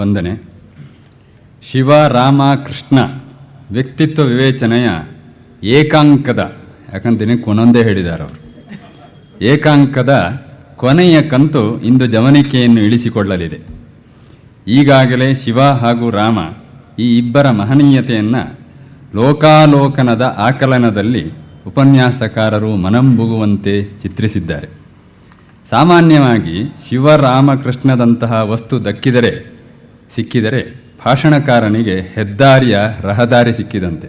ವಂದನೆ. ಶಿವ, ರಾಮ, ಕೃಷ್ಣ, ವ್ಯಕ್ತಿತ್ವ ವಿವೇಚನೆಯ ಏಕಾಂಕದ ಯಾಕಂತ ಕೊನೊಂದೇ ಹೇಳಿದ್ದಾರೆ ಅವರು. ಏಕಾಂಕದ ಕೊನೆಯ ಕಂತು ಇಂದು ಜವನಿಕೆಯನ್ನು ಇಳಿಸಿಕೊಳ್ಳಲಿದೆ. ಈಗಾಗಲೇ ಶಿವ ಹಾಗೂ ರಾಮ ಈ ಇಬ್ಬರ ಮಹನೀಯತೆಯನ್ನು ಲೋಕಾಲೋಕನದ ಆಕಲನದಲ್ಲಿ ಉಪನ್ಯಾಸಕಾರರು ಮನಂಬುಗುವಂತೆ ಚಿತ್ರಿಸಿದ್ದಾರೆ. ಸಾಮಾನ್ಯವಾಗಿ ಶಿವರಾಮಕೃಷ್ಣದಂತಹ ವಸ್ತು ದಕ್ಕಿದರೆ ಸಿಕ್ಕಿದರೆ ಭಾಷಣಕಾರನಿಗೆ ಹೆದ್ದಾರಿಯ ರಹದಾರಿ ಸಿಕ್ಕಿದಂತೆ.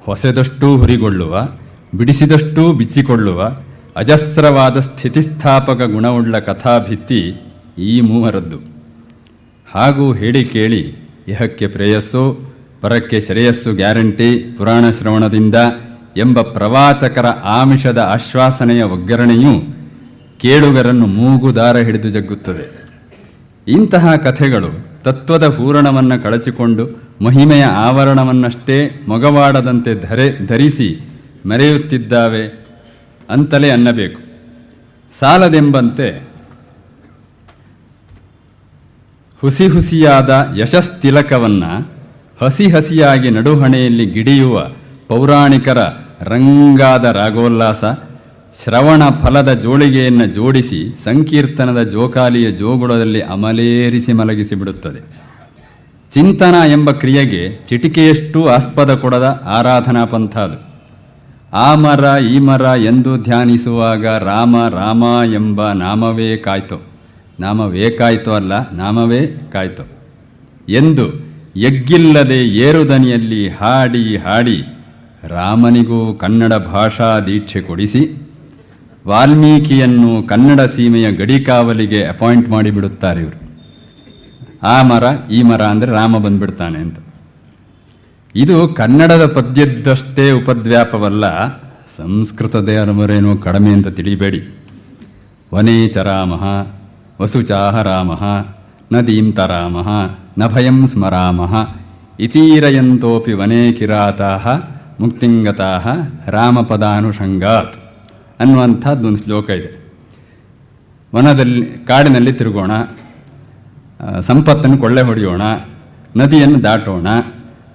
ಹೊಸದಷ್ಟೂ ಹುರಿಗೊಳ್ಳುವ, ಬಿಡಿಸಿದಷ್ಟೂ ಬಿಚ್ಚಿಕೊಳ್ಳುವ, ಅಜಸ್ರವಾದ ಸ್ಥಿತಿಸ್ಥಾಪಕ ಗುಣವುಳ್ಳ ಕಥಾಭಿತ್ತಿ ಈ ಮೂವರದ್ದು. ಹಾಗೂ ಹೇಳಿ ಕೇಳಿ, ಇಹಕ್ಕೆ ಪ್ರೇಯಸ್ಸು, ಪರಕ್ಕೆ ಶ್ರೇಯಸ್ಸು ಗ್ಯಾರಂಟಿ ಪುರಾಣ ಶ್ರವಣದಿಂದ ಎಂಬ ಪ್ರವಾಚಕರ ಆಮಿಷದ ಆಶ್ವಾಸನೆಯ ಒಗ್ಗರಣೆಯೂ ಕೇಳುಗರನ್ನು ಮೂಗುದಾರ ಹಿಡಿದು ಜಗ್ಗುತ್ತದೆ. ಇಂತಹ ಕಥೆಗಳು ತತ್ವದ ಹೂರಣವನ್ನು ಕಳಚಿಕೊಂಡು ಮಹಿಮೆಯ ಆವರಣವನ್ನಷ್ಟೇ ಮೊಗವಾಡದಂತೆ ಧರೆ, ಧರಿಸಿ ಮೆರೆಯುತ್ತಿದ್ದಾವೆ ಅಂತಲೇ ಅನ್ನಬೇಕು. ಸಾಲದೆಂಬಂತೆ ಹುಸಿ ಹುಸಿಯಾದ ಯಶಸ್ತಿಲಕವನ್ನು ಹಸಿ ಹಸಿಯಾಗಿ ನಡುಹಣೆಯಲ್ಲಿ ಗಿಡಿಯುವ ಪೌರಾಣಿಕರ ರಂಗಾದ ರಾಗೋಲ್ಲಾಸ ಶ್ರವಣ ಫಲದ ಜೋಳಿಗೆಯನ್ನು ಜೋಡಿಸಿ ಸಂಕೀರ್ತನದ ಜೋಕಾಲಿಯ ಜೋಗುಳದಲ್ಲಿ ಅಮಲೇರಿಸಿ ಮಲಗಿಸಿ ಬಿಡುತ್ತದೆ ಚಿಂತನ ಎಂಬ ಕ್ರಿಯೆಗೆ ಚಿಟಿಕೆಯಷ್ಟು ಆಸ್ಪದ ಕೊಡದ ಆರಾಧನಾ ಪಂಥ ಅದು ಆ ಮರ, ಈ ಮರ ಎಂದು ಧ್ಯಾನಿಸುವಾಗ ರಾಮ ರಾಮ ಎಂಬ ನಾಮವೇ ಕಾಯ್ತು. ನಾಮವೇ ಕಾಯ್ತು ಅಲ್ಲ, ನಾಮವೇ ಕಾಯ್ತು. ಎಂದು ಎಗ್ಗಿಲ್ಲದೆ ಏರುದನಿಯಲ್ಲಿ ಹಾಡಿ ಹಾಡಿ ರಾಮನಿಗೂ ಕನ್ನಡ ಭಾಷಾ ದೀಕ್ಷೆ ಕೊಡಿಸಿ ವಾಲ್ಮೀಕಿಯನ್ನು ಕನ್ನಡ ಸೀಮೆಯ ಗಡಿಕಾವಲಿಗೆ ಅಪಾಯಿಂಟ್ ಮಾಡಿಬಿಡುತ್ತಾರೆ ಇವರು. ಆ ಮರ, ಈ ಮರ ಅಂದರೆ ರಾಮ ಬಂದ್ಬಿಡ್ತಾನೆ ಅಂತ. ಇದು ಕನ್ನಡದ ಪದ್ಯದ್ದಷ್ಟೇ ಉಪದ್ವ್ಯಾಪವಲ್ಲ, ಸಂಸ್ಕೃತದೇ ಅನುಮರೇನೋ ಕಡಿಮೆ ಅಂತ ತಿಳಿಬೇಡಿ. ವನೇ ರಾಮ ವಸುಚಾಹ ರಾಮ, ನದೀಂ ನ ಭಯಂ ಸ್ಮರಾಮ ಇತೀರಯಂತೋಪಿ ವನೇ ಕಿರಾತಾ, ಮುಕ್ತಿಂಗತಾ, ರಾಮಪದಾನುಷಂಗಾತ್. ಅನ್ನುವಂಥದ್ದೊಂದು ಶ್ಲೋಕ ಇದೆ. ವನದಲ್ಲಿ, ಕಾಡಿನಲ್ಲಿ ತಿರುಗೋಣ ಸಂಪತ್ತನ್ನು ಕೊಳ್ಳೆ ಹೊಡೆಯೋಣ, ನದಿಯನ್ನು ದಾಟೋಣ,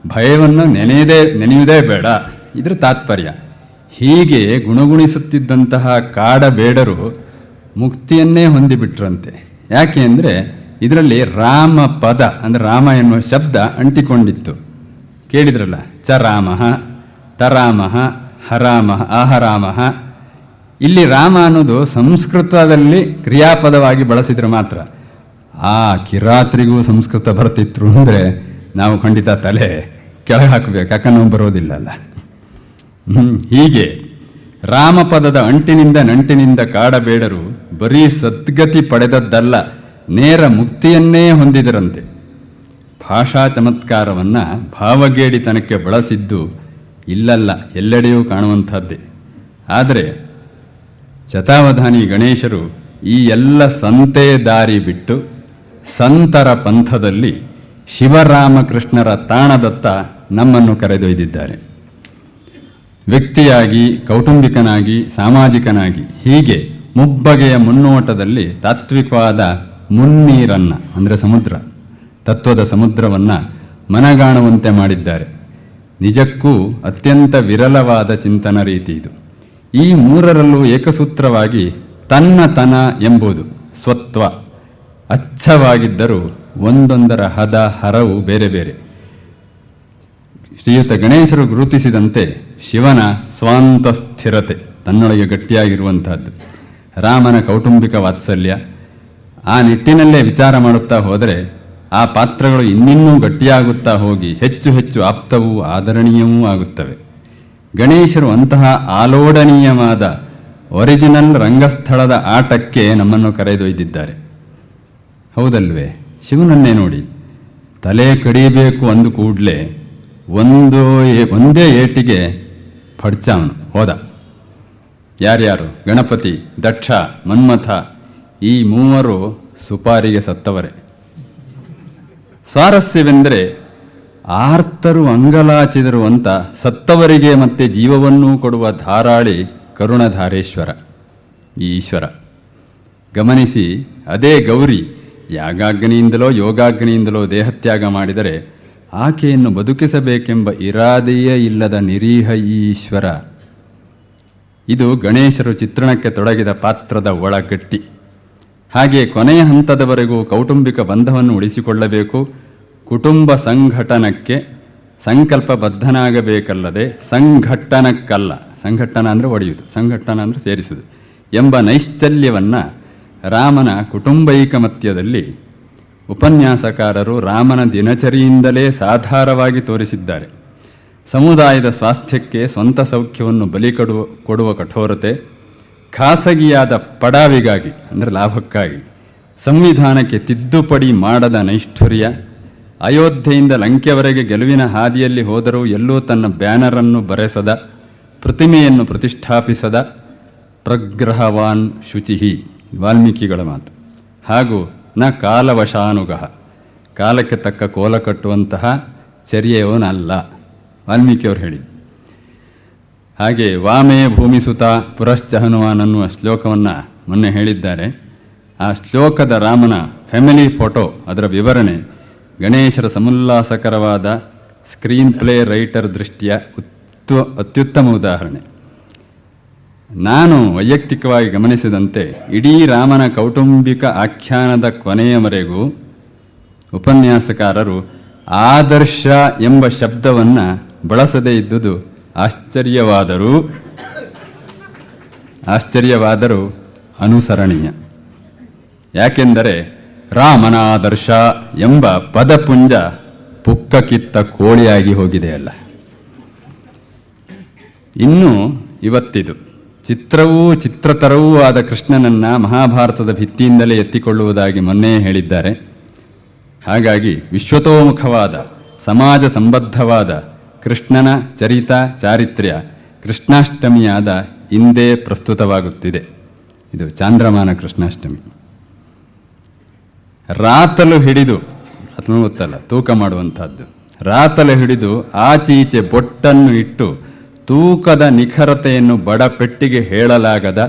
ಭಯವನ್ನು ನೆನೆಯದೇ, ನೆನೆಯುವುದೇ ಬೇಡ. ಇದರ ತಾತ್ಪರ್ಯ. ಹೀಗೆ ಗುಣಗುಣಿಸುತ್ತಿದ್ದಂತಹ ಕಾಡ ಬೇಡರು ಮುಕ್ತಿಯನ್ನೇ ಹೊಂದಿಬಿಟ್ರಂತೆ. ಯಾಕೆ ಅಂದರೆ ಇದರಲ್ಲಿ ರಾಮ ಪದ, ಅಂದರೆ ರಾಮ ಎನ್ನುವ ಶಬ್ದ ಅಂಟಿಕೊಂಡಿತ್ತು. ಕೇಳಿದ್ರಲ್ಲ, ಚ ರಾಮ, ತರಾಮ, ಹರಾಮ, ಆಹರಾಮ. ಇಲ್ಲಿ ರಾಮ ಅನ್ನೋದು ಸಂಸ್ಕೃತದಲ್ಲಿ ಕ್ರಿಯಾಪದವಾಗಿ ಬಳಸಿದ್ರೆ ಮಾತ್ರ. ಆ ಕಿರಾತ್ರಿಗೂ ಸಂಸ್ಕೃತ ಬರ್ತಿತ್ತು ಅಂದರೆ ನಾವು ಖಂಡಿತ ತಲೆ ಕೆಳಗೆ ಹಾಕಬೇಕು, ಯಾಕಂದ್ರೆ ನಾವು ಬರೋದಿಲ್ಲಲ್ಲ. ಹೀಗೆ ರಾಮಪದದ ಅಂಟಿನಿಂದ ನಂಟಿನಿಂದ ಕಾಡಬೇಡರು ಬರೀ ಸದ್ಗತಿ ಪಡೆದದ್ದಲ್ಲ, ನೇರ ಮುಕ್ತಿಯನ್ನೇ ಹೊಂದಿದರಂತೆ. ಭಾಷಾ ಚಮತ್ಕಾರವನ್ನು ಭಾವಗೇಡಿತನಕ್ಕೆ ಬಳಸಿದ್ದು ಇಲ್ಲಲ್ಲ, ಎಲ್ಲೆಡೆಯೂ ಕಾಣುವಂಥದ್ದೇ. ಆದರೆ ಶತಾವಧಾನಿ ಗಣೇಶರು ಈ ಎಲ್ಲ ಸಂತೆ ದಾರಿ ಬಿಟ್ಟು ಸಂತರ ಪಂಥದಲ್ಲಿ ಶಿವರಾಮಕೃಷ್ಣರ ತಾಣದತ್ತ ನಮ್ಮನ್ನು ಕರೆದೊಯ್ದಿದ್ದಾರೆ. ವ್ಯಕ್ತಿಯಾಗಿ, ಕೌಟುಂಬಿಕನಾಗಿ, ಸಾಮಾಜಿಕನಾಗಿ, ಹೀಗೆ ಮುಬ್ಬಗೆಯ ಮುನ್ನೋಟದಲ್ಲಿ ತಾತ್ವಿಕವಾದ ಮುನ್ನೀರನ್ನ, ಅಂದರೆ ಸಮುದ್ರ, ತತ್ವದ ಸಮುದ್ರವನ್ನು ಮನಗಾಣುವಂತೆ ಮಾಡಿದ್ದಾರೆ. ನಿಜಕ್ಕೂ ಅತ್ಯಂತ ವಿರಳವಾದ ಚಿಂತನ ರೀತಿ ಇದು. ಈ ಮೂರರಲ್ಲೂ ಏಕಸೂತ್ರವಾಗಿ ತನ್ನತನ ಎಂಬುದು ಸ್ವತ್ವ. ಅಚ್ಚವಾಗಿದ್ದರೂ ಒಂದೊಂದರ ಹದ, ಹರವು ಬೇರೆ ಬೇರೆ. ಶ್ರೀಯುತ ಗಣೇಶರು ಗುರುತಿಸಿದಂತೆ ಶಿವನ ಸ್ವಾಂತ ಸ್ಥಿರತೆ ತನ್ನೊಳಗೆ ಗಟ್ಟಿಯಾಗಿರುವಂತಹದ್ದು ರಾಮನ ಕೌಟುಂಬಿಕ ವಾತ್ಸಲ್ಯ. ಆ ನಿಟ್ಟಿನಲ್ಲೇ ವಿಚಾರ ಮಾಡುತ್ತಾ ಹೋದರೆ ಆ ಪಾತ್ರಗಳು ಇನ್ನಿನ್ನೂ ಗಟ್ಟಿಯಾಗುತ್ತಾ ಹೋಗಿ ಹೆಚ್ಚು ಹೆಚ್ಚು ಆಪ್ತವೂ, ಆದರಣೀಯವೂ ಆಗುತ್ತವೆ. ಗಣೇಶರು ಅಂತಹ ಆಲೋಡನೀಯವಾದ ಒರಿಜಿನಲ್ ರಂಗಸ್ಥಳದ ಆಟಕ್ಕೆ ನಮ್ಮನ್ನು ಕರೆದೊಯ್ದಿದ್ದಾರೆ. ಹೌದಲ್ವೇ? ಶಿವನನ್ನೇ ನೋಡಿ. ತಲೆ ಕಡಿಬೇಕು ಅಂದು ಕೂಡಲೇ ಒಂದು ಒಂದೇ ಏಟಿಗೆ ಫಡ್ಚಾವನು. ಹೋದ. ಯಾರ್ಯಾರು? ಗಣಪತಿ, ದಕ್ಷ, ಮನ್ಮಥ, ಈ ಮೂವರು ಸುಪಾರಿಗೆ ಸತ್ತವರೇ. ಸ್ವಾರಸ್ಯವೆಂದರೆ ಆರ್ತರು ಅಂಗಲಾಚಿದರು ಅಂತ ಸತ್ತವರಿಗೆ ಮತ್ತೆ ಜೀವವನ್ನೂ ಕೊಡುವ ಧಾರಾಳಿ ಕರುಣಧಾರೇಶ್ವರ, ಈಶ್ವರ. ಗಮನಿಸಿ, ಅದೇ ಗೌರಿ ಯಾಗಾಗ್ನಿಯಿಂದಲೋ ಯೋಗಾಗ್ನಿಯಿಂದಲೋ ದೇಹತ್ಯಾಗ ಮಾಡಿದರೆ ಆಕೆಯನ್ನು ಬದುಕಿಸಬೇಕೆಂಬ ಇರಾದೆಯೇ ಇಲ್ಲದ ನಿರೀಹ ಈಶ್ವರ. ಇದು ಗಣೇಶರು ಚಿತ್ರಣಕ್ಕೆ ತೊಡಗಿದ ಪಾತ್ರದ ಒಳಗಟ್ಟಿ. ಹಾಗೆ ಕೊನೆಯ ಹಂತದವರೆಗೂ ಕೌಟುಂಬಿಕ ಬಂಧವನ್ನು ಉಳಿಸಿಕೊಳ್ಳಬೇಕು ಕುಟುಂಬ ಸಂಘಟನಕ್ಕೆ ಸಂಕಲ್ಪಬದ್ಧನಾಗಬೇಕಲ್ಲದೆ ಸಂಘಟನಕ್ಕಲ್ಲ. ಸಂಘಟನ ಅಂದರೆ ಒಡೆಯುವುದು, ಸಂಘಟನ ಅಂದರೆ ಸೇರಿಸುವುದು ಎಂಬ ನೈಶ್ಚಲ್ಯವನ್ನು ರಾಮನ ಕುಟುಂಬೈಕಮತ್ಯದಲ್ಲಿ ಉಪನ್ಯಾಸಕಾರರು ರಾಮನ ದಿನಚರಿಯಿಂದಲೇ ಸಾಧಾರವಾಗಿ ತೋರಿಸಿದ್ದಾರೆ. ಸಮುದಾಯದ ಸ್ವಾಸ್ಥ್ಯಕ್ಕೆ ಸ್ವಂತ ಸೌಖ್ಯವನ್ನು ಬಲಿ ಕೊಡುವ ಕೊಡುವ ಕಠೋರತೆ, ಖಾಸಗಿಯಾದ ಪಡಾವಿಗಾಗಿ, ಅಂದರೆ ಲಾಭಕ್ಕಾಗಿ, ಸಂವಿಧಾನಕ್ಕೆ ತಿದ್ದುಪಡಿ ಮಾಡದ ನೈಷ್ಠುರ್ಯ ಅಯೋಧ್ಯೆಯಿಂದ ಲಂಕೆವರೆಗೆ ಗೆಲುವಿನ ಹಾದಿಯಲ್ಲಿ ಹೋದರೂ ಎಲ್ಲೂ ತನ್ನ ಬ್ಯಾನರನ್ನು ಬರೆಸದ, ಪ್ರತಿಮೆಯನ್ನು ಪ್ರತಿಷ್ಠಾಪಿಸದ ಪ್ರಗ್ರಹವಾನ್ ಶುಚಿಹಿ, ವಾಲ್ಮೀಕಿಗಳ ಮಾತು. ಹಾಗೂ ನ ಕಾಲವಶಾನುಗಹ ಕಾಲಕ್ಕೆ ತಕ್ಕ ಕೋಲ ಕಟ್ಟುವಂತಹ ಚರ್ಯೆಯವನಲ್ಲ, ವಾಲ್ಮೀಕಿಯವರು ಹೇಳಿದ್ದು. ಹಾಗೆ ವಾಮೇ ಭೂಮಿಸುತ ಪುರಶ್ಚ ಹನುಮಾನ್ ಅನ್ನುವ ಶ್ಲೋಕವನ್ನು ಮೊನ್ನೆ ಹೇಳಿದ್ದಾರೆ. ಆ ಶ್ಲೋಕದ ರಾಮನ ಫ್ಯಾಮಿಲಿ ಫೋಟೋ ಅದರ ವಿವರಣೆ ಗಣೇಶರ ಸಮುಲ್ಲಾಸಕರವಾದ ಸ್ಕ್ರೀನ್ ಪ್ಲೇ ರೈಟರ್ ದೃಷ್ಟಿಯ ಉತ್ತು, ಅತ್ಯುತ್ತಮ ಉದಾಹರಣೆ. ನಾನು ವೈಯಕ್ತಿಕವಾಗಿ ಗಮನಿಸಿದಂತೆ ಇಡೀ ರಾಮನ ಕೌಟುಂಬಿಕ ಆಖ್ಯಾನದ ಕೊನೆಯವರೆಗೂ ಉಪನ್ಯಾಸಕಾರರು ಆದರ್ಶ ಎಂಬ ಶಬ್ದವನ್ನು ಬಳಸದೇ ಇದ್ದುದು ಆಶ್ಚರ್ಯವಾದರೂ ಆಶ್ಚರ್ಯವಾದರೂ ಅನುಸರಣೀಯ. ಯಾಕೆಂದರೆ ರಾಮನ ಆದರ್ಶ ಎಂಬ ಪದಪುಂಜ ಪುಕ್ಕ ಕಿತ್ತ ಕೋಳಿಯಾಗಿ ಹೋಗಿದೆಯಲ್ಲ ಇನ್ನು ಇವತ್ತಿದು. ಚಿತ್ರವೂ ಚಿತ್ರತರವೂ ಆದ ಕೃಷ್ಣನನ್ನ ಮಹಾಭಾರತದ ಭಿತ್ತಿಯಿಂದಲೇ ಎತ್ತಿಕೊಳ್ಳುವುದಾಗಿ ಮೊನ್ನೆ ಹೇಳಿದ್ದಾರೆ. ಹಾಗಾಗಿ ವಿಶ್ವತೋಮುಖವಾದ, ಸಮಾಜ ಸಂಬದ್ಧವಾದ ಕೃಷ್ಣನ ಚರಿತ, ಚಾರಿತ್ರ್ಯ ಕೃಷ್ಣಾಷ್ಟಮಿಯಾದ ಇಂದೇ ಪ್ರಸ್ತುತವಾಗುತ್ತಿದೆ. ಇದು ಚಾಂದ್ರಮಾನ ಕೃಷ್ಣಾಷ್ಟಮಿ. ರಾತಲು ಹಿಡಿದು ಅದನ್ನು ಗೊತ್ತಲ್ಲ, ತೂಕ ಮಾಡುವಂಥದ್ದು. ರಾತಲು ಹಿಡಿದು ಆಚೆ ಈಚೆ ಬೊಟ್ಟನ್ನು ಇಟ್ಟು ತೂಕದ ನಿಖರತೆಯನ್ನು ಬಡಪೆಟ್ಟಿಗೆ ಹೇಳಲಾಗದ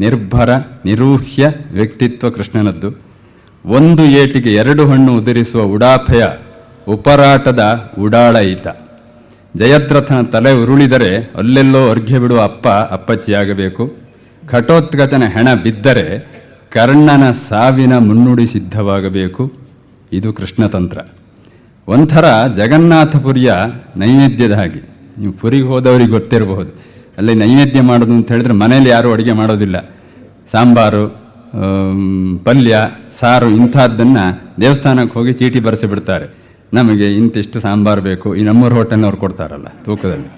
ನಿರ್ಭರ, ನಿರೂಹ್ಯ ವ್ಯಕ್ತಿತ್ವ ಕೃಷ್ಣನದ್ದು. ಒಂದು ಏಟಿಗೆ ಎರಡು ಹಣ್ಣು ಉದುರಿಸುವ ಉಡಾಫೆಯ ಉಪರಾಟದ ಉಡಾಳ ಈತ. ಜಯದ್ರಥನ ತಲೆ ಉರುಳಿದರೆ ಅಲ್ಲೆಲ್ಲೋ ಅರ್ಘ್ಯ ಬಿಡುವ ಅಪ್ಪ ಅಪ್ಪಚ್ಚಿಯಾಗಬೇಕು. ಘಟೋತ್ಕಚನ ಹೆಣ ಬಿದ್ದರೆ ಕರ್ಣನ ಸಾವಿನ ಮುನ್ನುಡಿ ಸಿದ್ಧವಾಗಬೇಕು. ಇದು ಕೃಷ್ಣತಂತ್ರ ಒಂಥರ ಜಗನ್ನಾಥಪುರಿಯ ನೈವೇದ್ಯದ ಹಾಗೆ. ನೀವು ಪುರಿಗೆ ಹೋದವರಿಗೆ ಗೊತ್ತಿರಬಹುದು. ಅಲ್ಲಿ ನೈವೇದ್ಯ ಮಾಡೋದು ಅಂತ ಹೇಳಿದ್ರೆ ಮನೇಲಿ ಯಾರೂ ಅಡುಗೆ ಮಾಡೋದಿಲ್ಲ. ಸಾಂಬಾರು ಪಲ್ಯ, ಸಾರು ಇಂಥದ್ದನ್ನು ದೇವಸ್ಥಾನಕ್ಕೆ ಹೋಗಿ ಚೀಟಿ ಬರೆಸಿ ಬಿಡ್ತಾರೆ. ನಮಗೆ ಇಂತಿಷ್ಟು ಸಾಂಬಾರು ಬೇಕು. ಈ ನಮ್ಮೂರು ಹೋಟೆಲ್ನವ್ರು ಕೊಡ್ತಾರಲ್ಲ ತೂಕದಲ್ಲಿ.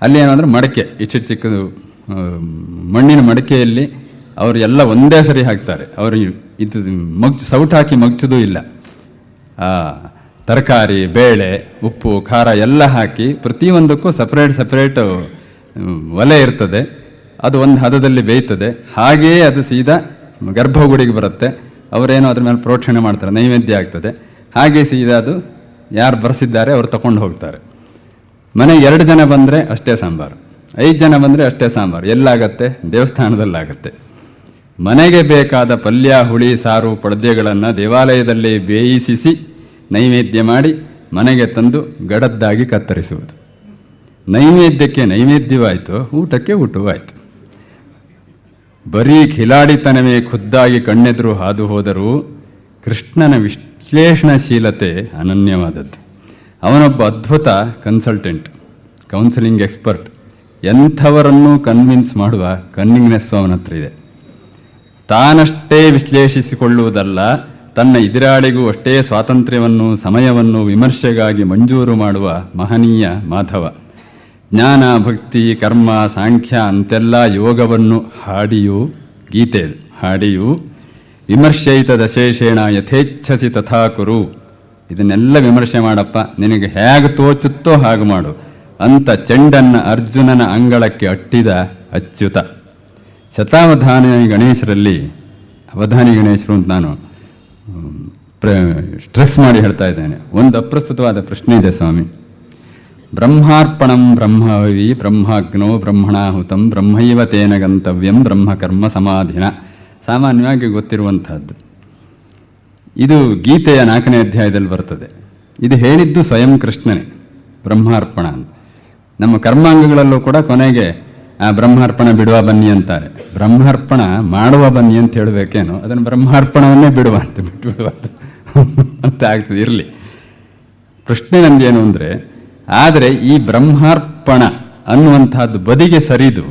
ಅಲ್ಲಿ ಏನಂದ್ರೆ ಮಡಕೆ ಇಷ್ಟಿಟ್ಟು ಸಿಕ್ಕದು ಮಣ್ಣಿನ ಮಡಕೆಯಲ್ಲಿ ಅವರು ಎಲ್ಲ ಒಂದೇ ಸರಿ ಹಾಕ್ತಾರೆ. ಅವರು ಇದು ಮಗ್ಚು, ಸೌಟ್ ಹಾಕಿ ಮಗ್ಚುದು ಇಲ್ಲ. ತರಕಾರಿ, ಬೇಳೆ, ಉಪ್ಪು, ಖಾರ ಎಲ್ಲ ಹಾಕಿ ಪ್ರತಿಯೊಂದಕ್ಕೂ ಸಪ್ರೇಟ್ ಸಪ್ರೇಟ್ ಒಲೆ ಇರ್ತದೆ. ಅದು ಒಂದು ಹದದಲ್ಲಿ ಬೇಯ್ತದೆ. ಹಾಗೆಯೇ ಅದು ಸೀದಾ ಗರ್ಭಗುಡಿಗೆ ಬರುತ್ತೆ. ಅವರೇನೋ ಅದ್ರ ಮೇಲೆ ಪ್ರೋಕ್ಷಣೆ ಮಾಡ್ತಾರೆ. ನೈವೇದ್ಯ ಆಗ್ತದೆ. ಹಾಗೆ ಸೀದಾ ಅದು ಯಾರು ಬರೆಸಿದ್ದಾರೆ ಅವರು ತಗೊಂಡು ಹೋಗ್ತಾರೆ. ಮನೆಗೆ ಎರಡು ಜನ ಬಂದರೆ ಅಷ್ಟೇ ಸಾಂಬಾರು. ಐದು ಜನ ಬಂದರೆ ಅಷ್ಟೇ ಸಾಂಬಾರು. ಎಲ್ಲಾಗತ್ತೆ? ದೇವಸ್ಥಾನದಲ್ಲಾಗತ್ತೆ. ಮನೆಗೆ ಬೇಕಾದ ಪಲ್ಯ, ಹುಳಿ, ಸಾರು, ಪಡ್ದೆಗಳನ್ನು ದೇವಾಲಯದಲ್ಲಿ ಬೇಯಿಸಿಸಿ ನೈವೇದ್ಯ ಮಾಡಿ ಮನೆಗೆ ತಂದು ಗಡದ್ದಾಗಿ ಕತ್ತರಿಸುವುದು. ನೈವೇದ್ಯಕ್ಕೆ ನೈವೇದ್ಯವಾಯಿತು, ಊಟಕ್ಕೆ ಊಟವಾಯಿತು. ಬರೀ ಖಿಲಾಡಿತನವೇ ಖುದ್ದಾಗಿ ಕಣ್ಣೆದುರು ಹಾದು ಹೋದರೂ ಕೃಷ್ಣನ ವಿಶ್ಲೇಷಣಶೀಲತೆ ಅನನ್ಯವಾದದ್ದು. ಅವನೊಬ್ಬ ಅದ್ಭುತ ಕನ್ಸಲ್ಟೆಂಟ್ ಕೌನ್ಸಿಲಿಂಗ್ ಎಕ್ಸ್ಪರ್ಟ್ ಎಂಥವರನ್ನೂ ಕನ್ವಿನ್ಸ್ ಮಾಡುವ ಕನ್ನಿಂಗ್ನೆಸ್ಸು ಅವನ ಹತ್ರ ಇದೆ. ತಾನಷ್ಟೇ ವಿಶ್ಲೇಷಿಸಿಕೊಳ್ಳುವುದಲ್ಲ, ತನ್ನ ಎದುರಾಳಿಗೂ ಅಷ್ಟೇ ಸ್ವಾತಂತ್ರ್ಯವನ್ನು, ಸಮಯವನ್ನು, ವಿಮರ್ಶೆಗಾಗಿ ಮಂಜೂರು ಮಾಡುವ ಮಹನೀಯ ಮಾಧವ. ಜ್ಞಾನ, ಭಕ್ತಿ, ಕರ್ಮ, ಸಾಂಖ್ಯ ಅಂತೆಲ್ಲ ಯೋಗವನ್ನು ಹಾಡಿಯೂ, ಗೀತೆ ಹಾಡಿಯೂ, ವಿಮರ್ಶಯಿತ ದಶೇಷೇಣ ಯಥೇಚ್ಛಸಿ ತಥಾ ಕುರು ಇದನ್ನೆಲ್ಲ ವಿಮರ್ಶೆ ಮಾಡಪ್ಪ, ನಿನಗೆ ಹೇಗೆ ತೋಚುತ್ತೋ ಹಾಗೆ ಮಾಡು. ಅಂತ ಚೆಂಡನ್ನ ಅರ್ಜುನನ ಅಂಗಳಕ್ಕೆ ಅಟ್ಟಿದ ಅಚ್ಯುತ. ಶತಾವಧಾನಿ ಗಣೇಶರಲ್ಲಿ, ಅವಧಾನಿ ಗಣೇಶರು ಅಂತ ನಾನು ಪ್ರ ಸ್ಟ್ರೆಸ್ ಮಾಡಿ ಹೇಳ್ತಾ ಇದ್ದೇನೆ. ಒಂದು ಅಪ್ರಸ್ತುತವಾದ ಪ್ರಶ್ನೆ ಇದೆ ಸ್ವಾಮಿ. ಬ್ರಹ್ಮಾರ್ಪಣಂ ಬ್ರಹ್ಮವಿ ಬ್ರಹ್ಮಾಗ್ನೋ ಬ್ರಹ್ಮಣಾಹುತಂ ಬ್ರಹ್ಮೈವ ತೇನ ಗಂತವ್ಯಂ ಬ್ರಹ್ಮಕರ್ಮ ಸಮಾಧಿನ. ಸಾಮಾನ್ಯವಾಗಿ ಗೊತ್ತಿರುವಂತಹದ್ದು ಇದು ಗೀತೆಯ ನಾಲ್ಕನೇ ಅಧ್ಯಾಯದಲ್ಲಿ ಬರ್ತದೆ. ಇದು ಹೇಳಿದ್ದು ಸ್ವಯಂ ಕೃಷ್ಣನೇ, ಬ್ರಹ್ಮಾರ್ಪಣ ನಮ್ಮ ಕರ್ಮಾಂಗಗಳಲ್ಲೂ ಕೂಡ ಕೊನೆಗೆ ಆ ಬ್ರಹ್ಮಾರ್ಪಣ ಬಿಡುವ ಬನ್ನಿ ಅಂತಾರೆ. ಬ್ರಹ್ಮಾರ್ಪಣ ಮಾಡುವ ಬನ್ನಿ ಅಂತ ಹೇಳಬೇಕೇನು, ಅದನ್ನು ಬ್ರಹ್ಮಾರ್ಪಣವನ್ನೇ ಬಿಡುವ ಅಂತ ಬಿಟ್ಟು ಬಿಡುವ ಅಂತ ಆಗ್ತದೆ, ಇರಲಿ. ಪ್ರಶ್ನೆ ನಂದೇನು ಅಂದರೆ, ಆದರೆ ಈ ಬ್ರಹ್ಮಾರ್ಪಣ ಅನ್ನುವಂಥದ್ದು ಬದಿಗೆ ಸರಿದು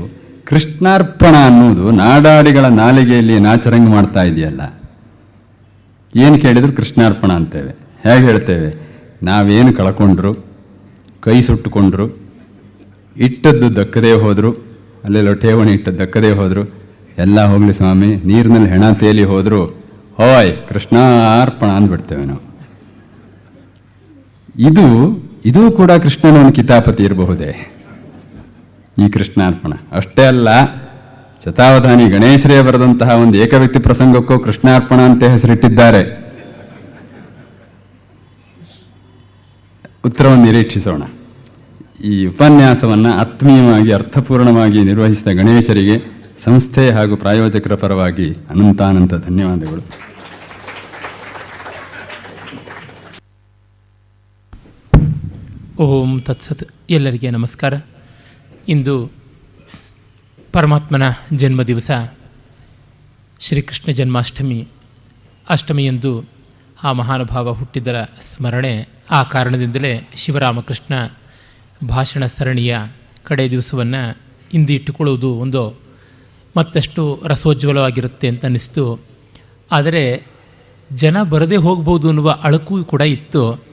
ಕೃಷ್ಣಾರ್ಪಣ ಅನ್ನುವುದು ನಾಡಾಡಿಗಳ ನಾಲಿಗೆಯಲ್ಲಿ ನಾಚರಂಗ ಮಾಡ್ತಾ ಇದೆಯಲ್ಲ? ಏನು ಕೇಳಿದ್ರು ಕೃಷ್ಣಾರ್ಪಣ ಅಂತೇವೆ. ಹೇಗೆ ಹೇಳ್ತೇವೆ? ನಾವೇನು ಕಳ್ಕೊಂಡ್ರು, ಕೈ ಸುಟ್ಟುಕೊಂಡ್ರು, ಇಟ್ಟದ್ದು ದಕ್ಕದೇ ಹೋದರು ಅಲ್ಲೆಲ್ಲೋ ಠೇವಣಿ ಇಟ್ಟು ದಕ್ಕದೇ ಹೋದರು. ಎಲ್ಲ ಹೋಗಲಿ ಸ್ವಾಮಿ, ನೀರಿನಲ್ಲಿ ಹೆಣ ತೇಲಿ ಹೋದರು. ಹೋಯ್ ಕೃಷ್ಣಾರ್ಪಣ ಅಂದ್ಬಿಡ್ತೇವೆ ನಾವು. ಇದು ಇದು ಕೂಡ ಕೃಷ್ಣನ ಕಿತಾಪತಿ ಇರಬಹುದೇ? ಈ ಕೃಷ್ಣಾರ್ಪಣ ಅಷ್ಟೇ ಅಲ್ಲ, ಶತಾವಧಾನಿ ಗಣೇಶರೇ ಬರೆದಂತಹ ಒಂದು ಏಕವ್ಯಕ್ತಿ ಪ್ರಸಂಗಕ್ಕೂ ಕೃಷ್ಣಾರ್ಪಣ ಅಂತ ಹೆಸರಿಟ್ಟಿದ್ದಾರೆ. ಉತ್ತರವನ್ನು ನಿರೀಕ್ಷಿಸೋಣ. ಈ ಉಪನ್ಯಾಸವನ್ನು ಆತ್ಮೀಯವಾಗಿ, ಅರ್ಥಪೂರ್ಣವಾಗಿ ನಿರ್ವಹಿಸಿದ ಗಣೇಶರಿಗೆ ಸಂಸ್ಥೆ ಹಾಗೂ ಪ್ರಾಯೋಜಕರ ಪರವಾಗಿ ಅನಂತಾನಂತ ಧನ್ಯವಾದಗಳು. ಓಂ ತತ್ಸತ್. ಎಲ್ಲರಿಗೆ ನಮಸ್ಕಾರ. ಇಂದು ಪರಮಾತ್ಮನ ಜನ್ಮ ದಿವಸ ಶ್ರೀಕೃಷ್ಣ ಜನ್ಮಾಷ್ಟಮಿ. ಅಷ್ಟಮಿಯಂದು ಆ ಮಹಾನುಭಾವ ಹುಟ್ಟಿದರ ಸ್ಮರಣೆ ಆ ಕಾರಣದಿಂದಲೇ ಶಿವರಾಮಕೃಷ್ಣ ಭಾಷಣ ಸರಣಿಯ ಕಡೆ ದಿವಸವನ್ನು ಇಂದಿಟ್ಟುಕೊಳ್ಳುವುದು ಒಂದು ಮತ್ತಷ್ಟು ರಸೋಜ್ವಲವಾಗಿರುತ್ತೆ ಅಂತ ಅನ್ನಿಸ್ತು. ಆದರೆ ಜನ ಬರದೇ ಹೋಗ್ಬೋದು ಅನ್ನುವ ಅಳಕು ಕೂಡ ಇತ್ತು.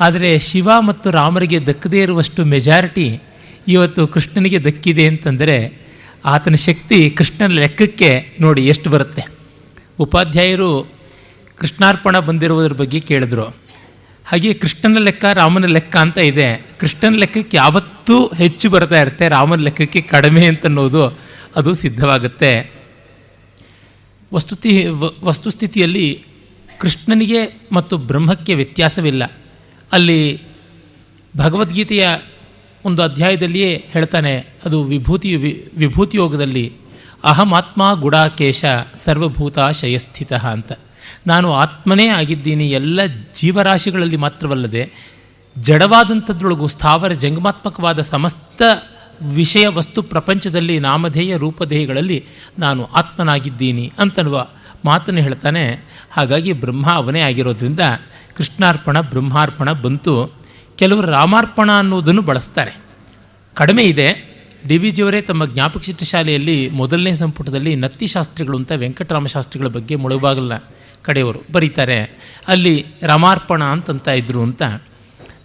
ಆದರೆ ಶಿವ ಮತ್ತು ರಾಮರಿಗೆ ದಕ್ಕದೇ ಇರುವಷ್ಟು ಮೆಜಾರಿಟಿ ಇವತ್ತು ಕೃಷ್ಣನಿಗೆ ದಕ್ಕಿದೆ ಅಂತಂದರೆ ಆತನ ಶಕ್ತಿ ಕೃಷ್ಣನ ಲೆಕ್ಕಕ್ಕೆ ನೋಡಿ ಎಷ್ಟು ಬರುತ್ತೆ. ಉಪಾಧ್ಯಾಯರು ಕೃಷ್ಣಾರ್ಪಣ ಬಂದಿರುವುದರ ಬಗ್ಗೆ ಕೇಳಿದ್ರು. ಹಾಗೆ ಕೃಷ್ಣನ ಲೆಕ್ಕ ರಾಮನ ಲೆಕ್ಕ ಅಂತ ಇದೆ. ಕೃಷ್ಣನ ಲೆಕ್ಕಕ್ಕೆ ಯಾವತ್ತೂ ಹೆಚ್ಚು ಬರ್ತಾ ಇರುತ್ತೆ. ರಾಮನ ಲೆಕ್ಕಕ್ಕೆ ಕಡಿಮೆ ಅಂತನ್ನೋದು ಅದು ಸಿದ್ಧವಾಗುತ್ತೆ. ವಸ್ತುತಿ ವಸ್ತುಸ್ಥಿತಿಯಲ್ಲಿ ಕೃಷ್ಣನಿಗೆ ಮತ್ತು ಬ್ರಹ್ಮಕ್ಕೆ ವ್ಯತ್ಯಾಸವಿಲ್ಲ. ಅಲ್ಲಿ ಭಗವದ್ಗೀತೆಯ ಒಂದು ಅಧ್ಯಾಯದಲ್ಲಿಯೇ ಹೇಳ್ತಾನೆ, ಅದು ವಿಭೂತಿ ವಿಭೂತಿ ಯೋಗದಲ್ಲಿ ಅಹಮಾತ್ಮ ಗುಡಾಕೇಶ ಸರ್ವಭೂತ ಶಯಸ್ಥಿತ ಅಂತ. ನಾನು ಆತ್ಮನೇ ಆಗಿದ್ದೀನಿ, ಎಲ್ಲ ಜೀವರಾಶಿಗಳಲ್ಲಿ ಮಾತ್ರವಲ್ಲದೆ ಜಡವಾದಂಥದ್ರೊಳಗೂ ಸ್ಥಾವರ ಜಂಗಮಾತ್ಮಕವಾದ ಸಮಸ್ತ ವಿಷಯ ವಸ್ತು ಪ್ರಪಂಚದಲ್ಲಿ ನಾಮಧೇಯ ರೂಪಧೇಯಗಳಲ್ಲಿ ನಾನು ಆತ್ಮನಾಗಿದ್ದೀನಿ ಅಂತನ್ನುವ ಮಾತನ್ನು ಹೇಳ್ತಾನೆ. ಹಾಗಾಗಿ ಬ್ರಹ್ಮ ಅವನೇ ಆಗಿರೋದ್ರಿಂದ ಕೃಷ್ಣಾರ್ಪಣ, ಬ್ರಹ್ಮಾರ್ಪಣ ಬಂತು. ಕೆಲವರು ರಾಮಾರ್ಪಣ ಅನ್ನೋದನ್ನು ಬಳಸ್ತಾರೆ. ಕಡಿಮೆ ಇದೆ. ಡಿ ವಿ ಜಿಯವರೇ ತಮ್ಮ ಜ್ಞಾಪಕ ಚಿತ್ರಶಾಲೆಯಲ್ಲಿ ಮೊದಲನೇ ಸಂಪುಟದಲ್ಲಿ ನತ್ತಿ ಶಾಸ್ತ್ರಿಗಳು ಅಂತ ವೆಂಕಟರಾಮ ಶಾಸ್ತ್ರಿಗಳ ಬಗ್ಗೆ ಮುಳುಬಾಗಲ ಕಡೆಯವರು ಬರೀತಾರೆ, ಅಲ್ಲಿ ರಮಾರ್ಪಣ ಅಂತಂತ ಇದ್ರು ಅಂತ.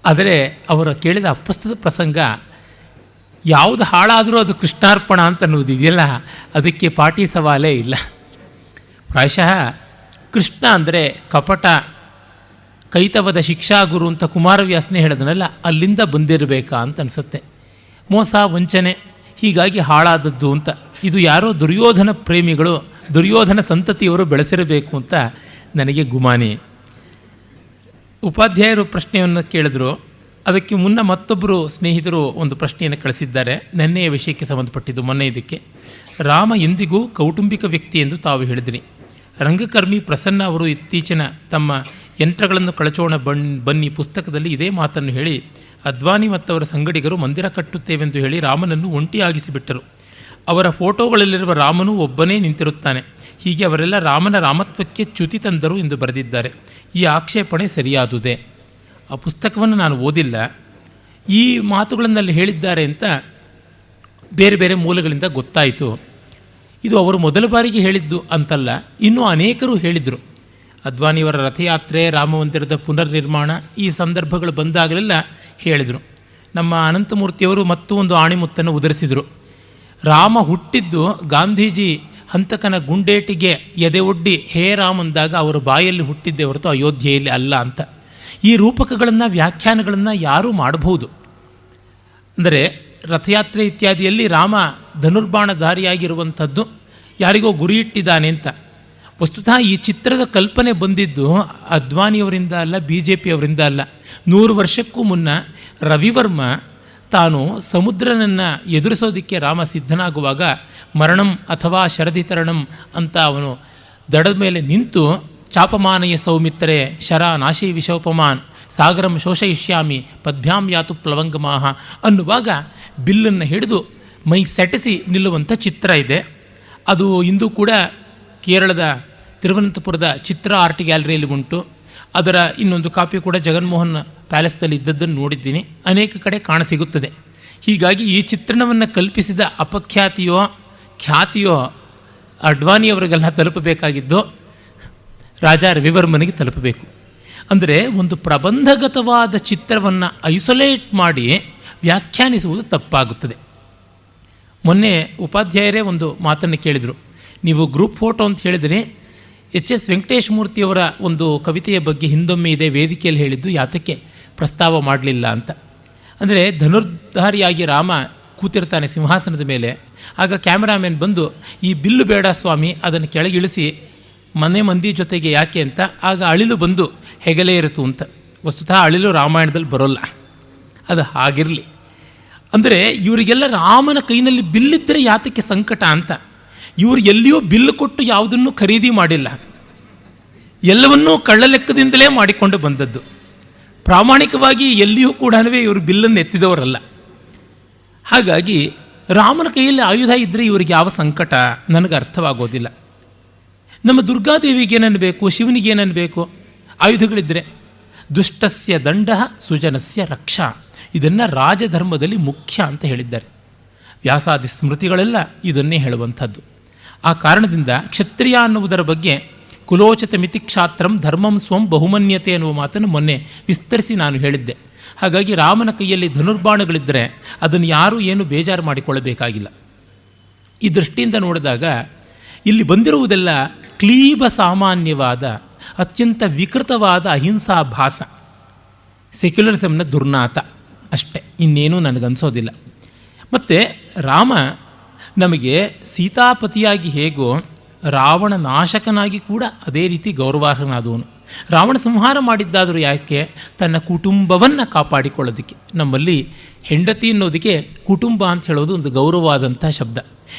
ಆದರೆ ಅವರು ಕೇಳಿದ ಅಪ್ರಸ್ತುತ ಪ್ರಸಂಗ, ಯಾವುದು ಹಾಳಾದರೂ ಅದು ಕೃಷ್ಣಾರ್ಪಣ ಅಂತ ಅನ್ನೋದು ಇದೆಯಲ್ಲ, ಅದಕ್ಕೆ ಪಾಟಿ ಸವಾಲೇ ಇಲ್ಲ. ಪ್ರಾಯಶಃ ಕೃಷ್ಣ ಅಂದರೆ ಕಪಟ, ಕೈತವದ ಶಿಕ್ಷಾಗುರು ಅಂತ ಕುಮಾರವ್ಯಾಸನೇ ಹೇಳಿದನಲ್ಲ, ಅಲ್ಲಿಂದ ಬಂದಿರಬೇಕಾ ಅಂತ ಅನಿಸುತ್ತೆ. ಮೋಸ, ವಂಚನೆ, ಹೀಗಾಗಿ ಹಾಳಾದದ್ದು ಅಂತ. ಇದು ಯಾರೋ ದುರ್ಯೋಧನ ಪ್ರೇಮಿಗಳು, ದುರ್ಯೋಧನ ಸಂತತಿಯವರು ಬೆಳೆಸಿರಬೇಕು ಅಂತ ನನಗೆ ಗುಮಾನಿ. ಉಪಾಧ್ಯಾಯರು ಪ್ರಶ್ನೆಯನ್ನು ಕೇಳಿದ್ರು. ಅದಕ್ಕೆ ಮುನ್ನ ಮತ್ತೊಬ್ಬರು ಸ್ನೇಹಿತರು ಒಂದು ಪ್ರಶ್ನೆಯನ್ನು ಕಳಿಸಿದ್ದಾರೆ. ನೆನ್ನೆಯ ವಿಷಯಕ್ಕೆ ಸಂಬಂಧಪಟ್ಟಿದ್ದು ಮೊನ್ನೆ ಇದಕ್ಕೆ. ರಾಮ ಎಂದಿಗೂ ಕೌಟುಂಬಿಕ ವ್ಯಕ್ತಿ ಎಂದು ತಾವು ಹೇಳಿದ್ರಿ. ರಂಗಕರ್ಮಿ ಪ್ರಸನ್ನ ಅವರು ಇತ್ತೀಚಿನ ತಮ್ಮ ಯಂತ್ರಗಳನ್ನು ಕಳಚೋಣ ಬಣ್ ಬನ್ನಿ ಪುಸ್ತಕದಲ್ಲಿ ಇದೇ ಮಾತನ್ನು ಹೇಳಿ, ಅದ್ವಾನಿ ಮತ್ತವರ ಸಂಗಡಿಗರು ಮಂದಿರ ಕಟ್ಟುತ್ತೇವೆಂದು ಹೇಳಿ ರಾಮನನ್ನು ಒಂಟಿಯಾಗಿಸಿಬಿಟ್ಟರು. ಅವರ ಫೋಟೋಗಳಲ್ಲಿರುವ ರಾಮನು ಒಬ್ಬನೇ ನಿಂತಿರುತ್ತಾನೆ. ಹೀಗೆ ಅವರೆಲ್ಲ ರಾಮನ ರಾಮತ್ವಕ್ಕೆ ಚ್ಯುತಿ ತಂದರು ಎಂದು ಬರೆದಿದ್ದಾರೆ. ಈ ಆಕ್ಷೇಪಣೆ ಸರಿಯಾದುದೇ? ಆ ಪುಸ್ತಕವನ್ನು ನಾನು ಓದಿಲ್ಲ. ಈ ಮಾತುಗಳನ್ನಲ್ಲಿ ಹೇಳಿದ್ದಾರೆ ಅಂತ ಬೇರೆ ಬೇರೆ ಮೂಲಗಳಿಂದ ಗೊತ್ತಾಯಿತು. ಇದು ಅವರು ಮೊದಲ ಬಾರಿಗೆ ಹೇಳಿದ್ದು ಅಂತಲ್ಲ, ಇನ್ನೂ ಅನೇಕರು ಹೇಳಿದರು. ಅದ್ವಾನಿಯವರ ರಥಯಾತ್ರೆ, ರಾಮಮಂದಿರದ ಪುನರ್ನಿರ್ಮಾಣ ಈ ಸಂದರ್ಭಗಳು ಬಂದಾಗಲೆಲ್ಲ ಹೇಳಿದರು. ನಮ್ಮ ಅನಂತಮೂರ್ತಿಯವರು ಮತ್ತೂ ಒಂದು ಆಣಿಮುತ್ತನ್ನು ಉದರಿಸಿದರು. ರಾಮ ಹುಟ್ಟಿದ್ದು ಗಾಂಧೀಜಿ ಹಂತಕನ ಗುಂಡೇಟಿಗೆ ಎದೆ ಒಡ್ಡಿ ಹೇ ರಾಮ್ ಅಂದಾಗ ಅವರ ಬಾಯಲ್ಲಿ ಹುಟ್ಟಿದ್ದೆ ಹೊರತು ಅಯೋಧ್ಯೆಯಲ್ಲಿ ಅಲ್ಲ ಅಂತ. ಈ ರೂಪಕಗಳನ್ನು, ವ್ಯಾಖ್ಯಾನಗಳನ್ನು ಯಾರೂ ಮಾಡಬಹುದು. ಅಂದರೆ ರಥಯಾತ್ರೆ ಇತ್ಯಾದಿಯಲ್ಲಿ ರಾಮ ಧನುರ್ಬಾಣಧಾರಿಯಾಗಿರುವಂಥದ್ದು ಯಾರಿಗೋ ಗುರಿ ಇಟ್ಟಿದ್ದಾನೆ ಅಂತ. ವಸ್ತುತಃ ಈ ಚಿತ್ರದ ಕಲ್ಪನೆ ಬಂದಿದ್ದು ಅದ್ವಾನಿಯವರಿಂದ ಅಲ್ಲ ಬಿ ಜೆ ಪಿಯವರಿಂದ ಅಲ್ಲ. ನೂರು ವರ್ಷಕ್ಕೂ ಮುನ್ನ ರವಿವರ್ಮ ತಾನು ಸಮುದ್ರನನ್ನು ಎದುರಿಸೋದಕ್ಕೆ ರಾಮ ಸಿದ್ಧನಾಗುವಾಗ ಮರಣಂ ಅಥವಾ ಶರದಿತರಣಂ ಅಂತ ಅವನು ದಡದ ಮೇಲೆ ನಿಂತು, ಚಾಪಮಾನಯ ಸೌಮಿತ್ರೆ, ಶರ ನಾಶಿ ವಿಶೋಪಮಾನ್, ಸಾಗರಂ ಶೋಷಯಿಷ್ಯಾಮಿ, ಪದ್ಭ್ಯಾಂ ಯಾತು ಪ್ಲವಂಗಮಾಹ ಅನ್ನುವಾಗ ಬಿಲ್ಲನ್ನು ಹಿಡಿದು ಮೈ ಸೆಟಸಿ ನಿಲ್ಲುವಂಥ ಚಿತ್ರ ಇದೆ. ಅದು ಇಂದು ಕೂಡ ಕೇರಳದ ತಿರುವನಂತಪುರದ ಚಿತ್ರ ಆರ್ಟ್ ಗ್ಯಾಲರಿಯಲ್ಲಿ ಉಂಟು. ಅದರ ಇನ್ನೊಂದು ಕಾಪಿ ಕೂಡ ಜಗನ್ಮೋಹನ್ ಪ್ಯಾಲೇಸ್ನಲ್ಲಿ ಇದ್ದದ್ದನ್ನು ನೋಡಿದ್ದೀನಿ. ಅನೇಕ ಕಡೆ ಕಾಣಸಿಗುತ್ತದೆ ಹೀಗಾಗಿ ಈ ಚಿತ್ರಣವನ್ನು ಕಲ್ಪಿಸಿದ ಅಪಖ್ಯಾತಿಯೋ, ಖ್ಯಾತಿಯೋ ಅಡ್ವಾನಿಯವರಿಗೆಲ್ಲ ತಲುಪಬೇಕಾಗಿದ್ದು ರಾಜ ರವಿವರ್ಮನಿಗೆ ತಲುಪಬೇಕು. ಅಂದರೆ ಒಂದು ಪ್ರಬಂಧಗತವಾದ ಚಿತ್ರವನ್ನು ಐಸೊಲೇಟ್ ಮಾಡಿ ವ್ಯಾಖ್ಯಾನಿಸುವುದು ತಪ್ಪಾಗುತ್ತದೆ. ಮೊನ್ನೆ ಉಪಾಧ್ಯಾಯರೇ ಒಂದು ಮಾತನ್ನು ಕೇಳಿದರು. ನೀವು ಗ್ರೂಪ್ ಫೋಟೋ ಅಂತ ಹೇಳಿದರೆ ಎಚ್ ಎಸ್ ವೆಂಕಟೇಶ್ ಮೂರ್ತಿಯವರ ಒಂದು ಕವಿತೆಯ ಬಗ್ಗೆ ಹಿಂದೊಮ್ಮೆ ಇದೆ ವೇದಿಕೆಯಲ್ಲಿ ಹೇಳಿದ್ದು, ಯಾತಕ್ಕೆ ಪ್ರಸ್ತಾವ ಮಾಡಲಿಲ್ಲ ಅಂತ. ಅಂದರೆ ಧನುರ್ಧಾರಿಯಾಗಿ ರಾಮ ಕೂತಿರ್ತಾನೆ ಸಿಂಹಾಸನದ ಮೇಲೆ, ಆಗ ಕ್ಯಾಮ್ರಾಮ್ಯಾನ್ ಬಂದು, ಈ ಬಿಲ್ಲು ಬೇಡ ಸ್ವಾಮಿ, ಅದನ್ನು ಕೆಳಗಿಳಿಸಿ, ಮನೆ ಮಂದಿ ಜೊತೆಗೆ ಯಾಕೆ ಅಂತ. ಆಗ ಅಳಿಲು ಬಂದು, ಹೆಗಲೇ ಇರುತ್ತು ಅಂತ. ವಸ್ತುತಃ ಅಳಿಲು ರಾಮಾಯಣದಲ್ಲಿ ಬರೋಲ್ಲ. ಅದು ಹಾಗಿರಲಿ. ಅಂದರೆ ಇವರಿಗೆಲ್ಲ ರಾಮನ ಕೈನಲ್ಲಿ ಬಿಲ್ಲಿದ್ದರೆ ಯಾತಕ್ಕೆ ಸಂಕಟ ಅಂತ. ಇವರು ಎಲ್ಲಿಯೂ ಬಿಲ್ ಕೊಟ್ಟು ಯಾವುದನ್ನು ಖರೀದಿ ಮಾಡಿಲ್ಲ. ಎಲ್ಲವನ್ನೂ ಕಳ್ಳ ಲೆಕ್ಕದಿಂದಲೇ ಮಾಡಿಕೊಂಡು ಬಂದದ್ದು. ಪ್ರಾಮಾಣಿಕವಾಗಿ ಎಲ್ಲಿಯೂ ಕೂಡ ಇವರು ಬಿಲ್ಲನ್ನು ಎತ್ತಿದವರಲ್ಲ. ಹಾಗಾಗಿ ರಾಮನ ಕೈಯಲ್ಲಿ ಆಯುಧ ಇದ್ದರೆ ಇವರಿಗೆ ಯಾವ ಸಂಕಟ? ನನಗೆ ಅರ್ಥವಾಗೋದಿಲ್ಲ. ನಮ್ಮ ದುರ್ಗಾದೇವಿಗೆ ಏನನ್ನಬೇಕು ಶಿವನಿಗೆ ಏನನ್ನಬೇಕು ಆಯುಧಗಳಿದ್ದರೆ ದುಷ್ಟಸ್ಯ ದಂಡ, ಸುಜನಸ್ಯ ರಕ್ಷಾ. ಇದನ್ನು ರಾಜಧರ್ಮದಲ್ಲಿ ಮುಖ್ಯ ಅಂತ ಹೇಳಿದ್ದಾರೆ. ವ್ಯಾಸಾದಿ ಸ್ಮೃತಿಗಳೆಲ್ಲ ಇದನ್ನೇ ಹೇಳುವಂಥದ್ದು. ಆ ಕಾರಣದಿಂದ ಕ್ಷತ್ರಿಯ ಅನ್ನುವುದರ ಬಗ್ಗೆ ಕುಲೋಚಿತ ಮಿತಿಕ್ಷಾತ್ರಂ ಧರ್ಮಂ ಸ್ವಂ ಬಹುಮನ್ಯತೆ ಎನ್ನುವ ಮಾತನ್ನು ಮೊನ್ನೆ ವಿಸ್ತರಿಸಿ ನಾನು ಹೇಳಿದ್ದೆ. ಹಾಗಾಗಿ ರಾಮನ ಕೈಯಲ್ಲಿ ಧನುರ್ಬಾಣಗಳಿದ್ದರೆ ಅದನ್ನು ಯಾರೂ ಏನು ಬೇಜಾರು ಮಾಡಿಕೊಳ್ಳಬೇಕಾಗಿಲ್ಲ. ಈ ದೃಷ್ಟಿಯಿಂದ ನೋಡಿದಾಗ ಇಲ್ಲಿ ಬಂದಿರುವುದೆಲ್ಲ ಕ್ಲೀಬ ಸಾಮಾನ್ಯವಾದ, ಅತ್ಯಂತ ವಿಕೃತವಾದ ಅಹಿಂಸಾ ಭಾಸ. ಸೆಕ್ಯುಲರಿಸಮ್ನ ದುರ್ನಾತ ಅಷ್ಟೆ. ಇನ್ನೇನೂ ನನಗನ್ಸೋದಿಲ್ಲ. ಮತ್ತು ರಾಮ ನಮಗೆ ಸೀತಾಪತಿಯಾಗಿ ಹೇಗೋ ರಾವಣ ನಾಶಕನಾಗಿ ಕೂಡ ಅದೇ ರೀತಿ ಗೌರವಾರ್ಹನಾದವನು. ರಾವಣ ಸಂಹಾರ ಮಾಡಿದ್ದಾದರೂ ಯಾಕೆ? ತನ್ನ ಕುಟುಂಬವನ್ನು ಕಾಪಾಡಿಕೊಳ್ಳೋದಕ್ಕೆ. ನಮ್ಮಲ್ಲಿ ಹೆಂಡತಿ ಅನ್ನೋದಕ್ಕೆ ಕುಟುಂಬ ಅಂತ ಹೇಳೋದು ಒಂದು ಗೌರವವಾದಂಥ ಶಬ್ದ.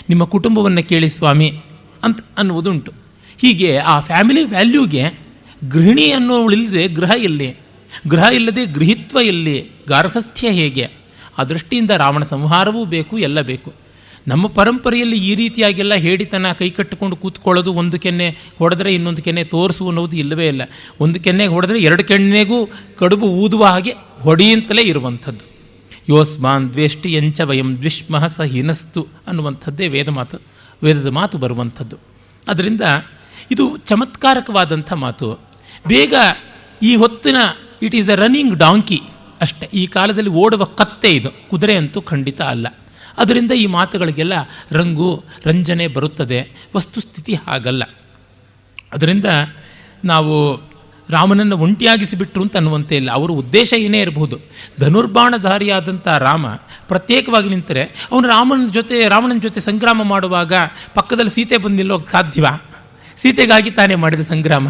ನಿಮ್ಮ ಕುಟುಂಬವನ್ನು ಕೇಳಿ ಸ್ವಾಮಿ ಅಂತ ಅನ್ನುವುದುಂಟು. ಹೀಗೆ ಆ ಫ್ಯಾಮಿಲಿ ವ್ಯಾಲ್ಯೂಗೆ ಗೃಹಿಣಿ ಅನ್ನೋಳಿಲ್ಲದೆ ಗೃಹ ಎಲ್ಲಿ? ಗೃಹ ಇಲ್ಲದೆ ಗೃಹಿತ್ವ ಎಲ್ಲಿ? ಗಾರ್ಹಸ್ಥ್ಯ ಹೇಗೆ? ಆ ದೃಷ್ಟಿಯಿಂದ ರಾವಣ ಸಂಹಾರವೂ ಬೇಕು, ಎಲ್ಲ ಬೇಕು. ನಮ್ಮ ಪರಂಪರೆಯಲ್ಲಿ ಈ ರೀತಿಯಾಗೆಲ್ಲ ಹೇಳಿತನ ಕೈ ಕಟ್ಟಿಕೊಂಡು ಕೂತ್ಕೊಳ್ಳೋದು ಒಂದು ಕೆನ್ನೆ ಹೊಡೆದ್ರೆ ಇನ್ನೊಂದು ಕೆನ್ನೆ ತೋರಿಸು ಅನ್ನೋದು ಇಲ್ಲವೇ ಇಲ್ಲ. ಒಂದು ಕೆನ್ನೆಗೆ ಹೊಡೆದ್ರೆ ಎರಡು ಕೆಣ್ಣೆಗೂ ಕಡುಬು ಊದುವ ಹಾಗೆ ಹೊಡೆಯಂತಲೇ ಇರುವಂಥದ್ದು. ಯೋಸ್ಮಾನ್ ದ್ವೇಷ್ಟಿ ಎಂಚ ವಯಂ ದ್ವಿಷ್ಮಃ ಸ ಹಿನಸ್ತು ಅನ್ನುವಂಥದ್ದೇ ವೇದ ಮಾತು, ವೇದದ ಮಾತು ಬರುವಂಥದ್ದು. ಅದರಿಂದ ಇದು ಚಮತ್ಕಾರಕವಾದಂಥ ಮಾತು. ಬೇಗ ಈ ಹೊತ್ತಿನ it is a running donkey ಅಷ್ಟೇ. ಈ ಕಾಲದಲ್ಲಿ ಓಡುವ ಕತ್ತೆ ಇದು. ಕುದುರೆ ಅಂತೂ ಖಂಡಿತ ಅಲ್ಲ. ಅದರಿಂದ ಈ ಮಾತುಗಳಿಗೆಲ್ಲ ರಂಗು, ರಂಜನೆ ಬರುತ್ತದೆ. ವಸ್ತುಸ್ಥಿತಿ ಹಾಗಲ್ಲ. ಅದರಿಂದ ನಾವು ರಾಮನನ್ನು ಒಂಟಿಯಾಗಿಸಿಬಿಟ್ರು ಅಂತ ಅನ್ನುವಂತೆ ಇಲ್ಲ. ಅವರ ಉದ್ದೇಶ ಏನೇ ಇರಬಹುದು. ಧನುರ್ಬಾಣಧಾರಿಯಾದಂಥ ರಾಮ ಪ್ರತ್ಯೇಕವಾಗಿ ನಿಂತರೆ ಅವನು ರಾಮನ ಜೊತೆ, ರಾವಣನ ಜೊತೆ ಸಂಗ್ರಾಮ ಮಾಡುವಾಗ ಪಕ್ಕದಲ್ಲಿ ಸೀತೆ ಬಂದಿಲ್ಲೋ ಸಾಧ್ಯವ? ಸೀತೆಗಾಗಿ ತಾನೇ ಮಾಡಿದ ಸಂಗ್ರಾಮ.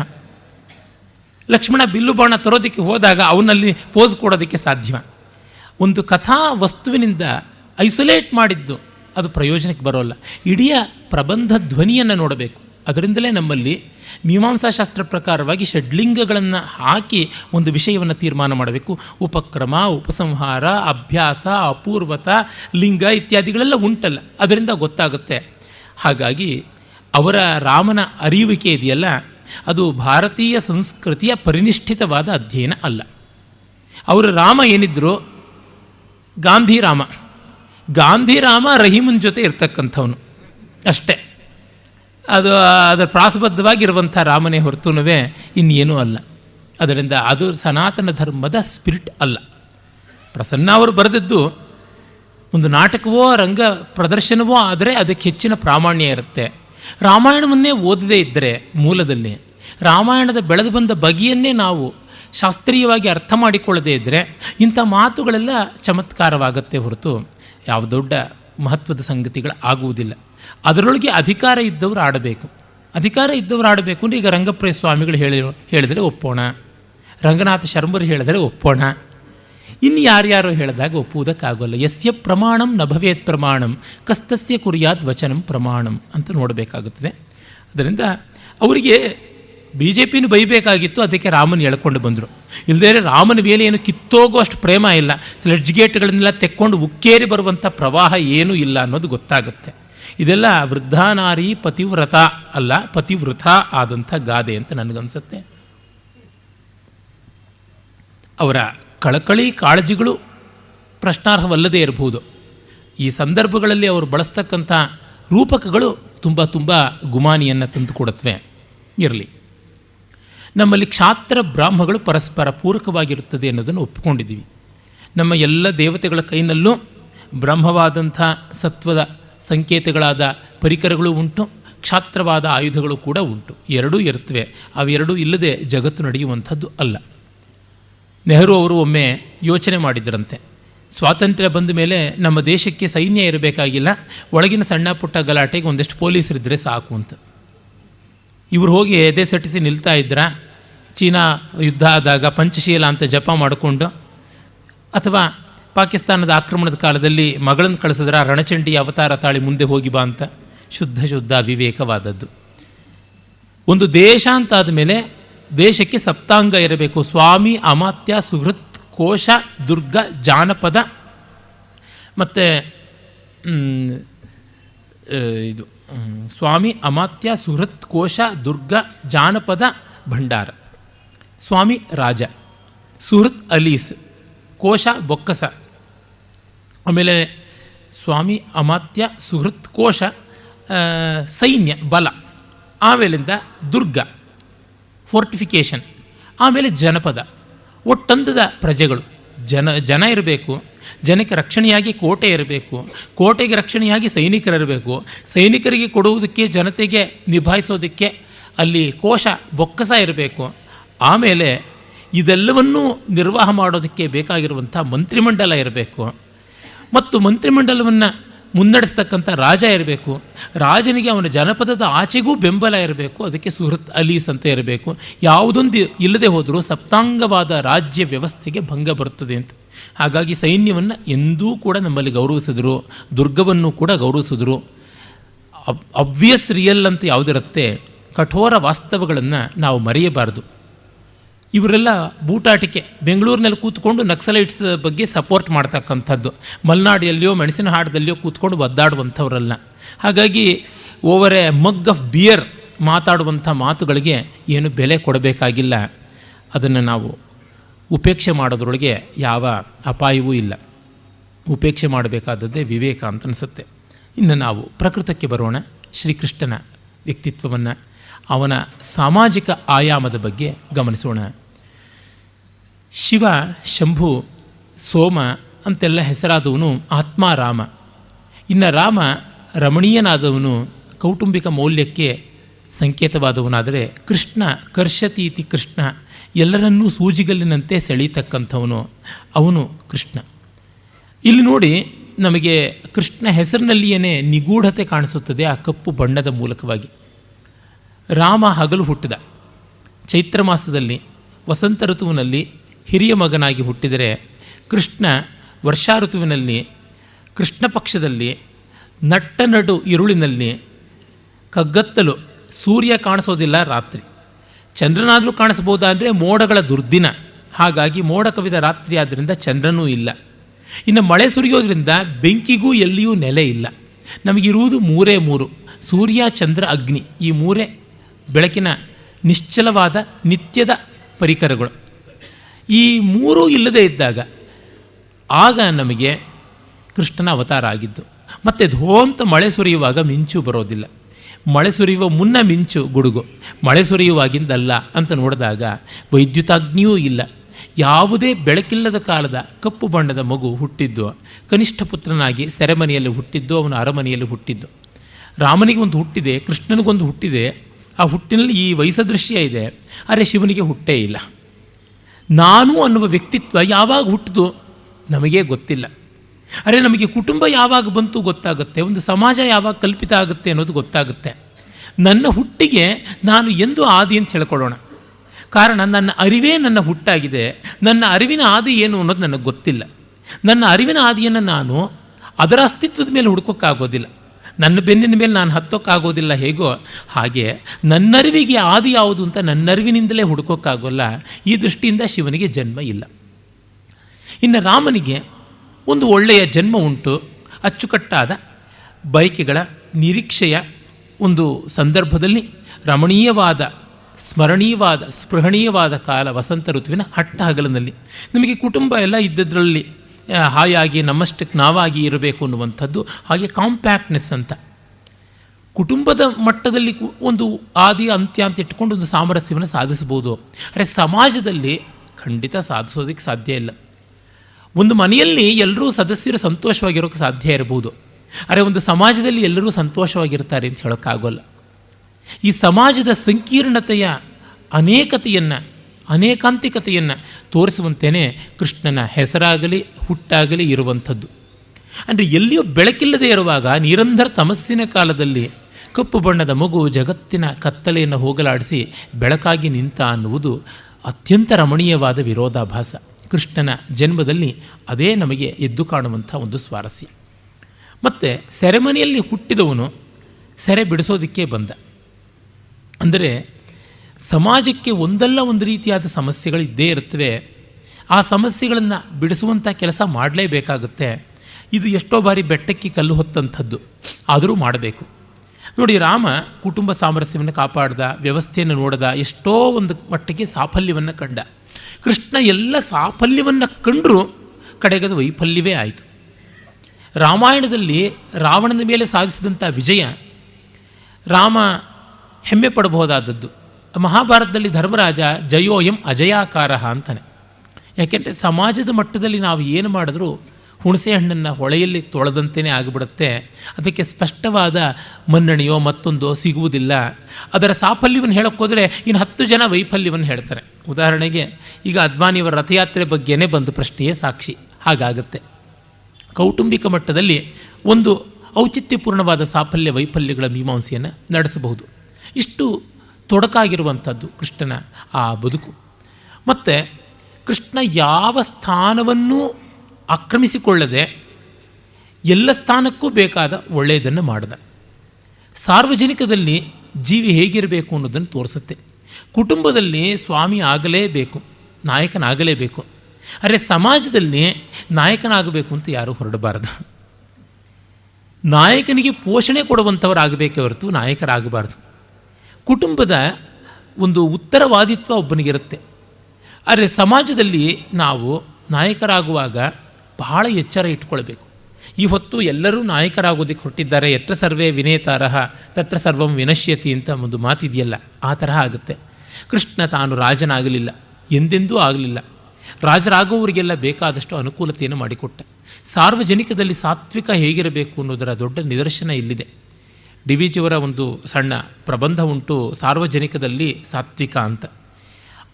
ಲಕ್ಷ್ಮಣ ಬಿಲ್ಲು ಬಾಣ ತರೋದಕ್ಕೆ ಹೋದಾಗ ಅವನಲ್ಲಿ ಪೋಸ್ ಕೊಡೋದಕ್ಕೆ ಸಾಧ್ಯವ? ಒಂದು ಕಥಾ ವಸ್ತುವಿನಿಂದ ಐಸೊಲೇಟ್ ಮಾಡಿದ್ದು. ಅದು ಪ್ರಯೋಜನಕ್ಕೆ ಬರೋಲ್ಲ. ಇಡೀ ಪ್ರಬಂಧ ಧ್ವನಿಯನ್ನು ನೋಡಬೇಕು. ಅದರಿಂದಲೇ ನಮ್ಮಲ್ಲಿ ಮೀಮಾಂಸಾಶಾಸ್ತ್ರ ಪ್ರಕಾರವಾಗಿ ಷಡ್ಲಿಂಗಗಳನ್ನು ಹಾಕಿ ಒಂದು ವಿಷಯವನ್ನು ತೀರ್ಮಾನ ಮಾಡಬೇಕು. ಉಪಕ್ರಮ, ಉಪಸಂಹಾರ, ಅಭ್ಯಾಸ, ಅಪೂರ್ವತ, ಲಿಂಗ ಇತ್ಯಾದಿಗಳೆಲ್ಲ ಉಂಟಲ್ಲ. ಅದರಿಂದ ಗೊತ್ತಾಗುತ್ತೆ. ಹಾಗಾಗಿ ಅವರ ರಾಮನ ಅರಿಯುವಿಕೆ ಇದೆಯಲ್ಲ, ಅದು ಭಾರತೀಯ ಸಂಸ್ಕೃತಿಯ ಪರಿನಿಷ್ಠಿತವಾದ ಅಧ್ಯಯನ ಅಲ್ಲ. ಅವರ ರಾಮ ಏನಿದ್ರು? ಗಾಂಧಿ ರಾಮ ಗಾಂಧಿ ರಾಮ ರಹೀಮನ್ ಜೊತೆ ಇರ್ತಕ್ಕಂಥವನು. ಅಷ್ಟೇ. ಅದು ಅದರ ಪ್ರಾಸಬದ್ಧವಾಗಿರುವಂಥ ರಾಮನೇ ಹೊರತುನುವೆ ಇನ್ನೇನೂ ಅಲ್ಲ. ಅದರಿಂದ ಅದು ಸನಾತನ ಧರ್ಮದ ಸ್ಪಿರಿಟ್ ಅಲ್ಲ. ಪ್ರಸನ್ನ ಅವರು ಬರೆದದ್ದು, ಒಂದು ನಾಟಕವೋ, ರಂಗ ಪ್ರದರ್ಶನವೋ ಆದರೆ ಅದಕ್ಕೆ ಹೆಚ್ಚಿನ ಪ್ರಾಮಾಣ್ಯ ಇರುತ್ತೆ. ರಾಮಾಯಣವನ್ನೇ ಓದದೇ ಇದ್ದರೆ ಮೂಲದಲ್ಲಿ, ರಾಮಾಯಣದ ಬೆಳೆದು ಬಂದ ಬಗೆಯನ್ನೇ ನಾವು ಶಾಸ್ತ್ರೀಯವಾಗಿ ಅರ್ಥ ಮಾಡಿಕೊಳ್ಳದೇ ಇದ್ದರೆ ಇಂಥ ಮಾತುಗಳೆಲ್ಲ ಚಮತ್ಕಾರವಾಗುತ್ತೆ ಹೊರತು ಯಾವ ದೊಡ್ಡ ಮಹತ್ವದ ಸಂಗತಿಗಳು ಆಗುವುದಿಲ್ಲ. ಅದರೊಳಗೆ ಅಧಿಕಾರ ಇದ್ದವರು ಆಡಬೇಕು. ಅಧಿಕಾರ ಇದ್ದವರು ಆಡಬೇಕು ಅಂದರೆ ಈಗ ರಂಗಪ್ರಿಯ ಸ್ವಾಮಿಗಳು ಹೇಳಿ, ಹೇಳಿದರೆ ಒಪ್ಪೋಣ. ರಂಗನಾಥ ಶರ್ಮರು ಹೇಳಿದರೆ ಒಪ್ಪೋಣ. ಇನ್ನು ಯಾರ್ಯಾರು ಹೇಳಿದಾಗ ಒಪ್ಪುವುದಕ್ಕಾಗೋಲ್ಲ. ಯಸ್ಯ ಪ್ರಮಾಣಂ ನ ಭವೇತ್ ಪ್ರಮಾಣಂ, ಕಸ್ತಸ್ಯ ಕುರಿಯಾದ್ ವಚನಂ ಪ್ರಮಾಣಂ ಅಂತ ನೋಡಬೇಕಾಗುತ್ತದೆ. ಅದರಿಂದ ಅವರಿಗೆ ಬಿ ಜೆ ಪಿನೂ ಬೈಬೇಕಾಗಿತ್ತು, ಅದಕ್ಕೆ ರಾಮನ ಎಳ್ಕೊಂಡು ಬಂದರು. ಇಲ್ಲದೇ ರಾಮನ ಮೇಲೆ ಏನು ಕಿತ್ತೋಗೋ ಅಷ್ಟು ಪ್ರೇಮ ಇಲ್ಲ. ಸ್ಲೆಡ್ಜ್ ಗೇಟ್ಗಳನ್ನೆಲ್ಲ ತೆಕ್ಕೊಂಡು ಉಕ್ಕೇರಿ ಬರುವಂಥ ಪ್ರವಾಹ ಏನೂ ಇಲ್ಲ ಅನ್ನೋದು ಗೊತ್ತಾಗುತ್ತೆ. ಇದೆಲ್ಲ ವೃದ್ಧಾನಾರಿ ಪತಿವ್ರತ ಅಲ್ಲ, ಪತಿವೃತ ಆದಂಥ ಗಾದೆ ಅಂತ ನನಗನ್ಸುತ್ತೆ. ಅವರ ಕಳಕಳಿ ಕಾಳಜಿಗಳು ಪ್ರಶ್ನಾರ್ಹವಲ್ಲದೇ ಇರಬಹುದು. ಈ ಸಂದರ್ಭಗಳಲ್ಲಿ ಅವರು ಬಳಸ್ತಕ್ಕಂಥ ರೂಪಕಗಳು ತುಂಬ ತುಂಬ ಗುಮಾನಿಯನ್ನು ತಂದುಕೊಡತ್ವೆ ಇರಲಿ. ನಮ್ಮಲ್ಲಿ ಕ್ಷಾತ್ರ ಬ್ರಾಹ್ಮಗಳು ಪರಸ್ಪರ ಪೂರಕವಾಗಿರುತ್ತದೆ ಅನ್ನೋದನ್ನು ಒಪ್ಪಿಕೊಂಡಿದ್ದೀವಿ. ನಮ್ಮ ಎಲ್ಲ ದೇವತೆಗಳ ಕೈನಲ್ಲೂ ಬ್ರಹ್ಮವಾದಂಥ ಸತ್ವದ ಸಂಕೇತಗಳಾದ ಪರಿಕರಗಳು ಉಂಟು, ಕ್ಷಾತ್ರವಾದ ಆಯುಧಗಳು ಕೂಡ ಉಂಟು. ಎರಡೂ ಇರುತ್ತವೆ. ಅವೆರಡೂ ಇಲ್ಲದೆ ಜಗತ್ತು ನಡೆಯುವಂಥದ್ದು ಅಲ್ಲ. ನೆಹರು ಅವರು ಒಮ್ಮೆ ಯೋಚನೆ ಮಾಡಿದ್ರಂತೆ. ಸ್ವಾತಂತ್ರ್ಯ ಬಂದ ಮೇಲೆ ನಮ್ಮ ದೇಶಕ್ಕೆ ಸೈನ್ಯ ಇರಬೇಕಾಗಿಲ್ಲ, ಒಳಗಿನ ಸಣ್ಣ ಪುಟ್ಟ ಗಲಾಟೆಗೆ ಒಂದಷ್ಟು ಪೊಲೀಸರಿದ್ದರೆ ಸಾಕು ಅಂತ. ಇವರು ಹೋಗಿ ಎದೆ ಸಟ್ಟಿಸಿ ನಿಲ್ತಾ ಇದ್ರ, ಚೀನಾ ಯುದ್ಧ ಆದಾಗ ಪಂಚಶೀಲ ಅಂತ ಜಪ ಮಾಡಿಕೊಂಡು, ಅಥವಾ ಪಾಕಿಸ್ತಾನದ ಆಕ್ರಮಣದ ಕಾಲದಲ್ಲಿ ಮಗಳನ್ನು ಕಳಿಸಿದ್ರ, ರಣಚಂಡಿ ಅವತಾರ ತಾಳಿ ಮುಂದೆ ಹೋಗಿ ಬಾ ಅಂತ ಶುದ್ಧ ಶುದ್ಧ ವಿವೇಕವಾದದ್ದು. ಒಂದು ದೇಶ ಅಂತಾದ ಮೇಲೆ ದೇಶಕ್ಕೆ ಸಪ್ತಾಂಗ ಇರಬೇಕು. ಸ್ವಾಮಿ ಅಮಾತ್ಯ ಸುಹೃತ್ ಕೋಶ ದುರ್ಗ ಜಾನಪದ, ಮತ್ತು ಇದು ಸ್ವಾಮಿ ಅಮಾತ್ಯ ಸುಹೃತ್ ಕೋಶ ದುರ್ಗ ಜಾನಪದ ಭಂಡಾರ. ಸ್ವಾಮಿ ರಾಜ ಸುಹೃತ್ ಅಲೀಸ್ ಕೋಶ ಬೊಕ್ಕಸ. ಆಮೇಲೆ ಸ್ವಾಮಿ ಅಮಾತ್ಯ ಸುಹೃತ್ ಕೋಶ ಸೈನ್ಯ ಬಲ. ಆಮೇಲಿಂದ ದುರ್ಗ ಫೋರ್ಟಿಫಿಕೇಷನ್ ಆಮೇಲೆ ಜನಪದ. ಒಟ್ಟಂದದ ಪ್ರಜೆಗಳು. ಜನ ಜನ ಇರಬೇಕು. ಜನಕ್ಕೆ ರಕ್ಷಣೆಯಾಗಿ ಕೋಟೆ ಇರಬೇಕು, ಕೋಟೆಗೆ ರಕ್ಷಣೆಯಾಗಿ ಸೈನಿಕರಿರಬೇಕು, ಸೈನಿಕರಿಗೆ ಕೊಡುವುದಕ್ಕೆ, ಜನತೆಗೆ ನಿಭಾಯಿಸೋದಕ್ಕೆ ಅಲ್ಲಿ ಕೋಶ ಬೊಕ್ಕಸ ಇರಬೇಕು. ಆಮೇಲೆ ಇದೆಲ್ಲವನ್ನೂ ನಿರ್ವಾಹ ಮಾಡೋದಕ್ಕೆ ಬೇಕಾಗಿರುವಂಥ ಮಂತ್ರಿಮಂಡಲ ಇರಬೇಕು. ಮತ್ತು ಮಂತ್ರಿಮಂಡಲವನ್ನು ಮುನ್ನಡೆಸ್ತಕ್ಕಂಥ ರಾಜ ಇರಬೇಕು. ರಾಜನಿಗೆ ಅವನ ಜನಪದದ ಆಚೆಗೂ ಬೆಂಬಲ ಇರಬೇಕು. ಅದಕ್ಕೆ ಸುಹೃತ್ ಅಲೀಸ್ ಅಂತ ಇರಬೇಕು. ಯಾವುದೊಂದು ಇಲ್ಲದೆ ಹೋದರೂ ಸಪ್ತಾಂಗವಾದ ರಾಜ್ಯ ವ್ಯವಸ್ಥೆಗೆ ಭಂಗ ಬರುತ್ತದೆ ಅಂತ. ಹಾಗಾಗಿ ಸೈನ್ಯವನ್ನು ಎಂದೂ ಕೂಡ ನಮ್ಮಲ್ಲಿ ಗೌರವಿಸಿದ್ರು. ದುರ್ಗವನ್ನು ಕೂಡ ಗೌರವಿಸಿದ್ರು. ಅಬ್ ಅಬ್ವಿಯಸ್ ರಿಯಲ್ ಅಂತ ಯಾವುದಿರುತ್ತೆ? ಕಠೋರ ವಾಸ್ತವಗಳನ್ನು ನಾವು ಮರೆಯಬಾರದು. ಇವರೆಲ್ಲ ಬೂಟಾಟಿಕೆ, ಬೆಂಗಳೂರಿನಲ್ಲಿ ಕೂತ್ಕೊಂಡು ನಕ್ಸಲೈಟ್ಸ್ ಬಗ್ಗೆ ಸಪೋರ್ಟ್ ಮಾಡ್ತಕ್ಕಂಥದ್ದು. ಮಲೆನಾಡಿಯಲ್ಲಿಯೋ ಮೆಣಸಿನ ಹಾಡದಲ್ಲಿಯೋ ಕೂತ್ಕೊಂಡು ಒದ್ದಾಡುವಂಥವರಲ್ಲ. ಹಾಗಾಗಿ over a mug of beer ಮಾತಾಡುವಂಥ ಮಾತುಗಳಿಗೆ ಏನು ಬೆಲೆ ಕೊಡಬೇಕಾಗಿಲ್ಲ. ಅದನ್ನು ನಾವು ಉಪೇಕ್ಷೆ ಮಾಡೋದ್ರೊಳಗೆ ಯಾವ ಅಪಾಯವೂ ಇಲ್ಲ. ಉಪೇಕ್ಷೆ ಮಾಡಬೇಕಾದದ್ದೇ ವಿವೇಕ ಅಂತ ಅನಿಸುತ್ತೆ. ಇನ್ನು ನಾವು ಪ್ರಕೃತಕ್ಕೆ ಬರೋಣ. ಶ್ರೀಕೃಷ್ಣನ ವ್ಯಕ್ತಿತ್ವವನ್ನು, ಅವನ ಸಾಮಾಜಿಕ ಆಯಾಮದ ಬಗ್ಗೆ ಗಮನಿಸೋಣ. ಶಿವ, ಶಂಭು, ಸೋಮ ಅಂತೆಲ್ಲ ಹೆಸರಾದವನು ಆತ್ಮ, ರಾಮ. ಇನ್ನು ರಾಮ ರಮಣೀಯನಾದವನು ಕೌಟುಂಬಿಕ ಮೌಲ್ಯಕ್ಕೆ ಸಂಕೇತವಾದವನಾದರೆ ಕೃಷ್ಣ, ಕರ್ಷತೀತಿ ಕೃಷ್ಣ, ಎಲ್ಲರನ್ನೂ ಸೂಜಿಗಲ್ಲಿನಂತೆ ಸೆಳೀತಕ್ಕಂಥವನು ಅವನು ಕೃಷ್ಣ. ಇಲ್ಲಿ ನೋಡಿ ನಮಗೆ ಕೃಷ್ಣ ಹೆಸರಿನಲ್ಲಿಯೇ ನಿಗೂಢತೆ ಕಾಣಿಸುತ್ತದೆ ಆ ಕಪ್ಪು ಬಣ್ಣದ ಮೂಲಕವಾಗಿ. ರಾಮ ಹಗಲು ಹುಟ್ಟಿದ. ಚೈತ್ರ ಮಾಸದಲ್ಲಿ, ವಸಂತ ಋತುವಿನಲ್ಲಿ ಹಿರಿಯ ಮಗನಾಗಿ ಹುಟ್ಟಿದರೆ ಕೃಷ್ಣ ವರ್ಷಾ ಋತುವಿನಲ್ಲಿ ಕೃಷ್ಣ ಪಕ್ಷದಲ್ಲಿ, ನಟ್ಟ ನಡು ಇರುಳಿನಲ್ಲಿ, ಕಗ್ಗತ್ತಲು ಸೂರ್ಯ ಕಾಣಿಸೋದಿಲ್ಲ ರಾತ್ರಿ. ಚಂದ್ರನಾದರೂ ಕಾಣಿಸ್ಬೋದಾ ಅಂದರೆ ಮೋಡಗಳ ದುರ್ದಿನ. ಹಾಗಾಗಿ ಮೋಡ ಕವಿದ ರಾತ್ರಿ ಆದ್ದರಿಂದ ಚಂದ್ರನೂ ಇಲ್ಲ. ಇನ್ನು ಮಳೆ ಸುರಿಯೋದ್ರಿಂದ ಬೆಂಕಿಗೂ ಎಲ್ಲಿಯೂ ನೆಲೆ ಇಲ್ಲ. ನಮಗಿರುವುದು ಮೂರೇ ಮೂರು, ಸೂರ್ಯ, ಚಂದ್ರ, ಅಗ್ನಿ. ಈ ಮೂರೇ ಬೆಳಕಿನ ನಿಶ್ಚಲವಾದ ನಿತ್ಯದ ಪರಿಕರಗಳು. ಈ ಮೂರೂ ಇಲ್ಲದೇ ಇದ್ದಾಗ ಆಗ ನಮಗೆ ಕೃಷ್ಣನ ಅವತಾರ ಆಗಿದ್ದು. ಮತ್ತು ಧೋಂತ ಮಳೆ ಸುರಿಯುವಾಗ ಮಿಂಚು ಬರೋದಿಲ್ಲ. ಮಳೆ ಸುರಿಯುವ ಮುನ್ನ ಮಿಂಚು ಗುಡುಗು. ಮಳೆ ಸುರಿಯುವಾಗಿಂದಲ್ಲ ಅಂತ ನೋಡಿದಾಗ ವೈದ್ಯುತಾಗ್ನಿಯೂ ಇಲ್ಲ. ಯಾವುದೇ ಬೆಳಕಿಲ್ಲದ ಕಾಲದ ಕಪ್ಪು ಬಣ್ಣದ ಮಗು ಹುಟ್ಟಿದ್ದು, ಕನಿಷ್ಠ ಪುತ್ರನಾಗಿ ಸೆರೆಮನೆಯಲ್ಲಿ ಹುಟ್ಟಿದ್ದು, ಅವನು ಅರಮನೆಯಲ್ಲಿ ಹುಟ್ಟಿದ್ದು. ರಾಮನಿಗೆ ಒಂದು ಹುಟ್ಟಿದೆ, ಕೃಷ್ಣನಿಗೊಂದು ಹುಟ್ಟಿದೆ. ಆ ಹುಟ್ಟಿನಲ್ಲಿ ಈ ವಯಸ್ಸದೃಶ್ಯ ಇದೆ. ಆದರೆ ಶಿವನಿಗೆ ಹುಟ್ಟೇ ಇಲ್ಲ. ನಾನು ಅನ್ನುವ ವ್ಯಕ್ತಿತ್ವ ಯಾವಾಗ ಹುಟ್ಟಿದು ನಮಗೇ ಗೊತ್ತಿಲ್ಲ. ಅರೆ ನಮಗೆ ಕುಟುಂಬ ಯಾವಾಗ ಬಂತು ಗೊತ್ತಾಗುತ್ತೆ, ಒಂದು ಸಮಾಜ ಯಾವಾಗ ಕಲ್ಪಿತ ಆಗುತ್ತೆ ಅನ್ನೋದು ಗೊತ್ತಾಗುತ್ತೆ. ನನ್ನ ಹುಟ್ಟಿಗೆ ನಾನು ಎಂದು ಆದಿ ಅಂತ ಹೇಳ್ಕೊಳ್ಳೋಣ. ಕಾರಣ ನನ್ನ ಅರಿವೇ ನನ್ನ ಹುಟ್ಟಾಗಿದೆ, ನನ್ನ ಅರಿವಿನ ಆದಿ ಏನು ಅನ್ನೋದು ನನಗೆ ಗೊತ್ತಿಲ್ಲ. ನನ್ನ ಅರಿವಿನ ಆದಿಯನ್ನು ನಾನು ಅದರ ಅಸ್ತಿತ್ವದ ಮೇಲೆ ಹುಡ್ಕೋಕ್ಕಾಗೋದಿಲ್ಲ. ನನ್ನ ಬೆನ್ನಿನ ಮೇಲೆ ನಾನು ಹತ್ತೋಕ್ಕಾಗೋದಿಲ್ಲ ಹೇಗೋ ಹಾಗೆ ನನ್ನರಿವಿಗೆ ಆದಿ ಯಾವುದು ಅಂತ ನನ್ನರಿವಿನಿಂದಲೇ ಹುಡುಕೋಕ್ಕಾಗೋಲ್ಲ. ಈ ದೃಷ್ಟಿಯಿಂದ ಶಿವನಿಗೆ ಜನ್ಮ ಇಲ್ಲ. ಇನ್ನು ರಾಮನಿಗೆ ಒಂದು ಒಳ್ಳೆಯ ಜನ್ಮ ಉಂಟು. ಅಚ್ಚುಕಟ್ಟಾದ ಬಯಕೆಗಳ ನಿರೀಕ್ಷೆಯ ಒಂದು ಸಂದರ್ಭದಲ್ಲಿ ರಮಣೀಯವಾದ, ಸ್ಮರಣೀಯವಾದ, ಸ್ಪೃಹಣೀಯವಾದ ಕಾಲ ವಸಂತ ಋತುವಿನ ಹಟ್ಟ ಹಗಲಿನಲ್ಲಿ. ನಮಗೆ ಕುಟುಂಬ ಎಲ್ಲ ಇದ್ದದ್ರಲ್ಲಿ ಹಾಯಾಗಿ ನಮ್ಮಷ್ಟಕ್ಕೆ ನಾವಾಗಿ ಇರಬೇಕು ಅನ್ನುವಂಥದ್ದು ಹಾಗೆ ಕಾಂಪ್ಯಾಕ್ಟ್ನೆಸ್ ಅಂತ. ಕುಟುಂಬದ ಮಟ್ಟದಲ್ಲಿ ಒಂದು ಆದಿ ಅಂತ್ಯ ಅಂತ ಇಟ್ಕೊಂಡು ಒಂದು ಸಾಮರಸ್ಯವನ್ನು ಸಾಧಿಸ್ಬೋದು ಅರೆ ಸಮಾಜದಲ್ಲಿ ಖಂಡಿತ ಸಾಧಿಸೋದಕ್ಕೆ ಸಾಧ್ಯ ಇಲ್ಲ. ಒಂದು ಮನೆಯಲ್ಲಿ ಎಲ್ಲರೂ ಸದಸ್ಯರು ಸಂತೋಷವಾಗಿರೋಕ್ಕೆ ಸಾಧ್ಯ ಇರಬಹುದು. ಅರೆ ಒಂದು ಸಮಾಜದಲ್ಲಿ ಎಲ್ಲರೂ ಸಂತೋಷವಾಗಿರ್ತಾರೆ ಅಂತ ಹೇಳೋಕ್ಕಾಗೋಲ್ಲ. ಈ ಸಮಾಜದ ಸಂಕೀರ್ಣತೆಯ ಅನೇಕತೆಯನ್ನು ಅನೇಕಾಂತಿಕತೆಯನ್ನು ತೋರಿಸುವಂತೆಯೇ ಕೃಷ್ಣನ ಹೆಸರಾಗಲಿ, ಹುಟ್ಟಾಗಲಿ ಇರುವಂಥದ್ದು. ಅಂದರೆ ಎಲ್ಲಿಯೂ ಬೆಳಕಿಲ್ಲದೆ ಇರುವಾಗ ನಿರಂತರ ತಮಸ್ಸಿನ ಕಾಲದಲ್ಲಿ ಕಪ್ಪು ಬಣ್ಣದ ಮಗು ಜಗತ್ತಿನ ಕತ್ತಲೆಯನ್ನು ಹೋಗಲಾಡಿಸಿ ಬೆಳಕಾಗಿ ನಿಂತ ಅನ್ನುವುದು ಅತ್ಯಂತ ರಮಣೀಯವಾದ ವಿರೋಧಾಭಾಸ. ಕೃಷ್ಣನ ಜನ್ಮದಲ್ಲಿ ಅದೇ ನಮಗೆ ಎದ್ದು ಕಾಣುವಂಥ ಒಂದು ಸ್ವಾರಸ್ಯ. ಮತ್ತು ಸೆರೆಮನೆಯಲ್ಲಿ ಹುಟ್ಟಿದವನು ಸೆರೆ ಬಿಡಿಸೋದಕ್ಕೆ ಬಂದ. ಅಂದರೆ ಸಮಾಜಕ್ಕೆ ಒಂದಲ್ಲ ಒಂದು ರೀತಿಯಾದ ಸಮಸ್ಯೆಗಳು ಇದ್ದೇ ಇರುತ್ತವೆ ಆ ಸಮಸ್ಯೆಗಳನ್ನು ಬಿಡಿಸುವಂಥ ಕೆಲಸ ಮಾಡಲೇಬೇಕಾಗುತ್ತೆ. ಇದು ಎಷ್ಟೋ ಬಾರಿ ಬೆಟ್ಟಕ್ಕೆ ಕಲ್ಲು ಹೊತ್ತಂಥದ್ದು. ಆದರೂ ಮಾಡಬೇಕು. ನೋಡಿ, ರಾಮ ಕುಟುಂಬ ಸಾಮರಸ್ಯವನ್ನು ಕಾಪಾಡ್ದ, ವ್ಯವಸ್ಥೆಯನ್ನು ನೋಡ್ದ, ಎಷ್ಟೋ ಒಂದು ಮಟ್ಟಿಗೆ ಸಾಫಲ್ಯವನ್ನು ಕಂಡ. ಕೃಷ್ಣ ಎಲ್ಲ ಸಾಫಲ್ಯವನ್ನು ಕಂಡರೂ ಕಡೆಗದು ವೈಫಲ್ಯವೇ ಆಯಿತು. ರಾಮಾಯಣದಲ್ಲಿ ರಾವಣನ ಮೇಲೆ ಸಾಧಿಸಿದಂಥ ವಿಜಯ ರಾಮ ಹೆಮ್ಮೆ ಪಡಬಹುದಾದದ್ದು. ಮಹಾಭಾರತದಲ್ಲಿ ಧರ್ಮರಾಜ ಜಯೋಯಂ ಅಜಯಾಕಾರ ಅಂತಾನೆ. ಯಾಕೆಂದರೆ ಸಮಾಜದ ಮಟ್ಟದಲ್ಲಿ ನಾವು ಏನು ಮಾಡಿದ್ರೂ ಹುಣಸೆ ಹಣ್ಣನ್ನು ಹೊಳೆಯಲ್ಲಿ ತೊಳೆದಂತೆಯೇ ಆಗಿಬಿಡುತ್ತೆ. ಅದಕ್ಕೆ ಸ್ಪಷ್ಟವಾದ ಮನ್ನಣೆಯೋ ಮತ್ತೊಂದೋ ಸಿಗುವುದಿಲ್ಲ. ಅದರ ಸಾಫಲ್ಯವನ್ನು ಹೇಳೋಕ್ಕೋದ್ರೆ ಇನ್ನು ಹತ್ತು ಜನ ವೈಫಲ್ಯವನ್ನು ಹೇಳ್ತಾರೆ. ಉದಾಹರಣೆಗೆ, ಈಗ ಅದ್ವಾನಿಯವರ ರಥಯಾತ್ರೆ ಬಗ್ಗೆನೇ ಬಂದು ಪ್ರಶ್ನೆಯೇ ಸಾಕ್ಷಿ. ಹಾಗಾಗುತ್ತೆ. ಕೌಟುಂಬಿಕ ಮಟ್ಟದಲ್ಲಿ ಒಂದು ಔಚಿತ್ಯಪೂರ್ಣವಾದ ಸಾಫಲ್ಯ ವೈಫಲ್ಯಗಳ ಮೀಮಾಂಸೆಯನ್ನು ನಡೆಸಬಹುದು. ಇಷ್ಟು ತೊಡಕಾಗಿರುವಂಥದ್ದು ಕೃಷ್ಣನ ಆ ಬದುಕು. ಮತ್ತು ಕೃಷ್ಣ ಯಾವ ಸ್ಥಾನವನ್ನೂ ಆಕ್ರಮಿಸಿಕೊಳ್ಳದೆ ಎಲ್ಲ ಸ್ಥಾನಕ್ಕೂ ಬೇಕಾದ ಒಳ್ಳೆಯದನ್ನು ಮಾಡಿದ. ಸಾರ್ವಜನಿಕದಲ್ಲಿ ಜೀವಿ ಹೇಗಿರಬೇಕು ಅನ್ನೋದನ್ನು ತೋರಿಸುತ್ತೆ. ಕುಟುಂಬದಲ್ಲಿ ಸ್ವಾಮಿ ಆಗಲೇಬೇಕು, ನಾಯಕನಾಗಲೇಬೇಕು. ಅರೆ ಸಮಾಜದಲ್ಲಿ ನಾಯಕನಾಗಬೇಕು ಅಂತ ಯಾರೂ ಹೊರಡಬಾರದು. ನಾಯಕನಿಗೆ ಪೋಷಣೆ ಕೊಡುವಂಥವರಾಗಬೇಕೇ ಹೊರತು ನಾಯಕರಾಗಬಾರ್ದು. ಕುಟುಂಬದ ಒಂದು ಉತ್ತರವಾದಿತ್ವ ಒಬ್ಬನಿಗಿರುತ್ತೆ. ಆದರೆ ಸಮಾಜದಲ್ಲಿ ನಾವು ನಾಯಕರಾಗುವಾಗ ಬಹಳ ಎಚ್ಚರ ಇಟ್ಕೊಳ್ಬೇಕು. ಈ ಹೊತ್ತು ಎಲ್ಲರೂ ನಾಯಕರಾಗೋದಕ್ಕೆ ಹೊರಟಿದ್ದಾರೆ. ಎತ್ರ ಸರ್ವೇ ವಿನೇತಾರಹ ತತ್ರ ಸರ್ವಂ ವಿನಶ್ಯತಿ ಅಂತ ಒಂದು ಮಾತಿದೆಯಲ್ಲ, ಆ ತರಹ ಆಗುತ್ತೆ. ಕೃಷ್ಣ ತಾನು ರಾಜನಾಗಲಿಲ್ಲ, ಎಂದೆಂದೂ ಆಗಲಿಲ್ಲ. ರಾಜರಾಗುವವರಿಗೆಲ್ಲ ಬೇಕಾದಷ್ಟು ಅನುಕೂಲತೆಯನ್ನು ಮಾಡಿಕೊಟ್ಟೆ. ಸಾರ್ವಜನಿಕದಲ್ಲಿ ಸಾತ್ವಿಕ ಹೇಗಿರಬೇಕು ಅನ್ನೋದರ ದೊಡ್ಡ ನಿದರ್ಶನ ಇಲ್ಲಿದೆ. ಡಿ ವಿ ಜಿಯವರ ಒಂದು ಸಣ್ಣ ಪ್ರಬಂಧ ಉಂಟು, ಸಾರ್ವಜನಿಕದಲ್ಲಿ ಸಾತ್ವಿಕ ಅಂತ.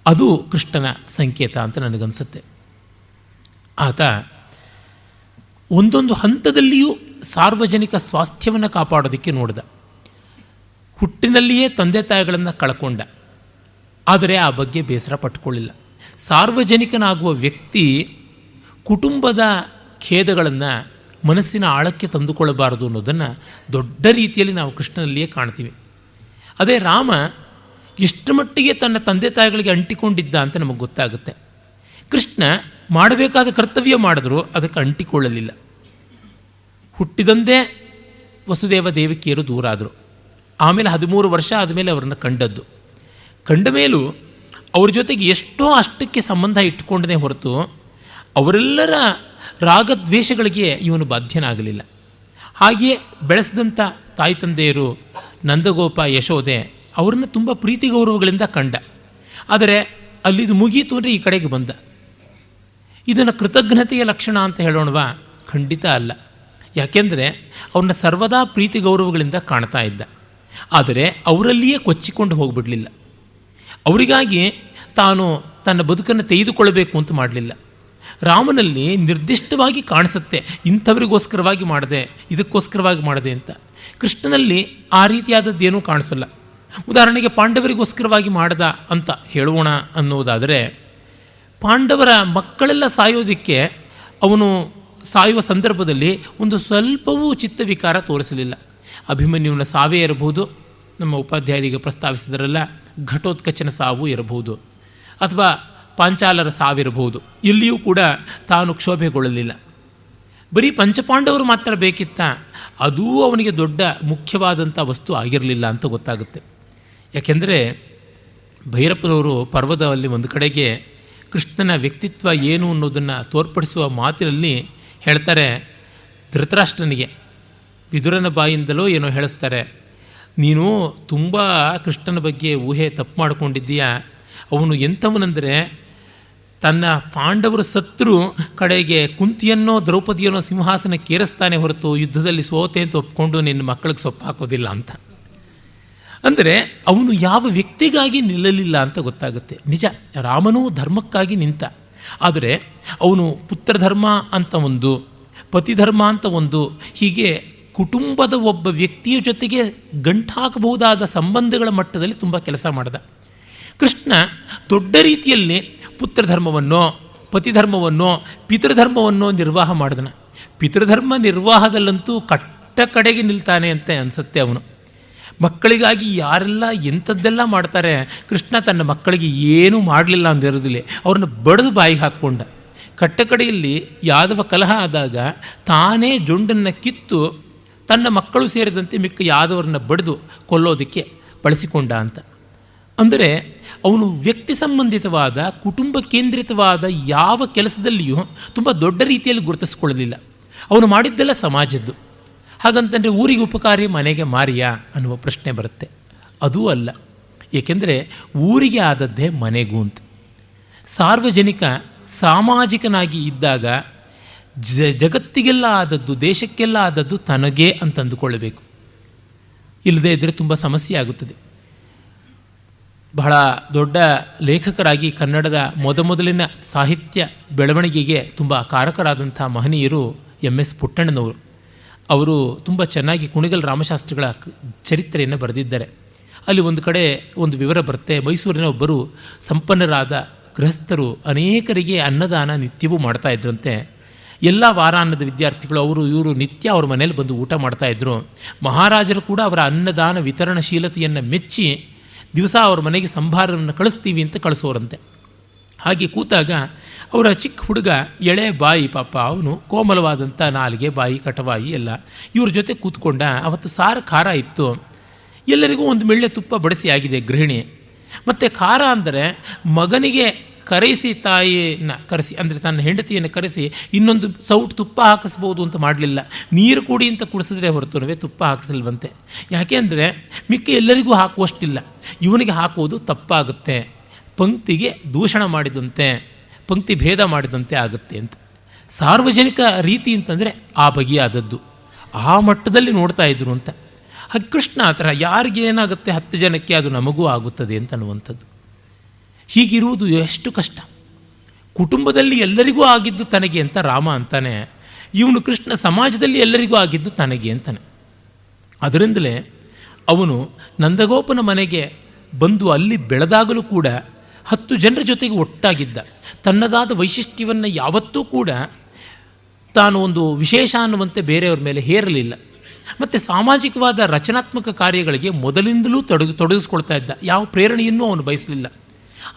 ಅದು ಕೃಷ್ಣನ ಸಂಕೇತ ಅಂತ ನನಗನ್ಸುತ್ತೆ. ಆತ ಒಂದೊಂದು ಹಂತದಲ್ಲಿಯೂ ಸಾರ್ವಜನಿಕ ಸ್ವಾಸ್ಥ್ಯವನ್ನು ಕಾಪಾಡೋದಕ್ಕೆ ನೋಡಿದ. ಹುಟ್ಟಿನಲ್ಲಿಯೇ ತಂದೆ ತಾಯಿಗಳನ್ನು ಕಳ್ಕೊಂಡ. ಆದರೆ ಆ ಬಗ್ಗೆ ಬೇಸರ ಪಟ್ಕೊಳ್ಳಿಲ್ಲ. ಸಾರ್ವಜನಿಕನಾಗುವ ವ್ಯಕ್ತಿ ಕುಟುಂಬದ ಖೇದಗಳನ್ನು ಮನಸ್ಸಿನ ಆಳಕ್ಕೆ ತಂದುಕೊಳ್ಳಬಾರದು ಅನ್ನೋದನ್ನು ದೊಡ್ಡ ರೀತಿಯಲ್ಲಿ ನಾವು ಕೃಷ್ಣನಲ್ಲಿಯೇ ಕಾಣ್ತೀವಿ. ಅದೇ ರಾಮ ಎಷ್ಟು ಮಟ್ಟಿಗೆ ತನ್ನ ತಂದೆ ತಾಯಿಗಳಿಗೆ ಅಂಟಿಕೊಂಡಿದ್ದ ಅಂತ ನಮಗೆ ಗೊತ್ತಾಗುತ್ತೆ. ಕೃಷ್ಣ ಮಾಡಬೇಕಾದ ಕರ್ತವ್ಯ ಮಾಡಿದ್ರು, ಅದಕ್ಕೆ ಅಂಟಿಕೊಳ್ಳಲಿಲ್ಲ. ಹುಟ್ಟಿದಂದೇ ವಸುದೇವ ದೇವಿಕೆಯರು ದೂರ ಆದರು. ಆಮೇಲೆ ಹದಿಮೂರು ವರ್ಷ ಆದಮೇಲೆ ಅವರನ್ನು ಕಂಡದ್ದು. ಕಂಡ ಮೇಲೂ ಅವ್ರ ಜೊತೆಗೆ ಎಷ್ಟೋ ಅಷ್ಟಕ್ಕೆ ಸಂಬಂಧ ಇಟ್ಟುಕೊಂಡನೇ ಹೊರತು ಅವರೆಲ್ಲರ ರಾಗದ್ವೇಷಗಳಿಗೆ ಇವನು ಬಾಧ್ಯನಾಗಲಿಲ್ಲ. ಹಾಗೆಯೇ ಬೆಳೆಸಿದಂಥ ತಾಯಿ ತಂದೆಯರು ನಂದಗೋಪ ಯಶೋದೆ ಅವ್ರನ್ನ ತುಂಬ ಪ್ರೀತಿ ಗೌರವಗಳಿಂದ ಕಂಡ. ಆದರೆ ಅಲ್ಲಿದು ಮುಗೀತು ಅಂದರೆ ಈ ಕಡೆಗೆ ಬಂದ. ಇದನ್ನು ಕೃತಜ್ಞತೆಯ ಲಕ್ಷಣ ಅಂತ ಹೇಳೋಣವಾ? ಖಂಡಿತ ಅಲ್ಲ. ಯಾಕೆಂದರೆ ಅವ್ರನ್ನ ಸರ್ವದಾ ಪ್ರೀತಿ ಗೌರವಗಳಿಂದ ಕಾಣ್ತಾ ಇದ್ದ. ಆದರೆ ಅವರಲ್ಲಿಯೇ ಕೊಚ್ಚಿಕೊಂಡು ಹೋಗ್ಬಿಡಲಿಲ್ಲ. ಅವರಿಗಾಗಿ ತಾನು ತನ್ನ ಬದುಕನ್ನು ತೆಗೆದುಕೊಳ್ಳಬೇಕು ಅಂತ ಮಾಡಲಿಲ್ಲ. ರಾಮನಲ್ಲಿ ನಿರ್ದಿಷ್ಟವಾಗಿ ಕಾಣಿಸುತ್ತೆ, ಇಂಥವರಿಗೋಸ್ಕರವಾಗಿ ಮಾಡಿದೆ, ಇದಕ್ಕೋಸ್ಕರವಾಗಿ ಮಾಡಿದೆ ಅಂತ. ಕೃಷ್ಣನಲ್ಲಿ ಆ ರೀತಿಯಾದದ್ದೇನೂ ಕಾಣಿಸಲ್ಲ. ಉದಾಹರಣೆಗೆ ಪಾಂಡವರಿಗೋಸ್ಕರವಾಗಿ ಮಾಡ್ದ ಅಂತ ಹೇಳೋಣ ಅನ್ನೋದಾದರೆ, ಪಾಂಡವರ ಮಕ್ಕಳೆಲ್ಲ ಸಾಯೋದಕ್ಕೆ ಅವನು ಸಾಯುವ ಸಂದರ್ಭದಲ್ಲಿ ಒಂದು ಸ್ವಲ್ಪವೂ ಚಿತ್ತವಿಕಾರ ತೋರಿಸಲಿಲ್ಲ. ಅಭಿಮನ್ಯುವಿನ ಸಾವೇ ಇರಬಹುದು, ನಮ್ಮ ಉಪಾಧ್ಯಾಯರಿಗೆ ಪ್ರಸ್ತಾವಿಸಿದರೆಲ್ಲ, ಘಟೋತ್ಕಚನ ಸಾವು ಇರಬಹುದು. ಅಥವಾ ಪಾಂಚಾಲರ ಸಾವಿರಬಹುದು. ಇಲ್ಲಿಯೂ ಕೂಡ ತಾನು ಕ್ಷೋಭೆಗೊಳ್ಳಲಿಲ್ಲ. ಬರೀ ಪಂಚಪಾಂಡವರು ಮಾತ್ರ ಬೇಕಿತ್ತ, ಅದೂ ಅವನಿಗೆ ದೊಡ್ಡ ಮುಖ್ಯವಾದಂಥ ವಸ್ತು ಆಗಿರಲಿಲ್ಲ ಅಂತ ಗೊತ್ತಾಗುತ್ತೆ. ಯಾಕೆಂದರೆ ಭೈರಪ್ಪನವರು ಪರ್ವದಲ್ಲಿ ಒಂದು ಕಡೆಗೆ ಕೃಷ್ಣನ ವ್ಯಕ್ತಿತ್ವ ಏನು ಅನ್ನೋದನ್ನು ತೋರ್ಪಡಿಸುವ ಮಾತಿನಲ್ಲಿ ಹೇಳ್ತಾರೆ, ಧೃತರಾಷ್ಟ್ರನಿಗೆ. ವಿದುರನ ಬಾಯಿಂದಲೋ ಏನೋ ಹೇಳಿಸ್ತಾರೆ, ನೀನು ತುಂಬ ಕೃಷ್ಣನ ಬಗ್ಗೆ ಊಹೆ ತಪ್ಪು ಮಾಡಿಕೊಂಡಿದ್ದೀಯ? ಅವನು ಎಂಥವನೆಂದರೆ ತನ್ನ ಪಾಂಡವರು ಸತ್ರು ಕಡೆಗೆ ಕುಂತಿಯನ್ನೋ ದ್ರೌಪದಿಯನ್ನೋ ಸಿಂಹಾಸನ ಏರಿಸ್ತಾನೆ ಹೊರತು ಯುದ್ಧದಲ್ಲಿ ಸೋತೆ ಅಂತ ಒಪ್ಕೊಂಡು ನಿನ್ನ ಮಕ್ಕಳಿಗೆ ಸೊಪ್ಪು ಹಾಕೋದಿಲ್ಲ ಅಂತ. ಅಂದರೆ ಅವನು ಯಾವ ವ್ಯಕ್ತಿಗಾಗಿ ನಿಲ್ಲಲಿಲ್ಲ ಅಂತ ಗೊತ್ತಾಗುತ್ತೆ. ನಿಜ, ರಾಮನೂ ಧರ್ಮಕ್ಕಾಗಿ ನಿಂತ. ಆದರೆ ಅವನು ಪುತ್ರಧರ್ಮ ಅಂತ ಒಂದು, ಪತಿಧರ್ಮ ಅಂತ ಒಂದು, ಹೀಗೆ ಕುಟುಂಬದ ಒಬ್ಬ ವ್ಯಕ್ತಿಯ ಜೊತೆಗೆ ಗಂಟಾಕಬಹುದಾದ ಸಂಬಂಧಗಳ ಮಟ್ಟದಲ್ಲಿ ತುಂಬ ಕೆಲಸ ಮಾಡಿದ. ಕೃಷ್ಣ ದೊಡ್ಡ ರೀತಿಯಲ್ಲಿ ಪುತ್ರಧರ್ಮವನ್ನೋ, ಪತಿಧರ್ಮವನ್ನೋ, ಪಿತೃಧರ್ಮವನ್ನೋ ನಿರ್ವಾಹ ಮಾಡಿದನ. ಪಿತೃಧರ್ಮ ನಿರ್ವಾಹದಲ್ಲಂತೂ ಕಟ್ಟ ಕಡೆಗೆ ನಿಲ್ತಾನೆ ಅಂತ ಅನಿಸುತ್ತೆ ಅವನು. ಮಕ್ಕಳಿಗಾಗಿ ಯಾರೆಲ್ಲ ಎಂಥದ್ದೆಲ್ಲ ಮಾಡ್ತಾರೆ, ಕೃಷ್ಣ ತನ್ನ ಮಕ್ಕಳಿಗೆ ಏನೂ ಮಾಡಲಿಲ್ಲ ಅಂದಿರೋದಿಲ್ಲ ಅವ್ರನ್ನ ಬಡಿದು ಬಾಯಿಗೆ ಹಾಕ್ಕೊಂಡ. ಕಟ್ಟ ಕಡೆಯಲ್ಲಿ ಯಾದವ ಕಲಹ ಆದಾಗ ತಾನೇ ಜೊಂಡನ್ನು ಕಿತ್ತು ತನ್ನ ಮಕ್ಕಳು ಸೇರಿದಂತೆ ಮಿಕ್ಕ ಯಾದವರನ್ನ ಬಡಿದು ಕೊಲ್ಲೋದಕ್ಕೆ ಬಳಸಿಕೊಂಡ ಅಂತ. ಅಂದರೆ ಅವನು ವ್ಯಕ್ತಿ ಸಂಬಂಧಿತವಾದ, ಕುಟುಂಬ ಕೇಂದ್ರಿತವಾದ ಯಾವ ಕೆಲಸದಲ್ಲಿಯೂ ತುಂಬ ದೊಡ್ಡ ರೀತಿಯಲ್ಲಿ ಗುರುತಿಸ್ಕೊಳ್ಳಲಿಲ್ಲ. ಅವನು ಮಾಡಿದ್ದೆಲ್ಲ ಸಮಾಜದ್ದು. ಹಾಗಂತಂದರೆ ಊರಿಗೆ ಉಪಕಾರಿ ಮನೆಗೆ ಮಾರಿಯಾ ಅನ್ನುವ ಪ್ರಶ್ನೆ ಬರುತ್ತೆ. ಅದೂ ಅಲ್ಲ. ಏಕೆಂದರೆ ಊರಿಗೆ ಆದದ್ದೇ ಮನೆಗೂ ಅಂತ. ಸಾರ್ವಜನಿಕ, ಸಾಮಾಜಿಕನಾಗಿ ಇದ್ದಾಗ ಜ, ಜಗತ್ತಿಗೆಲ್ಲ ಆದದ್ದು, ದೇಶಕ್ಕೆಲ್ಲ ಆದದ್ದು ತನಗೇ ಅಂತಂದುಕೊಳ್ಳಬೇಕು. ಇಲ್ಲದೇ ಇದ್ದರೆ ತುಂಬ ಸಮಸ್ಯೆ ಆಗುತ್ತದೆ. ಬಹಳ ದೊಡ್ಡ ಲೇಖಕರಾಗಿ ಕನ್ನಡದ ಮೊದಮೊದಲಿನ ಸಾಹಿತ್ಯ ಬೆಳವಣಿಗೆಗೆ ತುಂಬ ಕಾರಕರಾದಂಥ ಮಹನೀಯರು ಎಂ ಎಸ್ ಪುಟ್ಟಣ್ಣನವರು. ಅವರು ತುಂಬ ಚೆನ್ನಾಗಿ ಕುಣಿಗಲ್ ರಾಮಶಾಸ್ತ್ರಿಗಳ ಚರಿತ್ರೆಯನ್ನು ಬರೆದಿದ್ದಾರೆ. ಅಲ್ಲಿ ಒಂದು ಕಡೆ ಒಂದು ವಿವರ ಬರುತ್ತೆ. ಮೈಸೂರಿನ ಒಬ್ಬರು ಸಂಪನ್ನರಾದ ಗೃಹಸ್ಥರು ಅನೇಕರಿಗೆ ಅನ್ನದಾನ ನಿತ್ಯವೂ ಮಾಡ್ತಾ ಇದ್ರಂತೆ. ಎಲ್ಲ ವಾರ ಅನ್ನದ ವಿದ್ಯಾರ್ಥಿಗಳು, ಅವರು, ಇವರು ನಿತ್ಯ ಅವ್ರ ಮನೇಲಿ ಬಂದು ಊಟ ಮಾಡ್ತಾಯಿದ್ರು ಮಹಾರಾಜರು ಕೂಡ ಅವರ ಅನ್ನದಾನ ವಿತರಣಶೀಲತೆಯನ್ನು ಮೆಚ್ಚಿ ದಿವಸ ಅವ್ರ ಮನೆಗೆ ಸಂಭಾರವನ್ನು ಕಳಿಸ್ತೀವಿ ಅಂತ ಕಳಿಸೋರಂತೆ. ಹಾಗೆ ಕೂತಾಗ ಅವರ ಚಿಕ್ಕ ಹುಡುಗ, ಎಳೆ ಬಾಯಿ ಪಾಪ, ಅವನು ಕೋಮಲವಾದಂಥ ನಾಲಿಗೆ ಬಾಯಿ, ಕಟವಾಯಿ ಎಲ್ಲ ಇವ್ರ ಜೊತೆ ಕೂತ್ಕೊಂಡ ಅವತ್ತು ಸಾರು ಖಾರ ಇತ್ತು. ಎಲ್ಲರಿಗೂ ಒಂದು ಮೆಳ್ಳೆ ತುಪ್ಪ ಬಡಿಸಿ ಆಗಿದೆ ಗೃಹಿಣಿ. ಮತ್ತು ಖಾರ ಅಂದರೆ ಮಗನಿಗೆ ಕರೆಸಿ ತಾಯಿಯನ್ನು ಕರೆಸಿ, ಅಂದರೆ ತನ್ನ ಹೆಂಡತಿಯನ್ನು ಕರೆಸಿ ಇನ್ನೊಂದು ಸೌಟ್ ತುಪ್ಪ ಹಾಕಿಸ್ಬೋದು ಅಂತ ಮಾಡಲಿಲ್ಲ. ನೀರು ಕುಡಿ ಅಂತ ಕುಡಿಸಿದ್ರೆ ಹೊರತುನವೇ ತುಪ್ಪ ಹಾಕಿಸಲ್ವಂತೆ ಯಾಕೆ ಅಂದರೆ ಮಿಕ್ಕ ಎಲ್ಲರಿಗೂ ಹಾಕುವಷ್ಟಿಲ್ಲ. ಇವನಿಗೆ ಹಾಕುವುದು ತಪ್ಪಾಗುತ್ತೆ. ಪಂಕ್ತಿಗೆ ದೂಷಣ ಮಾಡಿದಂತೆ, ಪಂಕ್ತಿ ಭೇದ ಮಾಡಿದಂತೆ ಆಗುತ್ತೆ ಅಂತ. ಸಾರ್ವಜನಿಕ ರೀತಿ ಅಂತಂದರೆ ಆ ಬಗೆಯಾದದ್ದು. ಆ ಮಟ್ಟದಲ್ಲಿ ನೋಡ್ತಾ ಇದ್ರು ಅಂತ. ಕೃಷ್ಣ ಆ ಥರ ಯಾರಿಗೇನಾಗುತ್ತೆ ಹತ್ತು ಜನಕ್ಕೆ ಅದು ನಮಗೂ ಆಗುತ್ತದೆ ಅಂತ ಅನ್ನುವಂಥದ್ದು. ಹೀಗಿರುವುದು ಎಷ್ಟು ಕಷ್ಟ. ಕುಟುಂಬದಲ್ಲಿ ಎಲ್ಲರಿಗೂ ಆಗಿದ್ದು ತನಗೆ ಅಂತ ರಾಮ ಅಂತಾನೆ, ಇವನು ಕೃಷ್ಣ ಸಮಾಜದಲ್ಲಿ ಎಲ್ಲರಿಗೂ ಆಗಿದ್ದು ತನಗೆ ಅಂತಾನೆ. ಅದರಿಂದಲೇ ಅವನು ನಂದಗೋಪನ ಮನೆಗೆ ಬಂದು ಅಲ್ಲಿ ಬೆಳೆದಾಗಲೂ ಕೂಡ ಹತ್ತು ಜನರ ಜೊತೆಗೆ ಒಟ್ಟಾಗಿದ್ದ. ತನ್ನದಾದ ವೈಶಿಷ್ಟ್ಯವನ್ನು ಯಾವತ್ತೂ ಕೂಡ ತಾನು ಒಂದು ವಿಶೇಷ ಅನ್ನುವಂತೆ ಬೇರೆಯವ್ರ ಮೇಲೆ ಹೇರಲಿಲ್ಲ. ಮತ್ತು ಸಾಮಾಜಿಕವಾದ ರಚನಾತ್ಮಕ ಕಾರ್ಯಗಳಿಗೆ ಮೊದಲಿಂದಲೂ ತೊಡಗಿ, ತೊಡಗಿಸ್ಕೊಳ್ತಾ ಇದ್ದ. ಯಾವ ಪ್ರೇರಣೆಯನ್ನು ಅವನು ಬಯಸಲಿಲ್ಲ.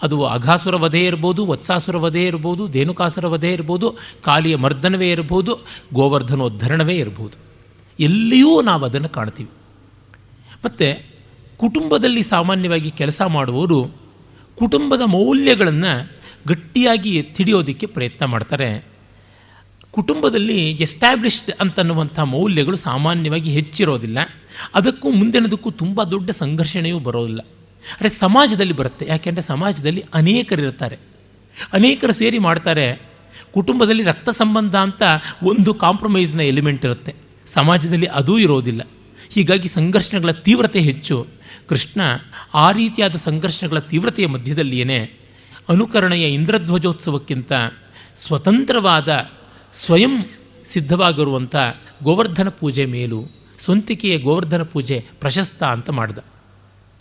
ಅದು ಅಘಾಸುರ ವಧೆ ಇರ್ಬೋದು ವತ್ಸಾಸುರ ವಧೆ ಇರ್ಬೋದು ಧೇನುಕಾಸುರ ವಧೆ ಇರ್ಬೋದು, ಕಾಲಿಯ ಮರ್ದನವೇ ಇರ್ಬೋದು, ಗೋವರ್ಧನೋದ್ಧರಣವೇ ಇರ್ಬೋದು. ಎಲ್ಲಿಯೂ ನಾವು ಅದನ್ನು ಕಾಣ್ತೀವಿ. ಮತ್ತು ಕುಟುಂಬದಲ್ಲಿ ಸಾಮಾನ್ಯವಾಗಿ ಕೆಲಸ ಮಾಡುವವರು ಕುಟುಂಬದ ಮೌಲ್ಯಗಳನ್ನು ಗಟ್ಟಿಯಾಗಿ ತಿಳಿಯೋದಕ್ಕೆ ಪ್ರಯತ್ನ ಮಾಡ್ತಾರೆ. ಕುಟುಂಬದಲ್ಲಿ ಎಸ್ಟ್ಯಾಬ್ಲಿಷ್ಡ್ ಅಂತನ್ನುವಂಥ ಮೌಲ್ಯಗಳು ಸಾಮಾನ್ಯವಾಗಿ ಹೆಚ್ಚಿರೋದಿಲ್ಲ. ಅದಕ್ಕೂ ಮುಂದಿನದಕ್ಕೂ ತುಂಬ ದೊಡ್ಡ ಸಂಘರ್ಷಣೆಯೂ ಬರೋದಿಲ್ಲ. ಅರೆ ಸಮಾಜದಲ್ಲಿ ಬರುತ್ತೆ. ಯಾಕೆಂದರೆ ಸಮಾಜದಲ್ಲಿ ಅನೇಕರಿರ್ತಾರೆ ಅನೇಕರು ಸೇರಿ ಮಾಡ್ತಾರೆ. ಕುಟುಂಬದಲ್ಲಿ ರಕ್ತ ಸಂಬಂಧ ಅಂತ ಒಂದು ಕಾಂಪ್ರಮೈಸ್ನ ಎಲಿಮೆಂಟ್ ಇರುತ್ತೆ. ಸಮಾಜದಲ್ಲಿ ಅದೂ ಇರೋದಿಲ್ಲ. ಹೀಗಾಗಿ ಸಂಘರ್ಷಗಳ ತೀವ್ರತೆ ಹೆಚ್ಚು. ಕೃಷ್ಣ ಆ ರೀತಿಯಾದ ಸಂಘರ್ಷಗಳ ತೀವ್ರತೆಯ ಮಧ್ಯದಲ್ಲಿಯೇ ಅನುಕರಣೆಯ ಇಂದ್ರಧ್ವಜೋತ್ಸವಕ್ಕಿಂತ ಸ್ವತಂತ್ರವಾದ ಸ್ವಯಂ ಸಿದ್ಧವಾಗಿರುವಂಥ ಗೋವರ್ಧನ ಪೂಜೆ ಮೇಲೂ, ಸ್ವಂತಿಕೆಯ ಗೋವರ್ಧನ ಪೂಜೆ ಪ್ರಶಸ್ತ ಅಂತ ಮಾಡಿದ.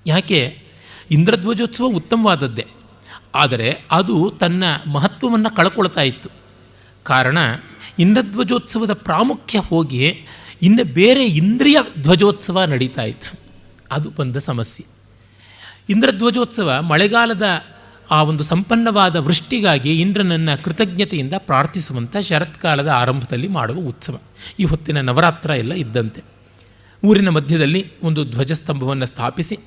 ಯಾಕೆ? ಇಂದ್ರಧ್ವಜೋತ್ಸವ ಉತ್ತಮವಾದದ್ದೇ. ಆದರೆ ಅದು ತನ್ನ ಮಹತ್ವವನ್ನು ಕಳ್ಕೊಳ್ತಾ ಇತ್ತು. ಕಾರಣ, ಇಂದ್ರಧ್ವಜೋತ್ಸವದ ಪ್ರಾಮುಖ್ಯ ಹೋಗಿ ಇನ್ನು ಬೇರೆ ಇಂದ್ರಿಯ ಧ್ವಜೋತ್ಸವ ನಡೀತಾ ಇತ್ತು. ಅದು ಬಂದ ಸಮಸ್ಯೆ. ಇಂದ್ರಧ್ವಜೋತ್ಸವ ಮಳೆಗಾಲದ ಆ ಒಂದು ಸಂಪನ್ನವಾದ ವೃಷ್ಟಿಗಾಗಿ ಇಂದ್ರನನ್ನು ಕೃತಜ್ಞತೆಯಿಂದ ಪ್ರಾರ್ಥಿಸುವಂಥ ಶರತ್ಕಾಲದ ಆರಂಭದಲ್ಲಿ ಮಾಡುವ ಉತ್ಸವ. ಈ ಹೊತ್ತಿನ ನವರಾತ್ರ ಎಲ್ಲ ಇದ್ದಂತೆ. ಊರಿನ ಮಧ್ಯದಲ್ಲಿ ಒಂದು ಧ್ವಜಸ್ತಂಭವನ್ನು ಸ್ಥಾಪಿಸಿ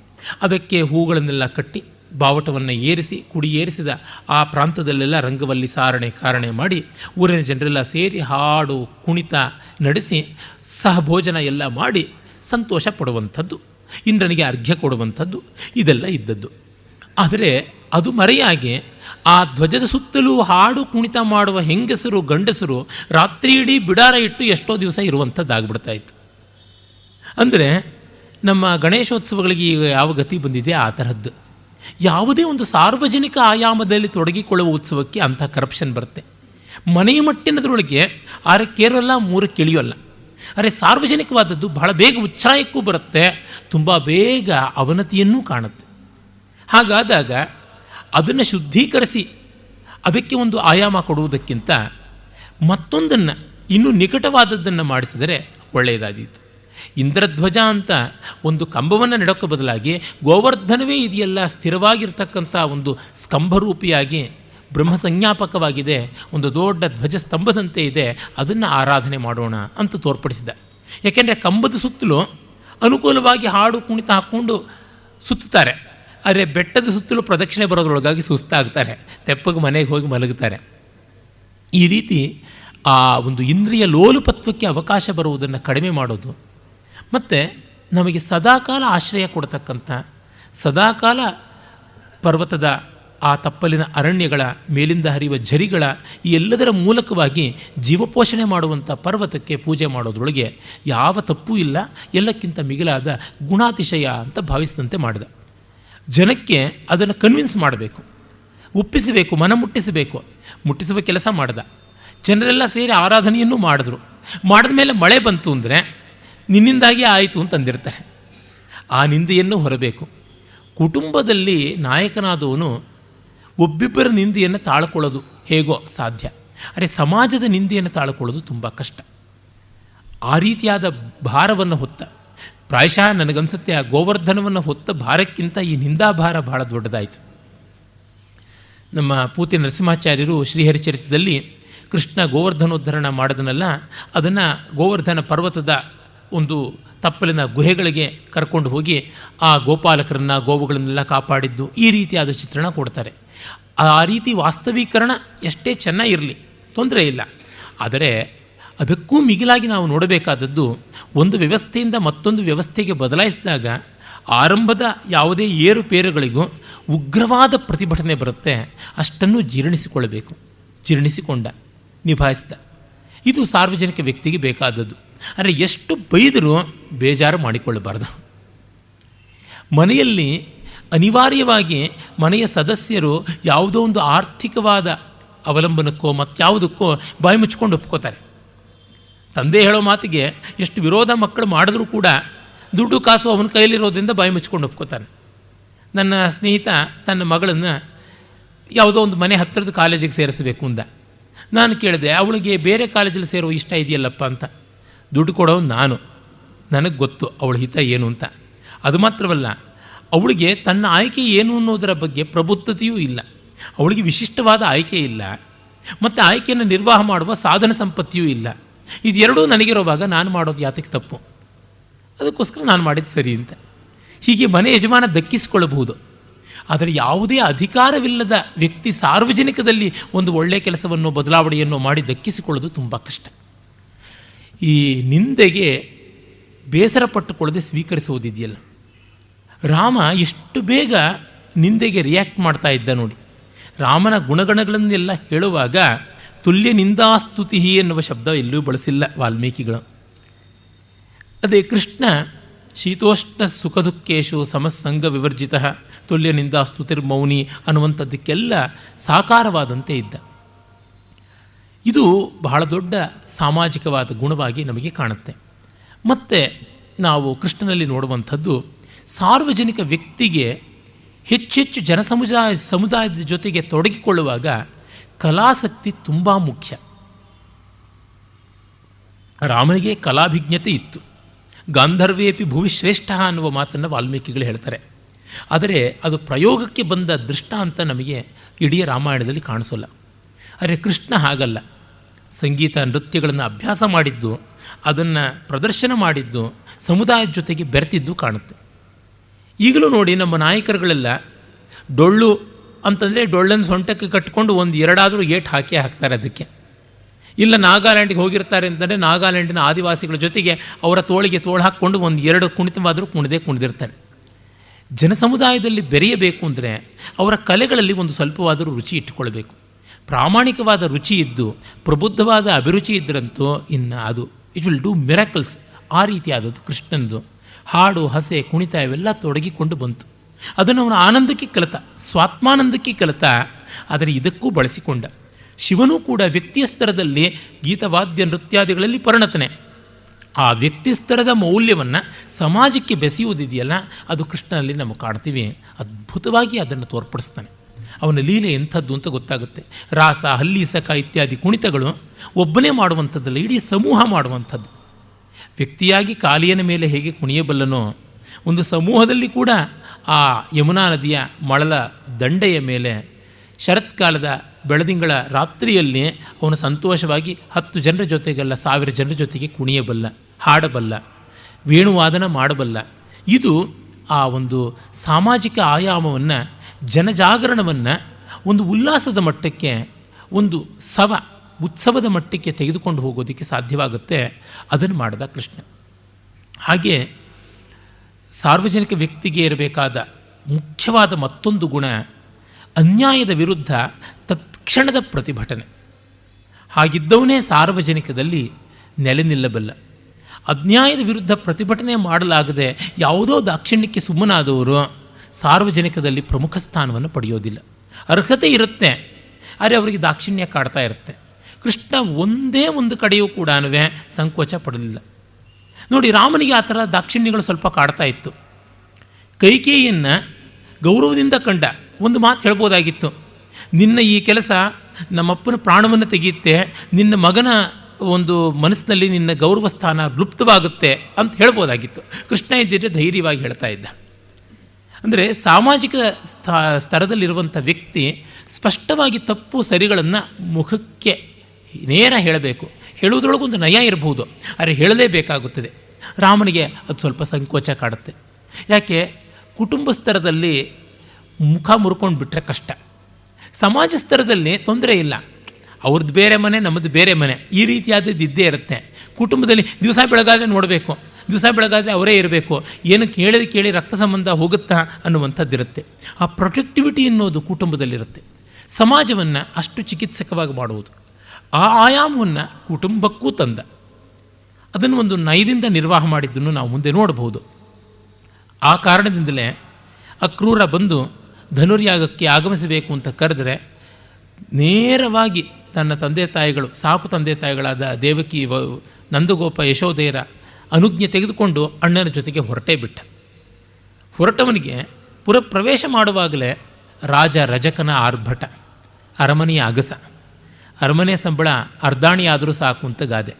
ಅದಕ್ಕೆ ಹೂಗಳನ್ನೆಲ್ಲ ಕಟ್ಟಿ ಬಾವಟವನ್ನು ಏರಿಸಿ ಕುಡಿ ಏರಿಸಿದ ಆ ಪ್ರಾಂತದಲ್ಲೆಲ್ಲ ರಂಗವಲ್ಲಿ ಸಾರಣೆ ಕಾರಣೆ ಮಾಡಿ ಊರಿನ ಜನರೆಲ್ಲ ಸೇರಿ ಹಾಡು, ಕುಣಿತ ನಡೆಸಿ ಸಹಭೋಜನ ಎಲ್ಲ ಮಾಡಿ ಸಂತೋಷ ಪಡುವಂಥದ್ದು, ಇಂದ್ರನಿಗೆ ಅರ್ಘ್ಯ ಕೊಡುವಂಥದ್ದು, ಇದೆಲ್ಲ ಇದ್ದದ್ದು. ಆದರೆ ಅದು ಮರೆಯಾಗಿ ಆ ಧ್ವಜದ ಸುತ್ತಲೂ ಹಾಡು, ಕುಣಿತ ಮಾಡುವ ಹೆಂಗಸರು, ಗಂಡಸರು ರಾತ್ರಿ ಇಡೀ ಬಿಡಾರ ಇಟ್ಟು ಎಷ್ಟೋ ದಿವಸ ಇರುವಂಥದ್ದಾಗ್ಬಿಡ್ತಾಯಿತ್ತು ಅಂದರೆ ನಮ್ಮ ಗಣೇಶೋತ್ಸವಗಳಿಗೆ ಈಗ ಯಾವ ಗತಿ ಬಂದಿದೆ? ಆ ತರಹದ್ದು. ಯಾವುದೇ ಒಂದು ಸಾರ್ವಜನಿಕ ಆಯಾಮದಲ್ಲಿ ತೊಡಗಿಕೊಳ್ಳುವ ಉತ್ಸವಕ್ಕೆ ಅಂಥ ಕರಪ್ಷನ್ ಬರುತ್ತೆ. ಮನೆಯ ಮಟ್ಟಿನದ್ರೊಳಗೆ ಆರಕ್ಕೇರಲ್ಲ ಮೂರಕ್ಕೆ ಇಳಿಯೋಲ್ಲ ಅರೆ ಸಾರ್ವಜನಿಕವಾದದ್ದು ಬಹಳ ಬೇಗ ಉಚ್ಛಾಯಕ್ಕೂ ಬರುತ್ತೆ, ತುಂಬ ಬೇಗ ಅವನತಿಯನ್ನೂ ಕಾಣುತ್ತೆ. ಹಾಗಾದಾಗ ಅದನ್ನು ಶುದ್ಧೀಕರಿಸಿ, ಅದಕ್ಕೆ ಒಂದು ಆಯಾಮ ಕೊಡುವುದಕ್ಕಿಂತ ಮತ್ತೊಂದನ್ನು, ಇನ್ನೂ ನಿಕಟವಾದದ್ದನ್ನು ಮಾಡಿಸಿದರೆ ಒಳ್ಳೆಯದಾದೀತು. ಇಂದ್ರಧ್ವಜ ಅಂತ ಒಂದು ಕಂಬವನ್ನು ನೆಡೋಕ್ಕೆ ಬದಲಾಗಿ ಗೋವರ್ಧನವೇ ಇದೆಯಲ್ಲ ಸ್ಥಿರವಾಗಿರ್ತಕ್ಕಂಥ ಒಂದು ಸ್ಕಂಭರೂಪಿಯಾಗಿ ಬ್ರಹ್ಮ ಸಂಜ್ಞಾಪಕವಾಗಿದೆ ಒಂದು ದೊಡ್ಡ ಧ್ವಜಸ್ತಂಭದಂತೆ ಇದೆ, ಅದನ್ನು ಆರಾಧನೆ ಮಾಡೋಣ ಅಂತ ತೋರ್ಪಡಿಸಿದ. ಯಾಕೆಂದರೆ ಕಂಬದ ಸುತ್ತಲೂ ಅನುಕೂಲವಾಗಿ ಹಾಡು ಕುಣಿತ ಹಾಕ್ಕೊಂಡು ಸುತ್ತುತ್ತಾರೆ. ಆದರೆ ಬೆಟ್ಟದ ಸುತ್ತಲೂ ಪ್ರದಕ್ಷಿಣೆ ಬರೋದ್ರೊಳಗಾಗಿ ಸುಸ್ತಾಗ್ತಾರೆ, ತೆಪ್ಪಗೆ ಮನೆಗೆ ಹೋಗಿ ಮಲಗುತ್ತಾರೆ. ಈ ರೀತಿ ಆ ಒಂದು ಇಂದ್ರಿಯ ಲೋಲುಪತ್ವಕ್ಕೆ ಅವಕಾಶ ಬರುವುದನ್ನು ಕಡಿಮೆ ಮಾಡೋದು ಮತ್ತು ನಮಗೆ ಸದಾಕಾಲ ಆಶ್ರಯ ಕೊಡತಕ್ಕಂಥ, ಸದಾಕಾಲ ಪರ್ವತದ ಆ ತಪ್ಪಲಿನ ಅರಣ್ಯಗಳ ಮೇಲಿಂದ ಹರಿಯುವ ಝರಿಗಳ ಈ ಎಲ್ಲದರ ಮೂಲಕವಾಗಿ ಜೀವಪೋಷಣೆ ಮಾಡುವಂಥ ಪರ್ವತಕ್ಕೆ ಪೂಜೆ ಮಾಡೋದ್ರೊಳಗೆ ಯಾವ ತಪ್ಪೂ ಇಲ್ಲ, ಎಲ್ಲಕ್ಕಿಂತ ಮಿಗಿಲಾದ ಗುಣಾತಿಶಯ ಅಂತ ಭಾವಿಸಿದಂತೆ ಮಾಡಿದ. ಜನಕ್ಕೆ ಅದನ್ನು ಕನ್ವಿನ್ಸ್ ಮಾಡಬೇಕು, ಒಪ್ಪಿಸಬೇಕು ಮನ ಮುಟ್ಟಿಸಬೇಕು ಮುಟ್ಟಿಸುವ ಕೆಲಸ ಮಾಡಿದ. ಜನರೆಲ್ಲ ಸೇರಿ ಆರಾಧನೆಯನ್ನು ಮಾಡಿದ್ರು. ಮಾಡಿದ ಮೇಲೆ ಮಳೆ ಬಂತು ಅಂದರೆ ನಿನ್ನಿಂದಾಗಿ ಆಯಿತು ಅಂತಂದಿರ್ತಾರೆ ಆ ನಿಂದೆಯನ್ನು ಹೊರಬೇಕು. ಕುಟುಂಬದಲ್ಲಿ ನಾಯಕನಾದವನು ಒಬ್ಬಿಬ್ಬರ ನಿಂದೆಯನ್ನು ತಾಳ್ಕೊಳ್ಳೋದು ಹೇಗೋ ಸಾಧ್ಯ. ಅರೆ ಸಮಾಜದ ನಿಂದೆಯನ್ನು ತಾಳ್ಕೊಳ್ಳೋದು ತುಂಬ ಕಷ್ಟ. ಆ ರೀತಿಯಾದ ಭಾರವನ್ನು ಹೊತ್ತ, ಪ್ರಾಯಶಃ ನನಗನ್ಸುತ್ತೆ ಆ ಗೋವರ್ಧನವನ್ನು ಹೊತ್ತ ಭಾರಕ್ಕಿಂತ ಈ ನಿಂದಾಭಾರ ಬಹಳ ದೊಡ್ಡದಾಯಿತು. ನಮ್ಮ ಪೂತಿ ನರಸಿಂಹಾಚಾರ್ಯರು ಶ್ರೀಹರಿಚರಿತದಲ್ಲಿ ಕೃಷ್ಣ ಗೋವರ್ಧನೋದ್ಧರಣ ಮಾಡೋದನ್ನೆಲ್ಲ ಅದನ್ನು ಗೋವರ್ಧನ ಪರ್ವತದ ಒಂದು ತಪ್ಪಲಿನ ಗುಹೆಗಳಿಗೆ ಕರ್ಕೊಂಡು ಹೋಗಿ ಆ ಗೋಪಾಲಕರನ್ನ, ಗೋವುಗಳನ್ನೆಲ್ಲ ಕಾಪಾಡಿದ್ದು ಈ ರೀತಿಯಾದ ಚಿತ್ರಣ ಕೊಡ್ತಾರೆ. ಆ ರೀತಿ ವಾಸ್ತವೀಕರಣ ಎಷ್ಟೇ ಚೆನ್ನಾಗಿರಲಿ ತೊಂದರೆ ಇಲ್ಲ. ಆದರೆ ಅದಕ್ಕೂ ಮಿಗಿಲಾಗಿ ನಾವು ನೋಡಬೇಕಾದದ್ದು ಒಂದು ವ್ಯವಸ್ಥೆಯಿಂದ ಮತ್ತೊಂದು ವ್ಯವಸ್ಥೆಗೆ ಬದಲಾಯಿಸಿದಾಗ ಆರಂಭದ ಯಾವುದೇ ಏರುಪೇರುಗಳಿಗೂ ಉಗ್ರವಾದ ಪ್ರತಿಭಟನೆ ಬರುತ್ತೆ. ಅಷ್ಟನ್ನು ಜೀರ್ಣಿಸಿಕೊಳ್ಳಬೇಕು. ಜೀರ್ಣಿಸಿಕೊಂಡ, ನಿಭಾಯಿಸಿದ. ಇದು ಸಾರ್ವಜನಿಕ ವ್ಯಕ್ತಿಗೆ ಬೇಕಾದದ್ದು. ಅಂದರೆ ಎಷ್ಟು ಬೈದರೂ ಬೇಜಾರು ಮಾಡಿಕೊಳ್ಳಬಾರ್ದು. ಮನೆಯಲ್ಲಿ ಅನಿವಾರ್ಯವಾಗಿ ಮನೆಯ ಸದಸ್ಯರು ಯಾವುದೋ ಒಂದು ಆರ್ಥಿಕವಾದ ಅವಲಂಬನಕ್ಕೋ ಮತ್ತಾವುದಕ್ಕೋ ಬಾಯಿ ಮುಚ್ಕೊಂಡು ಒಪ್ಕೋತಾರೆ. ತಂದೆ ಹೇಳೋ ಮಾತಿಗೆ ಎಷ್ಟು ವಿರೋಧ ಮಕ್ಕಳು ಮಾಡಿದ್ರೂ ಕೂಡ ದುಡ್ಡು ಕಾಸು ಅವನ ಕೈಯಲ್ಲಿರೋದ್ರಿಂದ ಬಾಯಿ ಮುಚ್ಕೊಂಡು ಒಪ್ಕೋತಾನೆ ನನ್ನ ಸ್ನೇಹಿತ ತನ್ನ ಮಗಳನ್ನು ಯಾವುದೋ ಒಂದು ಮನೆ ಹತ್ತಿರದ ಕಾಲೇಜಿಗೆ ಸೇರಿಸಬೇಕು ಅಂದ. ನಾನು ಕೇಳಿದೆ, ಅವಳಿಗೆ ಬೇರೆ ಕಾಲೇಜಲ್ಲಿ ಸೇರೋ ಇಷ್ಟ ಇದೆಯಲ್ಲಪ್ಪ ಅಂತ. ದುಡ್ಡು ಕೊಡೋ ನಾನು. ನನಗೆ ಗೊತ್ತು ಅವಳ ಹಿತ ಏನು ಅಂತ. ಅದು ಮಾತ್ರವಲ್ಲ, ಅವಳಿಗೆ ತನ್ನ ಆಯ್ಕೆ ಏನು ಅನ್ನೋದರ ಬಗ್ಗೆ ಪ್ರಬುದ್ಧತೆಯೂ ಇಲ್ಲ. ಅವಳಿಗೆ ವಿಶಿಷ್ಟವಾದ ಆಯ್ಕೆ ಇಲ್ಲ. ಮತ್ತು ಆಯ್ಕೆಯನ್ನು ನಿರ್ವಾಹ ಮಾಡುವ ಸಾಧನ ಸಂಪತ್ತಿಯೂ ಇಲ್ಲ. ಇದೆರಡೂ ನನಗಿರುವಾಗ ನಾನು ಮಾಡೋದು ಯಾತಕ್ಕೆ ತಪ್ಪು? ಅದಕ್ಕೋಸ್ಕರ ನಾನು ಮಾಡಿದ್ದು ಸರಿ ಅಂತ. ಹೀಗೆ ಮನೆ ಯಜಮಾನ ದಕ್ಕಿಸಿಕೊಳ್ಳಬಹುದು. ಆದರೆ ಯಾವುದೇ ಅಧಿಕಾರವಿಲ್ಲದ ವ್ಯಕ್ತಿ ಸಾರ್ವಜನಿಕದಲ್ಲಿ ಒಂದು ಒಳ್ಳೆಯ ಕೆಲಸವನ್ನು, ಬದಲಾವಣೆಯನ್ನು ಮಾಡಿ ದಕ್ಕಿಸಿಕೊಳ್ಳೋದು ತುಂಬ ಕಷ್ಟ. ಈ ನಿಂದೆಗೆ ಬೇಸರ ಪಟ್ಟುಕೊಳ್ಳದೆ ಸ್ವೀಕರಿಸುವುದಿದೆಯಲ್ಲ. ರಾಮ ಎಷ್ಟು ಬೇಗ ನಿಂದೆಗೆ ರಿಯಾಕ್ಟ್ ಮಾಡ್ತಾ ಇದ್ದ ನೋಡಿ. ರಾಮನ ಗುಣಗಣಗಳನ್ನೆಲ್ಲ ಹೇಳುವಾಗ ತುಲ್ಯ ನಿಂದಾಸ್ತುತಿ ಎನ್ನುವ ಶಬ್ದ ಎಲ್ಲೂ ಬಳಸಿಲ್ಲ ವಾಲ್ಮೀಕಿಗಳು. ಅದೇ ಕೃಷ್ಣ ಶೀತೋಷ್ಣ ಸುಖ ದುಃಖೇಶು ಸಮಸ್ಸಂಗ ವಿವರ್ಜಿತ ತುಲ್ಯ ನಿಂದಾಸ್ತುತಿರ್ಮೌನಿ ಅನ್ನುವಂಥದ್ದಕ್ಕೆಲ್ಲ ಸಾಕಾರವಾದಂತೆ ಇದ್ದ. ಇದು ಬಹಳ ದೊಡ್ಡ ಸಾಮಾಜಿಕವಾದ ಗುಣವಾಗಿ ನಮಗೆ ಕಾಣುತ್ತೆ. ಮತ್ತು ನಾವು ಕೃಷ್ಣನಲ್ಲಿ ನೋಡುವಂಥದ್ದು ಸಾರ್ವಜನಿಕ ವ್ಯಕ್ತಿಗೆ ಹೆಚ್ಚೆಚ್ಚು ಜನಸಮುದಾಯ, ಸಮುದಾಯದ ಜೊತೆಗೆ ತೊಡಗಿಕೊಳ್ಳುವಾಗ ಕಲಾಸಕ್ತಿ ತುಂಬ ಮುಖ್ಯ. ರಾಮನಿಗೆ ಕಲಾಭಿಜ್ಞತೆ ಇತ್ತು. ಗಾಂಧರ್ವೇಪಿ ಭೂವಿಶ್ರೇಷ್ಠ ಅನ್ನುವ ಮಾತನ್ನು ವಾಲ್ಮೀಕಿಗಳು ಹೇಳ್ತಾರೆ. ಆದರೆ ಅದು ಪ್ರಯೋಗಕ್ಕೆ ಬಂದ ದೃಷ್ಟಾಂತ ನಮಗೆ ಇಡೀ ರಾಮಾಯಣದಲ್ಲಿ ಕಾಣಿಸೋಲ್ಲ. ಆದರೆ ಕೃಷ್ಣ ಹಾಗಲ್ಲ. ಸಂಗೀತ, ನೃತ್ಯಗಳನ್ನು ಅಭ್ಯಾಸ ಮಾಡಿದ್ದು, ಅದನ್ನು ಪ್ರದರ್ಶನ ಮಾಡಿದ್ದು, ಸಮುದಾಯದ ಜೊತೆಗೆ ಬೆರೆತಿದ್ದು ಕಾಣುತ್ತೆ. ಈಗಲೂ ನೋಡಿ ನಮ್ಮ ನಾಯಕರುಗಳೆಲ್ಲ ಡೊಳ್ಳು ಅಂತಂದರೆ ಡೊಳ್ಳನ್ನು ಸೊಂಟಕ್ಕೆ ಕಟ್ಕೊಂಡು ಒಂದು ಎರಡಾದರೂ ಏಟ್ ಹಾಕಿ ಹಾಕ್ತಾರೆ ಅದಕ್ಕೆ. ಇಲ್ಲ ನಾಗಾಲ್ಯಾಂಡಿಗೆ ಹೋಗಿರ್ತಾರೆ ಅಂತಂದರೆ ನಾಗಾಲ್ಯಾಂಡಿನ ಆದಿವಾಸಿಗಳ ಜೊತೆಗೆ ಅವರ ತೋಳಿಗೆ ತೋಳು ಹಾಕ್ಕೊಂಡು ಒಂದು ಎರಡು ಕುಣಿತವಾದರೂ ಕುಣಿದೇ ಕುಣಿದಿರ್ತಾರೆ. ಜನಸಮುದಾಯದಲ್ಲಿ ಬೆರೆಯಬೇಕು ಅಂದರೆ ಅವರ ಕಲೆಗಳಲ್ಲಿ ಒಂದು ಸ್ವಲ್ಪವಾದರೂ ರುಚಿ ಇಟ್ಟುಕೊಳ್ಬೇಕು. ಪ್ರಾಮಾಣಿಕವಾದ ರುಚಿ ಇದ್ದು, ಪ್ರಬುದ್ಧವಾದ ಅಭಿರುಚಿ ಇದ್ದರಂತೂ ಇನ್ನು ಅದು. ಇಟ್ ವಿಲ್ ಡೂ ಮಿರಾಕಲ್ಸ್ ಆ ರೀತಿಯಾದದ್ದು ಕೃಷ್ಣನದು. ಹಾಡು, ಹಸೆ, ಕುಣಿತ ಇವೆಲ್ಲ ತೊಡಗಿಕೊಂಡು ಬಂತು. ಅದನ್ನು ಅವನು ಆನಂದಕ್ಕೆ ಕಲಿತ, ಸ್ವಾತ್ಮಾನಂದಕ್ಕೆ ಕಲಿತ, ಆದರೆ ಇದಕ್ಕೂ ಬಳಸಿಕೊಂಡ. ಶಿವನೂ ಕೂಡ ವ್ಯಕ್ತಿಯ ಸ್ತರದಲ್ಲಿ ಗೀತವಾದ್ಯ ನೃತ್ಯಾದಿಗಳಲ್ಲಿ ಪರಿಣತನೆ. ಆ ವ್ಯಕ್ತಿ ಸ್ತರದ ಮೌಲ್ಯವನ್ನು ಸಮಾಜಕ್ಕೆ ಬೆಸೆಯುವುದಿದೆಯಲ್ಲ, ಅದು ಕೃಷ್ಣನಲ್ಲಿ ನಾವು ಕಾಣ್ತೀವಿ. ಅದ್ಭುತವಾಗಿ ಅದನ್ನು ತೋರ್ಪಡಿಸ್ತಾನೆ. ಅವನ ಲೀಲೆ ಎಂಥದ್ದು ಅಂತ ಗೊತ್ತಾಗುತ್ತೆ. ರಾಸ ಹಲ್ಲೀಸಕ ಇತ್ಯಾದಿ ಕುಣಿತಗಳು ಒಬ್ಬನೇ ಮಾಡುವಂಥದ್ದಲ್ಲ, ಇಡೀ ಸಮೂಹ ಮಾಡುವಂಥದ್ದು. ವ್ಯಕ್ತಿಯಾಗಿ ಕಾಲಿಯನ ಮೇಲೆ ಹೇಗೆ ಕುಣಿಯಬಲ್ಲನೋ, ಒಂದು ಸಮೂಹದಲ್ಲಿ ಕೂಡ ಆ ಯಮುನಾ ನದಿಯ ಮಳಲ ದಂಡೆಯ ಮೇಲೆ ಶರತ್ಕಾಲದ ಬೆಳದಿಂಗಳ ರಾತ್ರಿಯಲ್ಲಿ ಅವನು ಸಂತೋಷವಾಗಿ ಹತ್ತು ಜನರ ಜೊತೆಗಲ್ಲ, ಸಾವಿರ ಜನರ ಜೊತೆಗೆ ಕುಣಿಯಬಲ್ಲ, ಹಾಡಬಲ್ಲ, ವೇಣುವಾದನ ಮಾಡಬಲ್ಲ. ಇದು ಆ ಒಂದು ಸಾಮಾಜಿಕ ಆಯಾಮವನ್ನು ಜನಜಾಗರಣವನ್ನು ಒಂದು ಉಲ್ಲಾಸದ ಮಟ್ಟಕ್ಕೆ, ಒಂದು ಸವ, ಉತ್ಸವದ ಮಟ್ಟಕ್ಕೆ ತೆಗೆದುಕೊಂಡು ಹೋಗೋದಕ್ಕೆ ಸಾಧ್ಯವಾಗುತ್ತೆ. ಅದನ್ನು ಮಾಡಿದ ಕೃಷ್ಣ. ಹಾಗೆ ಸಾರ್ವಜನಿಕ ವ್ಯಕ್ತಿಗೆ ಇರಬೇಕಾದ ಮುಖ್ಯವಾದ ಮತ್ತೊಂದು ಗುಣ, ಅನ್ಯಾಯದ ವಿರುದ್ಧ ತತ್ಕ್ಷಣದ ಪ್ರತಿಭಟನೆ. ಹಾಗಿದ್ದವನೇ ಸಾರ್ವಜನಿಕದಲ್ಲಿ ನೆಲೆ ನಿಲ್ಲಬಲ್ಲ. ಅನ್ಯಾಯದ ವಿರುದ್ಧ ಪ್ರತಿಭಟನೆ ಮಾಡಲಾಗದೆ ಯಾವುದೋ ದಾಕ್ಷಿಣ್ಯಕ್ಕೆ ಸುಮ್ಮನಾದವರು ಸಾರ್ವಜನಿಕದಲ್ಲಿ ಪ್ರಮುಖ ಸ್ಥಾನವನ್ನು ಪಡೆಯೋದಿಲ್ಲ. ಅರ್ಹತೆ ಇರುತ್ತೆ, ಆದರೆ ಅವರಿಗೆ ದಾಕ್ಷಿಣ್ಯ ಕಾಡ್ತಾ ಇರುತ್ತೆ. ಕೃಷ್ಣ ಒಂದೇ ಒಂದು ಕಡೆಯೂ ಕೂಡ ಸಂಕೋಚ ಪಡಲಿಲ್ಲ. ನೋಡಿ, ರಾಮನಿಗೆ ಆ ಥರ ದಾಕ್ಷಿಣ್ಯಗಳು ಸ್ವಲ್ಪ ಕಾಡ್ತಾ ಇತ್ತು. ಕೈಕೇಯಿಯನ್ನು ಗೌರವದಿಂದ ಕಂಡ ಒಂದು ಮಾತು ಹೇಳ್ಬೋದಾಗಿತ್ತು. ನಿನ್ನ ಈ ಕೆಲಸ ನಮ್ಮಪ್ಪನ ಪ್ರಾಣವನ್ನು ತೆಗೆಯುತ್ತೆ, ನಿನ್ನ ಮಗನ ಒಂದು ಮನಸ್ಸಿನಲ್ಲಿ ನಿನ್ನ ಗೌರವ ಸ್ಥಾನ ಲುಪ್ತವಾಗುತ್ತೆ ಅಂತ ಹೇಳ್ಬೋದಾಗಿತ್ತು. ಕೃಷ್ಣ ಇದ್ದಿದ್ದರೆ ಧೈರ್ಯವಾಗಿ ಹೇಳ್ತಾ ಇದ್ದ. ಅಂದರೆ ಸಾಮಾಜಿಕ ಸ್ಥಾ ಸ್ತರದಲ್ಲಿರುವಂಥ ವ್ಯಕ್ತಿ ಸ್ಪಷ್ಟವಾಗಿ ತಪ್ಪು ಸರಿಗಳನ್ನು ಮುಖಕ್ಕೆ ನೇರ ಹೇಳಬೇಕು. ಹೇಳುವುದರೊಳಗೊಂದು ನಯ ಇರಬಹುದು ಆದರೆ ಹೇಳಲೇಬೇಕಾಗುತ್ತದೆ. ರಾಮನಿಗೆ ಅದು ಸ್ವಲ್ಪ ಸಂಕೋಚ ಕಾಡುತ್ತೆ. ಯಾಕೆ? ಕುಟುಂಬ ಸ್ತರದಲ್ಲಿ ಮುಖ ಮುರ್ಕೊಂಡು ಬಿಟ್ಟರೆ ಕಷ್ಟ. ಸಮಾಜ ಸ್ತರದಲ್ಲಿ ತೊಂದರೆ ಇಲ್ಲ. ಅವ್ರದ್ದು ಬೇರೆ ಮನೆ ನಮ್ಮದು ಬೇರೆ ಮನೆ. ಈ ರೀತಿಯಾದದ್ದು ಇದ್ದೇ ಇರುತ್ತೆ. ಕುಟುಂಬದಲ್ಲಿ ದಿವಸ ಬೆಳಗಾದರೆ ನೋಡಬೇಕು. ದಿವಸ ಬೆಳಗಾದರೆ ಅವರೇ ಇರಬೇಕು. ಏನು ಕೇಳಿದ ಕೇಳಿ ರಕ್ತ ಸಂಬಂಧ ಹೋಗುತ್ತಾ ಅನ್ನುವಂಥದ್ದಿರುತ್ತೆ. ಆ ಪ್ರೊಟೆಕ್ಟಿವಿಟಿ ಅನ್ನೋದು ಕುಟುಂಬದಲ್ಲಿರುತ್ತೆ. ಸಮಾಜವನ್ನು ಅಷ್ಟು ಚಿಕಿತ್ಸಕವಾಗಿ ಮಾಡುವುದು. ಆ ಆಯಾಮವನ್ನು ಕುಟುಂಬಕ್ಕೂ ತಂದ. ಅದನ್ನು ಒಂದು ನಯದಿಂದ ನಿರ್ವಾಹ ಮಾಡಿದ್ದನ್ನು ನಾವು ಮುಂದೆ ನೋಡಬಹುದು ಆ ಕಾರಣದಿಂದಲೇ ಅಕ್ರೂರ ಬಂದು ಧನುರ್ಯಾಗಕ್ಕೆ ಆಗಮಿಸಬೇಕು ಅಂತ ಕರೆದರೆ ನೇರವಾಗಿ ತನ್ನ ತಂದೆ ತಾಯಿಗಳು, ಸಾಕು ತಂದೆ ತಾಯಿಗಳಾದ ದೇವಕಿ ನಂದಗೋಪ ಯಶೋಧೆಯರ ಅನುಜ್ಞೆ ತೆಗೆದುಕೊಂಡು ಅಣ್ಣನ ಜೊತೆಗೆ ಹೊರಟೇ ಬಿಟ್ಟ. ಹೊರಟವನಿಗೆ ಪುರ ಪ್ರವೇಶ ಮಾಡುವಾಗಲೇ ರಾಜ ರಜಕನ ಆರ್ಭಟ, ಅರಮನೆಯ ಅಗಸ ಅರಮನೆ ಸಂಬಳ ಅರ್ಧಾಣಿಯಾದರೂ ಸಾಕು ಅಂತ ಗಾದೆ.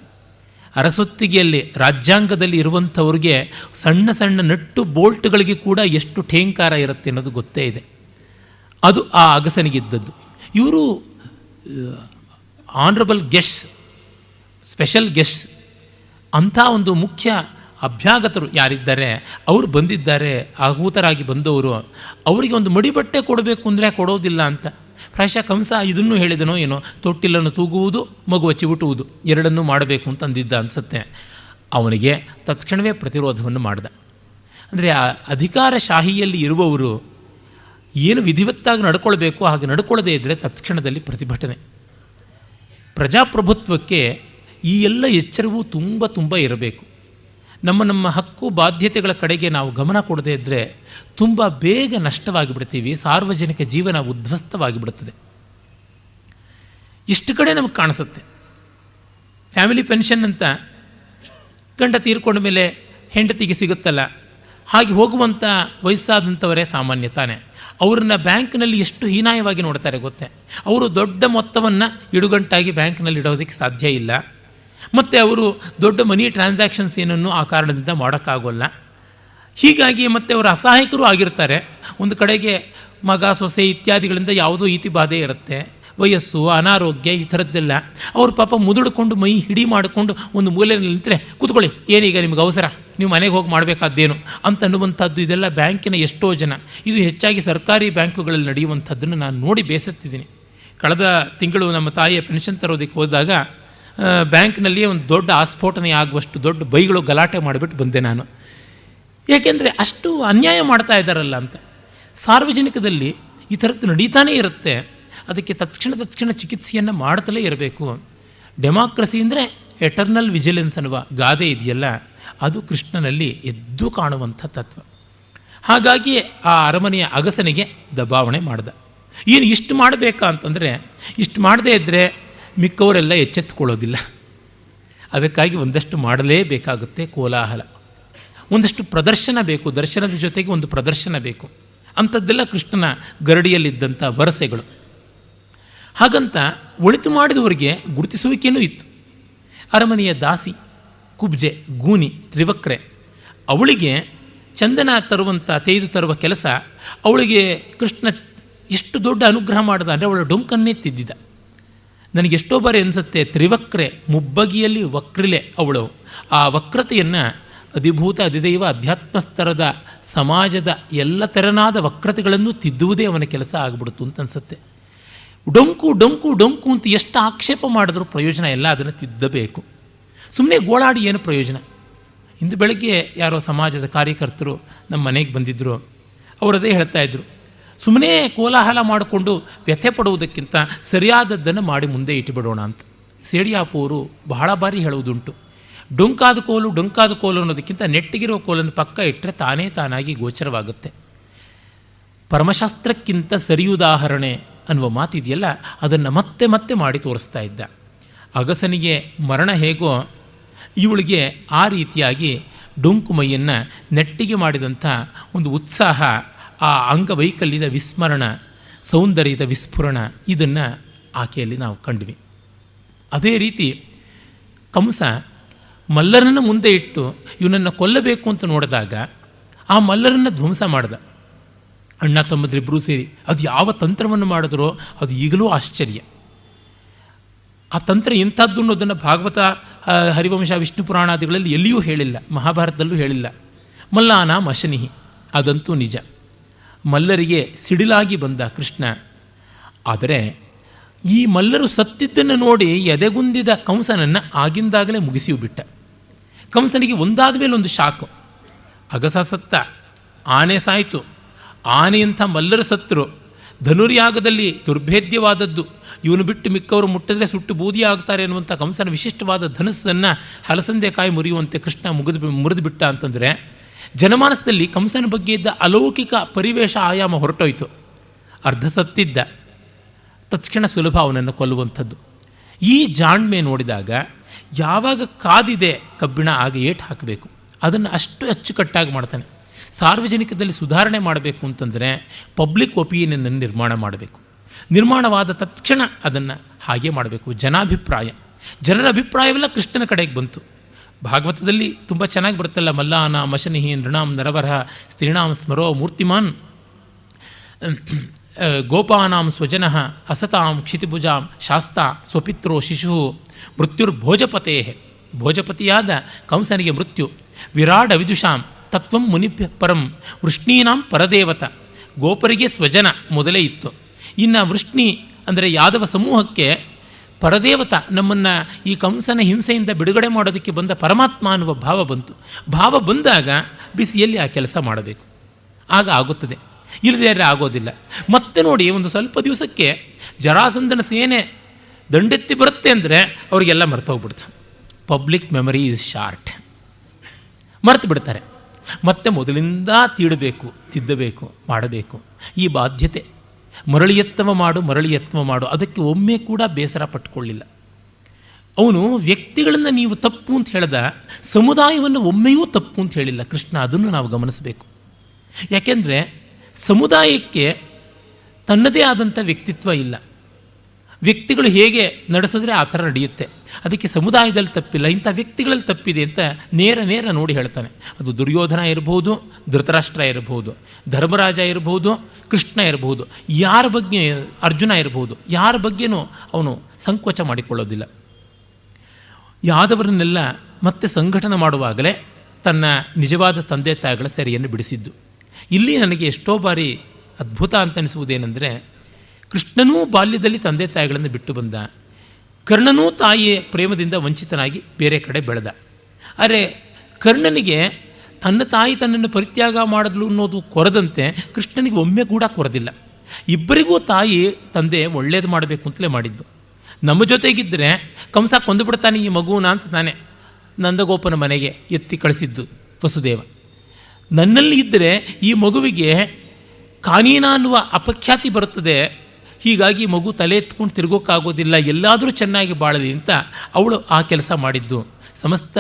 ಅರಸೊತ್ತಿಗೆಯಲ್ಲಿ ರಾಜ್ಯಾಂಗದಲ್ಲಿ ಇರುವಂಥವ್ರಿಗೆ ಸಣ್ಣ ಸಣ್ಣ ನಟ್ಟು ಬೋಲ್ಟ್ಗಳಿಗೆ ಕೂಡ ಎಷ್ಟು ಠೇಂಕಾರ ಇರುತ್ತೆ ಅನ್ನೋದು ಗೊತ್ತೇ ಇದೆ. ಅದು ಆ ಅಗಸನಿಗಿದ್ದದ್ದು. ಇವರು ಆನರಬಲ್ ಗೆಸ್ಟ್ಸ್ ಸ್ಪೆಷಲ್ ಗೆಸ್ಟ್ಸ್ ಅಂಥ ಒಂದು ಮುಖ್ಯ ಅಭ್ಯಾಗತರು ಯಾರಿದ್ದಾರೆ? ಅವರು ಬಂದಿದ್ದಾರೆ, ಆಹೂತರಾಗಿ ಬಂದವರು. ಅವರಿಗೆ ಒಂದು ಮಡಿಬಟ್ಟೆ ಕೊಡಬೇಕು ಅಂದರೆ ಕೊಡೋದಿಲ್ಲ ಅಂತ. ಪ್ರಾಯಶಃ ಕಂಸ ಇದನ್ನು ಹೇಳಿದನೋ ಏನೋ, ತೊಟ್ಟಿಲನ್ನು ತೂಗುವುದು ಮಗುವ ಚಿವುಟುವುದು ಎರಡನ್ನೂ ಮಾಡಬೇಕು ಅಂತ ಅಂದಿದ್ದ ಅನಿಸುತ್ತೆ. ಅವನಿಗೆ ತತ್ಕ್ಷಣವೇ ಪ್ರತಿರೋಧವನ್ನು ಮಾಡಿದ. ಅಂದರೆ ಆ ಅಧಿಕಾರ ಶಾಹಿಯಲ್ಲಿ ಇರುವವರು ಏನು ವಿಧಿವತ್ತಾಗಿ ನಡ್ಕೊಳ್ಬೇಕು ಹಾಗೆ ನಡ್ಕೊಳ್ಳದೇ ಇದ್ದರೆ ತತ್ಕ್ಷಣದಲ್ಲಿ ಪ್ರತಿಭಟನೆ. ಪ್ರಜಾಪ್ರಭುತ್ವಕ್ಕೆ ಈ ಎಲ್ಲ ಎಚ್ಚರವೂ ತುಂಬ ತುಂಬ ಇರಬೇಕು. ನಮ್ಮ ನಮ್ಮ ಹಕ್ಕು ಬಾಧ್ಯತೆಗಳ ಕಡೆಗೆ ನಾವು ಗಮನ ಕೊಡದೇ ಇದ್ದರೆ ತುಂಬ ಬೇಗ ನಷ್ಟವಾಗಿ ಬಿಡ್ತೀವಿ ಸಾರ್ವಜನಿಕ ಜೀವನ ಉದ್ವಸ್ತವಾಗಿಬಿಡುತ್ತದೆ ಇಷ್ಟು ಕಡೆ ನಮಗೆ ಕಾಣಿಸುತ್ತೆ. ಫ್ಯಾಮಿಲಿ ಪೆನ್ಷನ್ ಅಂತ ಗಂಡ ತೀರ್ಕೊಂಡ ಮೇಲೆ ಹೆಂಡತಿಗೆ ಸಿಗುತ್ತಲ್ಲ, ಹಾಗೆ ಹೋಗುವಂಥ ವಯಸ್ಸಾದಂಥವರೇ ಸಾಮಾನ್ಯ ತಾನೆ. ಅವ್ರನ್ನ ಬ್ಯಾಂಕ್ನಲ್ಲಿ ಎಷ್ಟು ಹೀನಾಯವಾಗಿ ನೋಡ್ತಾರೆ ಗೊತ್ತೇ. ಅವರು ದೊಡ್ಡ ಮೊತ್ತವನ್ನು ಇಡುಗಂಟಾಗಿ ಬ್ಯಾಂಕ್ನಲ್ಲಿ ಇಡೋದಕ್ಕೆ ಸಾಧ್ಯ ಇಲ್ಲ. ಮತ್ತು ಅವರು ದೊಡ್ಡ ಮನಿ ಟ್ರಾನ್ಸಾಕ್ಷನ್ಸ್ ಏನನ್ನು ಆ ಕಾರಣದಿಂದ ಮಾಡೋಕ್ಕಾಗೋಲ್ಲ. ಹೀಗಾಗಿ ಮತ್ತೆ ಅವರು ಅಸಹಾಯಕರು ಆಗಿರ್ತಾರೆ. ಒಂದು ಕಡೆಗೆ ಮಗ, ಸೊಸೆ ಇತ್ಯಾದಿಗಳಿಂದ ಯಾವುದೋ ಈತಿ ಬಾಧೆ ಇರುತ್ತೆ. ವಯಸ್ಸು, ಅನಾರೋಗ್ಯ ಈ ಥರದ್ದೆಲ್ಲ. ಅವ್ರ ಪಾಪ ಮುದುಡ್ಕೊಂಡು ಮೈ ಹಿಡಿ ಮಾಡಿಕೊಂಡು ಒಂದು ಮೂಲೆಯಲ್ಲಿ ನಿಂತರೆ ಕೂತ್ಕೊಳ್ಳಿ, ಏನೀಗ ನಿಮ್ಗೆ ಅವಸರ? ನೀವು ಮನೆಗೆ ಹೋಗಿ ಮಾಡಬೇಕಾದ್ದೇನು? ಅಂತ ಅನ್ನುವಂಥದ್ದು ಇದೆಲ್ಲ ಬ್ಯಾಂಕಿನ ಎಷ್ಟೋ ಜನ. ಇದು ಹೆಚ್ಚಾಗಿ ಸರ್ಕಾರಿ ಬ್ಯಾಂಕುಗಳಲ್ಲಿ ನಡೆಯುವಂಥದ್ದನ್ನು ನಾನು ನೋಡಿ ಬೇಸತ್ತಿದ್ದೀನಿ. ಕಳೆದ ತಿಂಗಳು ನಮ್ಮ ತಾಯಿಯ ಪೆನ್ಷನ್ ತರೋದಕ್ಕೆ ಹೋದಾಗ ಬ್ಯಾಂಕ್ನಲ್ಲಿ ಒಂದು ದೊಡ್ಡ ಆಸ್ಫೋಟನೆ ಆಗುವಷ್ಟು ದೊಡ್ಡ ಬೈಗಳು ಗಲಾಟೆ ಮಾಡಿಬಿಟ್ಟು ಬಂದೆ ನಾನು. ಏಕೆಂದರೆ ಅಷ್ಟು ಅನ್ಯಾಯ ಮಾಡ್ತಾ ಇದ್ದಾರಲ್ಲ ಅಂತ. ಸಾರ್ವಜನಿಕದಲ್ಲಿ ಈ ಥರದ್ದು ನಡೀತಾನೇ ಇರುತ್ತೆ. ಅದಕ್ಕೆ ತತ್ಕ್ಷಣ ತತ್ಕ್ಷಣ ಚಿಕಿತ್ಸೆಯನ್ನು ಮಾಡ್ತಲೇ ಇರಬೇಕು. ಡೆಮಾಕ್ರಸಿ ಅಂದರೆ ಎಟರ್ನಲ್ ವಿಜಿಲೆನ್ಸ್ ಅನ್ನುವ ಗಾದೆ ಇದೆಯಲ್ಲ, ಅದು ಕೃಷ್ಣನಲ್ಲಿ ಎದ್ದು ಕಾಣುವಂಥ ತತ್ವ. ಹಾಗಾಗಿ ಆ ಅರಮನೆಯ ಅಗಸನಿಗೆ ದಬಾವಣೆ ಮಾಡ್ದ. ಏನು ಇಷ್ಟು ಮಾಡಬೇಕಾ ಅಂತಂದರೆ, ಇಷ್ಟು ಮಾಡದೇ ಇದ್ದರೆ ಮಿಕ್ಕವರೆಲ್ಲ ಎಚ್ಚೆತ್ತುಕೊಳ್ಳೋದಿಲ್ಲ. ಅದಕ್ಕಾಗಿ ಒಂದಷ್ಟು ಮಾಡಲೇಬೇಕಾಗುತ್ತೆ ಕೋಲಾಹಲ. ಒಂದಷ್ಟು ಪ್ರದರ್ಶನ ಬೇಕು, ದರ್ಶನದ ಜೊತೆಗೆ ಒಂದು ಪ್ರದರ್ಶನ ಬೇಕು. ಅಂಥದ್ದೆಲ್ಲ ಕೃಷ್ಣನ ಗರಡಿಯಲ್ಲಿದ್ದಂಥ ವರಸೆಗಳು. ಹಾಗಂತ ಒಳಿತು ಮಾಡಿದವರಿಗೆ ಗುರುತಿಸುವಿಕೆಯೂ ಇತ್ತು. ಅರಮನೆಯ ದಾಸಿ, ಕುಬ್ಜೆ, ಗೂನಿ, ತ್ರಿವಕ್ರೆ, ಅವಳಿಗೆ ಚಂದನ ತರುವಂಥ, ತೇದು ತರುವ ಕೆಲಸ, ಅವಳಿಗೆ ಕೃಷ್ಣ ಎಷ್ಟು ದೊಡ್ಡ ಅನುಗ್ರಹ ಮಾಡಿದ, ಅಂದರೆ ಅವಳ ಡೊಂಕನ್ನೇ ತಿದ್ದಿದ. ನನಗೆ ಎಷ್ಟೋ ಬಾರಿ ಅನಿಸುತ್ತೆ, ತ್ರಿವಕ್ರೆ, ಮುಬ್ಬಗಿಯಲ್ಲಿ ವಕ್ರಿಲೆ ಅವಳು. ಆ ವಕ್ರತೆಯನ್ನು ಅಧಿಭೂತ, ಅಧಿದೈವ ಅಧ್ಯಾತ್ಮ ಸ್ತರದ ಸಮಾಜದ ಎಲ್ಲ ತೆರನಾದ ವಕ್ರತೆಗಳನ್ನು ತಿದ್ದುವುದೇ ಅವನ ಕೆಲಸ ಆಗ್ಬಿಡ್ತು ಅಂತ ಅನಿಸುತ್ತೆ. ಡೊಂಕು ಡೊಂಕು ಡೊಂಕು ಅಂತ ಎಷ್ಟು ಆಕ್ಷೇಪ ಮಾಡಿದ್ರೂ ಪ್ರಯೋಜನ ಎಲ್ಲ ಅದನ್ನು ತಿದ್ದಬೇಕು. ಸುಮ್ಮನೆ ಗೋಳಾಡಿ ಏನು ಪ್ರಯೋಜನ? ಇಂದು ಬೆಳಗ್ಗೆ ಯಾರೋ ಸಮಾಜದ ಕಾರ್ಯಕರ್ತರು ನಮ್ಮ ಮನೆಗೆ ಬಂದಿದ್ದರು ಅವರದೇ ಹೇಳ್ತಾ ಇದ್ರು ಸುಮ್ಮನೆ ಕೋಲಾಹಲ ಮಾಡಿಕೊಂಡು ವ್ಯಥೆ ಪಡುವುದಕ್ಕಿಂತ ಸರಿಯಾದದ್ದನ್ನು ಮಾಡಿ ಮುಂದೆ ಇಟ್ಟುಬಿಡೋಣ ಅಂತ. ಸೇಡಿಯಾಪುವರು ಬಹಳ ಬಾರಿ ಹೇಳುವುದುಂಟು. ಡೊಂಕಾದ ಕೋಲು ಡೊಂಕಾದ ಕೋಲು ಅನ್ನೋದಕ್ಕಿಂತ ನೆಟ್ಟಿಗಿರೋ ಕೋಲನ್ನು ಪಕ್ಕ ಇಟ್ಟರೆ ತಾನೇ ತಾನಾಗಿ ಗೋಚರವಾಗುತ್ತೆ. ಪರಮಶಾಸ್ತ್ರಕ್ಕಿಂತ ಸರಿಯುದಾಹರಣೆ ಅನ್ನುವ ಮಾತಿದೆಯಲ್ಲ, ಅದನ್ನು ಮತ್ತೆ ಮತ್ತೆ ಮಾಡಿ ತೋರಿಸ್ತಾ ಇದ್ದ. ಅಗಸನಿಗೆ ಮರಣ ಹೇಗೋ, ಇವಳಿಗೆ ಆ ರೀತಿಯಾಗಿ ಡೊಂಕು ಮೈಯನ್ನು ನೆಟ್ಟಿಗೆ ಮಾಡಿದಂಥ ಒಂದು ಉತ್ಸಾಹ ಆ ಅಂಗವೈಕಲ್ಯದ ವಿಸ್ಮರಣ, ಸೌಂದರ್ಯದ ವಿಸ್ಫುರಣ ಇದನ್ನು ಆಕೆಯಲ್ಲಿ ನಾವು ಕಂಡ್ವಿ. ಅದೇ ರೀತಿ ಕಂಸ ಮಲ್ಲರನ್ನು ಮುಂದೆ ಇಟ್ಟು ಇವನನ್ನು ಕೊಲ್ಲಬೇಕು ಅಂತ ನೋಡಿದಾಗ ಆ ಮಲ್ಲರನ್ನು ಧ್ವಂಸ ಮಾಡ್ದ. ಅಣ್ಣ ತಮ್ಮದ್ರಿಬ್ಬರೂ ಸೇರಿ, ಅದು ಯಾವ ತಂತ್ರವನ್ನು ಮಾಡಿದ್ರೋ ಅದು ಈಗಲೂ ಆಶ್ಚರ್ಯ. ಆ ತಂತ್ರ ಎಂಥದ್ದು ಅನ್ನೋದನ್ನು ಭಾಗವತ ಹರಿವಂಶ, ವಿಷ್ಣು ಪುರಾಣಾದಿಗಳಲ್ಲಿ ಎಲ್ಲಿಯೂ ಹೇಳಿಲ್ಲ, ಮಹಾಭಾರತದಲ್ಲೂ ಹೇಳಿಲ್ಲ. ಮಲ್ಲಾನ ಮಶನಿಹಿ, ಅದಂತೂ ನಿಜ. ಮಲ್ಲರಿಗೆ ಸಿಡಿಲಾಗಿ ಬಂದ ಕೃಷ್ಣ, ಆದರೆ ಈ ಮಲ್ಲರು ಸತ್ತಿದ್ದನ್ನು ನೋಡಿ ಎದೆಗುಂದಿದ ಕಂಸನನ್ನು ಆಗಿಂದಾಗಲೇ ಮುಗಿಸಿಯೂ ಬಿಟ್ಟ. ಕಂಸನಿಗೆ ಒಂದಾದ ಮೇಲೆ ಒಂದು ಶಾಕು. ಅಗಸ ಸತ್ತ, ಆನೆ ಸಾಯಿತು. ಆನೆಯಂಥ ಮಲ್ಲರು ಸತ್ತರು ಧನುರ್ಯಾಗದಲ್ಲಿ ದುರ್ಭೇದ್ಯವಾದದ್ದು. ಇವನು ಬಿಟ್ಟು ಮಿಕ್ಕವರು ಮುಟ್ಟಿದ್ರೆ ಸುಟ್ಟು ಬೂದಿ ಆಗ್ತಾರೆ ಅನ್ನುವಂಥ ಕಂಸನ ವಿಶಿಷ್ಟವಾದ ಧನಸ್ಸನ್ನು ಹಲಸಂದೆ ಕಾಯಿ ಮುರಿಯುವಂತೆ ಕೃಷ್ಣ ಮುಗಿದು ಮುರಿದು ಬಿಟ್ಟ ಅಂತಂದರೆ ಜನಮಾನಸದಲ್ಲಿ ಕಂಸನ ಬಗ್ಗೆ ಇದ್ದ ಅಲೌಕಿಕ ಪರಿವೇಶ ಆಯಾಮ ಹೊರಟೋಯ್ತು. ಅರ್ಧ ಸತ್ತಿದ್ದ. ತತ್ಕ್ಷಣ ಸುಲಭ ಅವನನ್ನು ಕೊಲ್ಲುವಂಥದ್ದು. ಈ ಜಾಣ್ಮೆ ನೋಡಿದಾಗ ಯಾವಾಗ ಕಾದಿದೆ ಕಬ್ಬಿಣ ಆಗ ಏಟು ಹಾಕಬೇಕು. ಅದನ್ನು ಅಷ್ಟು ಅಚ್ಚುಕಟ್ಟಾಗಿ ಮಾಡ್ತಾನೆ. ಸಾರ್ವಜನಿಕದಲ್ಲಿ ಸುಧಾರಣೆ ಮಾಡಬೇಕು ಅಂತಂದರೆ ಪಬ್ಲಿಕ್ ಒಪಿನಿಯನನ್ನು ನಿರ್ಮಾಣ ಮಾಡಬೇಕು. ನಿರ್ಮಾಣವಾದ ತತ್ಕ್ಷಣ ಅದನ್ನು ಹಾಗೆ ಮಾಡಬೇಕು. ಜನಾಭಿಪ್ರಾಯ. ಜನರ ಅಭಿಪ್ರಾಯವೆಲ್ಲ ಕೃಷ್ಣನ ಕಡೆಗೆ ಬಂತು. ಭಾಗವತದಲ್ಲಿ ತುಂಬ ಚೆನ್ನಾಗಿ ಬರುತ್ತಲ್ಲ, ಮಲ್ಲಾನ ಮಶನಿಹಿ ನೃಣಾಂ ನರವರಹ ಸ್ತ್ರೀಣಾಂ ಸ್ಮರೋ ಮೂರ್ತಿಮಾನ್. ಗೋಪಾನಾಂ ಸ್ವಜನ ಅಸತಾಂ ಕ್ಷಿತಿಭುಜಾಂ ಶಾಸ್ತಾ ಸ್ವಪಿತ್ರೋ ಶಿಶು ಮೃತ್ಯುರ್ಭೋಜಪತೇ ಭೋಜಪತಿಯಾದ ಕಂಸನಿಗೆ ಮೃತ್ಯು. ವಿರಾಡ ವಿದುಷಾಂ ತತ್ವಂ ಮುನಿ ಪರಂ ವೃಷ್ಣೀನಾಂ ಪರದೇವತ. ಗೋಪರಿಗೆ ಸ್ವಜನ ಮೊದಲೇ ಇತ್ತು. ಇನ್ನು ವೃಷ್ಣಿ ಅಂದರೆ ಯಾದವ ಸಮೂಹಕ್ಕೆ ಪರದೇವತ ನಮ್ಮನ್ನು ಈ ಕಂಸನ ಹಿಂಸೆಯಿಂದ ಬಿಡುಗಡೆ ಮಾಡೋದಕ್ಕೆ ಬಂದ ಪರಮಾತ್ಮ ಅನ್ನುವ ಭಾವ ಬಂತು. ಭಾವ ಬಂದಾಗ ಬಿಸಿಯಲ್ಲಿ ಆ ಕೆಲಸ ಮಾಡಬೇಕು. ಆಗ ಆಗುತ್ತದೆ. ಇಲ್ಲದೇ ಆಗೋದಿಲ್ಲ. ಮತ್ತೆ ನೋಡಿ ಒಂದು ಸ್ವಲ್ಪ ದಿವಸಕ್ಕೆ ಜರಾಸಂದನ ಸೇನೆ ದಂಡೆತ್ತಿ ಬರುತ್ತೆ ಅಂದರೆ ಅವರಿಗೆಲ್ಲ ಮರ್ತೋಗ್ಬಿಡ್ತು. ಪಬ್ಲಿಕ್ ಮೆಮರಿ ಇಸ್ ಶಾರ್ಟ್ ಮರೆತು ಬಿಡ್ತಾರೆ. ಮತ್ತೆ ಮೊದಲಿಂದ ತೀಡಬೇಕು, ತಿದ್ದಬೇಕು, ಮಾಡಬೇಕು. ಈ ಬಾಧ್ಯತೆ. ಮರಳಿಯತ್ವ ಮಾಡು ಮರಳಿಯತ್ವ ಮಾಡು. ಅದಕ್ಕೆ ಒಮ್ಮೆ ಕೂಡ ಬೇಸರ ಪಟ್ಟುಕೊಳ್ಳಿಲ್ಲ ಅವನು ವ್ಯಕ್ತಿಗಳನ್ನು ನೀವು ತಪ್ಪು ಅಂತ ಹೇಳ್ದ, ಸಮುದಾಯವನ್ನು ಒಮ್ಮೆಯೂ ತಪ್ಪು ಅಂತ ಹೇಳಿಲ್ಲ. ಕೃಷ್ಣ ಅದನ್ನು ನಾವು ಗಮನಿಸಬೇಕು. ಯಾಕೆಂದರೆ ಸಮುದಾಯಕ್ಕೆ ತನ್ನದೇ ಆದಂಥ ವ್ಯಕ್ತಿತ್ವ ಇಲ್ಲ. ವ್ಯಕ್ತಿಗಳು ಹೇಗೆ ನಡೆಸಿದ್ರೆ ಆ ಥರ ನಡೆಯುತ್ತೆ. ಅದಕ್ಕೆ ಸಮುದಾಯದಲ್ಲಿ ತಪ್ಪಿಲ್ಲ, ಇಂಥ ವ್ಯಕ್ತಿಗಳಲ್ಲಿ ತಪ್ಪಿದೆ ಅಂತ ನೇರ ನೇರ ನೋಡಿ ಹೇಳ್ತಾನೆ. ಅದು ದುರ್ಯೋಧನ ಇರಬಹುದು ಧೃತರಾಷ್ಟ್ರ ಇರಬಹುದು ಧರ್ಮರಾಜ ಇರಬಹುದು ಕೃಷ್ಣ ಇರಬಹುದು ಯಾರ ಬಗ್ಗೆ ಅರ್ಜುನ ಇರಬಹುದು ಯಾರ ಬಗ್ಗೆನೂ ಅವನು ಸಂಕೋಚ ಮಾಡಿಕೊಳ್ಳೋದಿಲ್ಲ. ಯಾದವರನ್ನೆಲ್ಲ ಮತ್ತೆ ಸಂಘಟನೆ ಮಾಡುವಾಗಲೇ ತನ್ನ ನಿಜವಾದ ತಂದೆ ತಾಯಿಗಳ ಸೆರೆಯನ್ನು ಬಿಡಿಸಿದ್ದು. ಇಲ್ಲಿ ನನಗೆ ಎಷ್ಟೋ ಬಾರಿ ಅದ್ಭುತ ಅಂತ ಅನಿಸುವುದೇನೆಂದರೆ ಕೃಷ್ಣನೂ ಬಾಲ್ಯದಲ್ಲಿ ತಂದೆ ತಾಯಿಗಳನ್ನು ಬಿಟ್ಟು ಬಂದ. ಕರ್ಣನೂ ತಾಯಿಯ ಪ್ರೇಮದಿಂದ ವಂಚಿತನಾಗಿ ಬೇರೆ ಕಡೆ ಬೆಳೆದ. ಆದರೆ ಕರ್ಣನಿಗೆ ತನ್ನ ತಾಯಿ ತನ್ನನ್ನು ಪರಿತ್ಯಾಗ ಮಾಡಿದ್ಲು ಅನ್ನೋದು ಕೊರದಂತೆ ಕೃಷ್ಣನಿಗೆ ಒಮ್ಮೆ ಕೂಡ ಕೊರದಿಲ್ಲ. ಇಬ್ಬರಿಗೂ ತಾಯಿ ತಂದೆ ಒಳ್ಳೇದು ಮಾಡಬೇಕು ಅಂತಲೇ ಮಾಡಿದ್ದು. ನಮ್ಮ ಜೊತೆಗಿದ್ದರೆ ಕಂಸ ಕೊಂದುಬಿಡ್ತಾನೆ ಈ ಮಗುವನ ಅಂತ ತಾನೆ ನಂದಗೋಪನ ಮನೆಗೆ ಎತ್ತಿ ಕಳಿಸಿದ್ದು ವಸುದೇವ. ನನ್ನಲ್ಲಿ ಇದ್ದರೆ ಈ ಮಗುವಿಗೆ ಕಾನೀನ ಅನ್ನುವ ಅಪಖ್ಯಾತಿ ಬರುತ್ತದೆ ಹೀಗಾಗಿ ಮಗು ತಲೆ ಎತ್ಕೊಂಡು ತಿರುಗೋಕ್ಕಾಗೋದಿಲ್ಲ, ಎಲ್ಲಾದರೂ ಚೆನ್ನಾಗಿ ಬಾಳಲಿ ಅಂತ ಅವಳು ಆ ಕೆಲಸ ಮಾಡಿದ್ದು. ಸಮಸ್ತ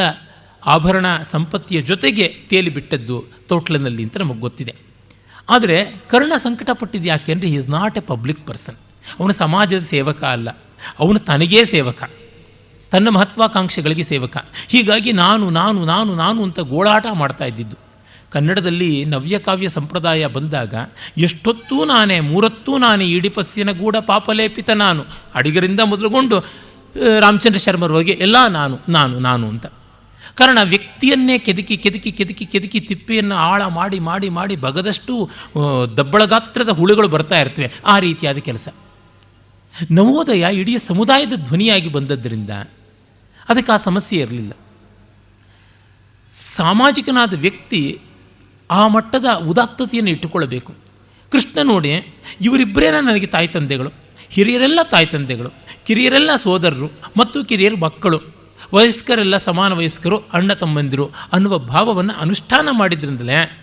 ಆಭರಣ ಸಂಪತ್ತಿಯ ಜೊತೆಗೆ ತೇಲಿಬಿಟ್ಟದ್ದು ತೋಟ್ಲನಲ್ಲಿ ಅಂತ ನಮಗೆ ಗೊತ್ತಿದೆ. ಆದರೆ ಕರ್ಣ ಸಂಕಟಪಟ್ಟಿದ್ದು ಯಾಕೆ ಅಂದರೆ he is not a public person ಅವನು ಸಮಾಜದ ಸೇವಕ ಅಲ್ಲ. ಅವನು ತನಗೇ ಸೇವಕ. ತನ್ನ ಮಹತ್ವಾಕಾಂಕ್ಷೆಗಳಿಗೆ ಸೇವಕ. ಹೀಗಾಗಿ ನಾನು ನಾನು ನಾನು ನಾನು ಅಂತ ಗೋಳಾಟ ಮಾಡ್ತಾ ಇದ್ದಿದ್ದು. ಕನ್ನಡದಲ್ಲಿ ನವ್ಯಕಾವ್ಯ ಸಂಪ್ರದಾಯ ಬಂದಾಗ, ಎಷ್ಟೊತ್ತೂ ನಾನೇ, ಮೂರತ್ತೂ ನಾನೇ ಈಡಿಪಸ್ಸಿನ ಗೂಢ ಪಾಪಲೇಪಿತ ನಾನು. ಅಡಿಗರಿಂದ ಮೊದಲುಗೊಂಡು ರಾಮಚಂದ್ರ ಶರ್ಮರವರೆಗೆ ಎಲ್ಲ ನಾನು ನಾನು ನಾನು ಅಂತ. ಕಾರಣ ವ್ಯಕ್ತಿಯನ್ನೇ ಕೆದಕಿ ಕೆದಕಿ ಕೆದಕಿ ಕೆದಕಿ ತಿಪ್ಪೆಯನ್ನು ಆಳ ಮಾಡಿ ಮಾಡಿ ಮಾಡಿ ಬಗದಷ್ಟು ದಬ್ಬಳ ಗಾತ್ರದ ಹುಳುಗಳು ಬರ್ತಾ ಇರ್ತವೆ. ಆ ರೀತಿಯಾದ ಕೆಲಸ. ನವೋದಯ ಇಡೀ ಸಮುದಾಯದ ಧ್ವನಿಯಾಗಿ ಬಂದದ್ದರಿಂದ ಅದಕ್ಕೆ ಆ ಸಮಸ್ಯೆ ಇರಲಿಲ್ಲ. ಸಾಮಾಜಿಕನಾದ ವ್ಯಕ್ತಿ ಆ ಮಟ್ಟದ ಉದಾತ್ತತೆಯನ್ನು ಇಟ್ಟುಕೊಳ್ಳಬೇಕು. ಕೃಷ್ಣ ನೋಡಿ ಇವರಿಬ್ಬರೇನ ನನಗೆ ತಾಯಿ ತಂದೆಗಳು. ಹಿರಿಯರೆಲ್ಲ ತಾಯಿ ತಂದೆಗಳು. ಕಿರಿಯರೆಲ್ಲ ಸೋದರರು ಮತ್ತು ಕಿರಿಯರು ಮಕ್ಕಳು. ವಯಸ್ಕರೆಲ್ಲ ಸಮಾನ ವಯಸ್ಕರು, ಅಣ್ಣ ತಮ್ಮಂದಿರು ಅನ್ನುವ ಭಾವವನ್ನು ಅನುಷ್ಠಾನ ಮಾಡಿದ್ರಿಂದಲೇ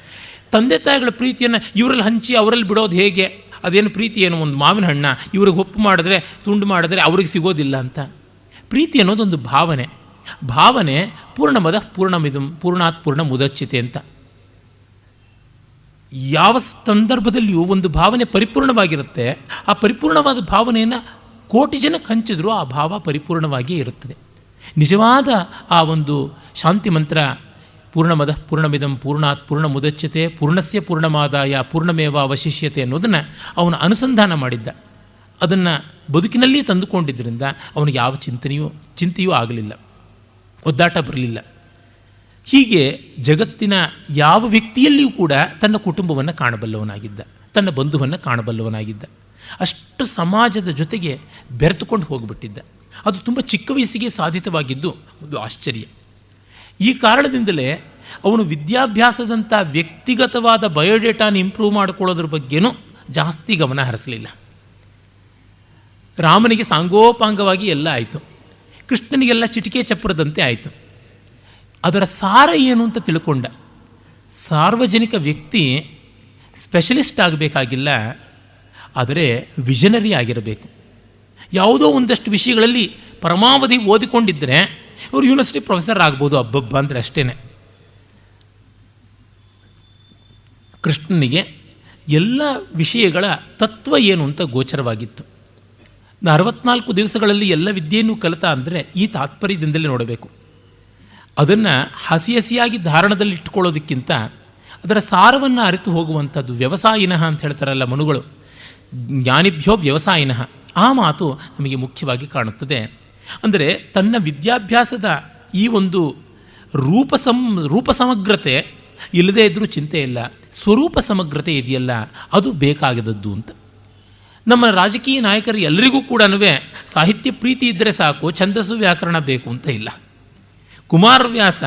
ತಂದೆ ತಾಯಿಗಳ ಪ್ರೀತಿಯನ್ನು ಇವರಲ್ಲಿ ಹಂಚಿ ಅವರಲ್ಲಿ ಬಿಡೋದು ಹೇಗೆ? ಅದೇನು ಪ್ರೀತಿ ಏನು? ಒಂದು ಮಾವಿನ ಹಣ್ಣ. ಇವ್ರಿಗೆ ಒಪ್ಪು ಮಾಡಿದ್ರೆ, ತುಂಡು ಮಾಡಿದ್ರೆ ಅವ್ರಿಗೆ ಸಿಗೋದಿಲ್ಲ ಅಂತ. ಪ್ರೀತಿ ಅನ್ನೋದೊಂದು ಭಾವನೆ. ಭಾವನೆ ಪೂರ್ಣಮದ ಪೂರ್ಣಮಿದಂ ಪೂರ್ಣಾತ್ ಪೂರ್ಣ ಮುದಚ್ಚಿತೆ ಅಂತ. ಯಾವ ಸಂದರ್ಭದಲ್ಲಿಯೂ ಒಂದು ಭಾವನೆ ಪರಿಪೂರ್ಣವಾಗಿರುತ್ತೆ, ಆ ಪರಿಪೂರ್ಣವಾದ ಭಾವನೆಯನ್ನು ಕೋಟಿ ಜನಕ್ಕೆ ಹಂಚಿದ್ರೂ ಆ ಭಾವ ಪರಿಪೂರ್ಣವಾಗಿಯೇ ಇರುತ್ತದೆ. ನಿಜವಾದ ಆ ಒಂದು ಶಾಂತಿ ಮಂತ್ರ, ಪೂರ್ಣಮದ ಪೂರ್ಣಮಿದಂ ಪೂರ್ಣಾತ್ ಪೂರ್ಣ ಮುದಚ್ಯತೆ ಪೂರ್ಣಸ್ಯ ಪೂರ್ಣಮಾದಾಯ, ಪೂರ್ಣಮೇವ ಅವಶಿಷ್ಯತೆ ಅನ್ನೋದನ್ನು ಅವನು ಅನುಸಂಧಾನ ಮಾಡಿದ್ದ. ಅದನ್ನು ಬದುಕಿನಲ್ಲಿ ತಂದುಕೊಂಡಿದ್ದರಿಂದ ಅವನಿಗೆ ಯಾವ ಚಿಂತನೆಯೂ, ಚಿಂತೆಯೂ ಆಗಲಿಲ್ಲ. ಒದ್ದಾಟ ಬರಲಿಲ್ಲ. ಹೀಗೆ ಜಗತ್ತಿನ ಯಾವ ವ್ಯಕ್ತಿಯಲ್ಲಿಯೂ ಕೂಡ ತನ್ನ ಕುಟುಂಬವನ್ನು ಕಾಣಬಲ್ಲವನಾಗಿದ್ದ, ತನ್ನ ಬಂಧುವನ್ನು ಕಾಣಬಲ್ಲವನಾಗಿದ್ದ, ಅಷ್ಟು ಸಮಾಜದ ಜೊತೆಗೆ ಬೆರೆತುಕೊಂಡು ಹೋಗಿಬಿಟ್ಟಿದ್ದ. ಅದು ತುಂಬ ಚಿಕ್ಕ ವಯಸ್ಸಿಗೆ ಸಾಧಿತವಾಗಿದ್ದು ಒಂದು ಆಶ್ಚರ್ಯ. ಈ ಕಾರಣದಿಂದಲೇ ಅವನು ವಿದ್ಯಾಭ್ಯಾಸದಂಥ ವ್ಯಕ್ತಿಗತವಾದ ಬಯೋಡೇಟಾನ ಇಂಪ್ರೂವ್ ಮಾಡಿಕೊಳ್ಳೋದ್ರ ಬಗ್ಗೆನೂ ಜಾಸ್ತಿ ಗಮನ ಹರಿಸಲಿಲ್ಲ. ರಾಮನಿಗೆ ಸಾಂಗೋಪಾಂಗವಾಗಿ ಎಲ್ಲ ಆಯಿತು. ಕೃಷ್ಣನಿಗೆಲ್ಲ ಚಿಟಿಕೆ ಚಪ್ಪರದಂತೆ ಆಯಿತು. ಅದರ ಸಾರ ಏನು ಅಂತ ತಿಳ್ಕೊಂಡ. ಸಾರ್ವಜನಿಕ ವ್ಯಕ್ತಿ ಸ್ಪೆಷಲಿಸ್ಟ್ ಆಗಬೇಕಾಗಿಲ್ಲ, ಆದರೆ ವಿಷನರಿ ಆಗಿರಬೇಕು. ಯಾವುದೋ ಒಂದಷ್ಟು ವಿಷಯಗಳಲ್ಲಿ ಪರಮಾವಧಿ ಓದಿಕೊಂಡಿದ್ದರೆ ಅವರು ಯೂನಿವರ್ಸಿಟಿ ಪ್ರೊಫೆಸರ್ ಆಗ್ಬೋದು ಹಬ್ಬಬ್ಬ ಅಂದರೆ ಅಷ್ಟೇ ಕೃಷ್ಣನಿಗೆ ಎಲ್ಲ ವಿಷಯಗಳ ತತ್ವ ಏನು ಅಂತ ಗೋಚರವಾಗಿತ್ತು. ಅರವತ್ನಾಲ್ಕು ದಿವಸಗಳಲ್ಲಿ ಎಲ್ಲ ವಿದ್ಯೆಯನ್ನು ಕಲಿತ ಅಂದರೆ ಈ ತಾತ್ಪರ್ಯದಿಂದಲೇ ನೋಡಬೇಕು. ಅದನ್ನು ಹಸಿ ಹಸಿಯಾಗಿ ಧಾರಣದಲ್ಲಿ ಇಟ್ಕೊಳ್ಳೋದಕ್ಕಿಂತ ಅದರ ಸಾರವನ್ನು ಅರಿತು ಹೋಗುವಂಥದ್ದು ವ್ಯವಸಾಯಿನಃ ಅಂತ ಹೇಳ್ತಾರಲ್ಲ ಮನುಗಳು. ಜ್ಞಾನಿಭ್ಯೋ ವ್ಯವಸಾಯಿನಃ. ಆ ಮಾತು ನಮಗೆ ಮುಖ್ಯವಾಗಿ ಕಾಣುತ್ತದೆ. ಅಂದರೆ ತನ್ನ ವಿದ್ಯಾಭ್ಯಾಸದ ಈ ಒಂದು ರೂಪ ಸಂ, ರೂಪ ಸಮಗ್ರತೆ ಇಲ್ಲದೇ ಇದ್ದರೂ ಚಿಂತೆ ಇಲ್ಲ. ಸ್ವರೂಪ ಸಮಗ್ರತೆ ಇದೆಯಲ್ಲ, ಅದು ಬೇಕಾಗದದ್ದು ಅಂತ. ನಮ್ಮ ರಾಜಕೀಯ ನಾಯಕರು ಎಲ್ಲರಿಗೂ ಕೂಡ ಸಾಹಿತ್ಯ ಪ್ರೀತಿ ಇದ್ದರೆ ಸಾಕು, ಛಂದಸ್ಸು ವ್ಯಾಕರಣ ಬೇಕು ಅಂತ ಇಲ್ಲ. ಕುಮಾರವ್ಯಾಸ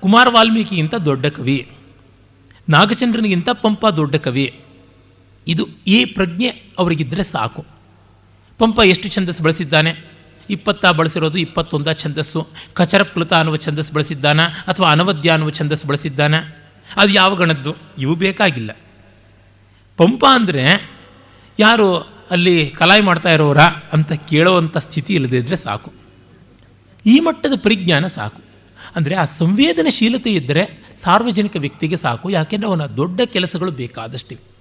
ಕುಮಾರ ವಾಲ್ಮೀಕಿಗಿಂತ ದೊಡ್ಡ ಕವಿ. ನಾಗಚಂದ್ರನಿಗಿಂತ ಪಂಪ ದೊಡ್ಡ ಕವಿ. ಇದು ಈ ಪ್ರಜ್ಞೆ ಅವರಿಗಿದ್ದರೆ ಸಾಕು. ಪಂಪ ಎಷ್ಟು ಛಂದಸ್ಸು ಬಳಸಿದ್ದಾನೆ? ಇಪ್ಪತ್ತ ಬಳಸಿರೋದು ಇಪ್ಪತ್ತೊಂದ ಛಂದಸ್ಸು. ಕಚರಪ್ಲುತ ಅನ್ನುವ ಛಂದಸ್ಸು ಬಳಸಿದ್ದಾನ ಅಥವಾ ಅನವದ್ಯ ಅನ್ನುವ ಛಂದಸ್ಸು ಬಳಸಿದ್ದಾನ? ಅದು ಯಾವ ಗಣದ್ದು? ಇವು ಬೇಕಾಗಿಲ್ಲ. ಪಂಪ ಅಂದರೆ ಯಾರು ಅಲ್ಲಿ ಕಲಾಯಿ ಮಾಡ್ತಾ ಇರೋರ ಅಂತ ಕೇಳುವಂಥ ಸ್ಥಿತಿ ಇಲ್ಲದಿದ್ದರೆ ಸಾಕು. ಈ ಮಟ್ಟದ ಪರಿಜ್ಞಾನ ಸಾಕು. ಅಂದರೆ ಆ ಸಂವೇದನಶೀಲತೆ ಇದ್ದರೆ ಸಾರ್ವಜನಿಕ ವ್ಯಕ್ತಿಗೆ ಸಾಕು. ಯಾಕೆಂದರೆ ಅವನ ದೊಡ್ಡ ಕೆಲಸಗಳು ಬೇಕಾದಷ್ಟಿವೆ.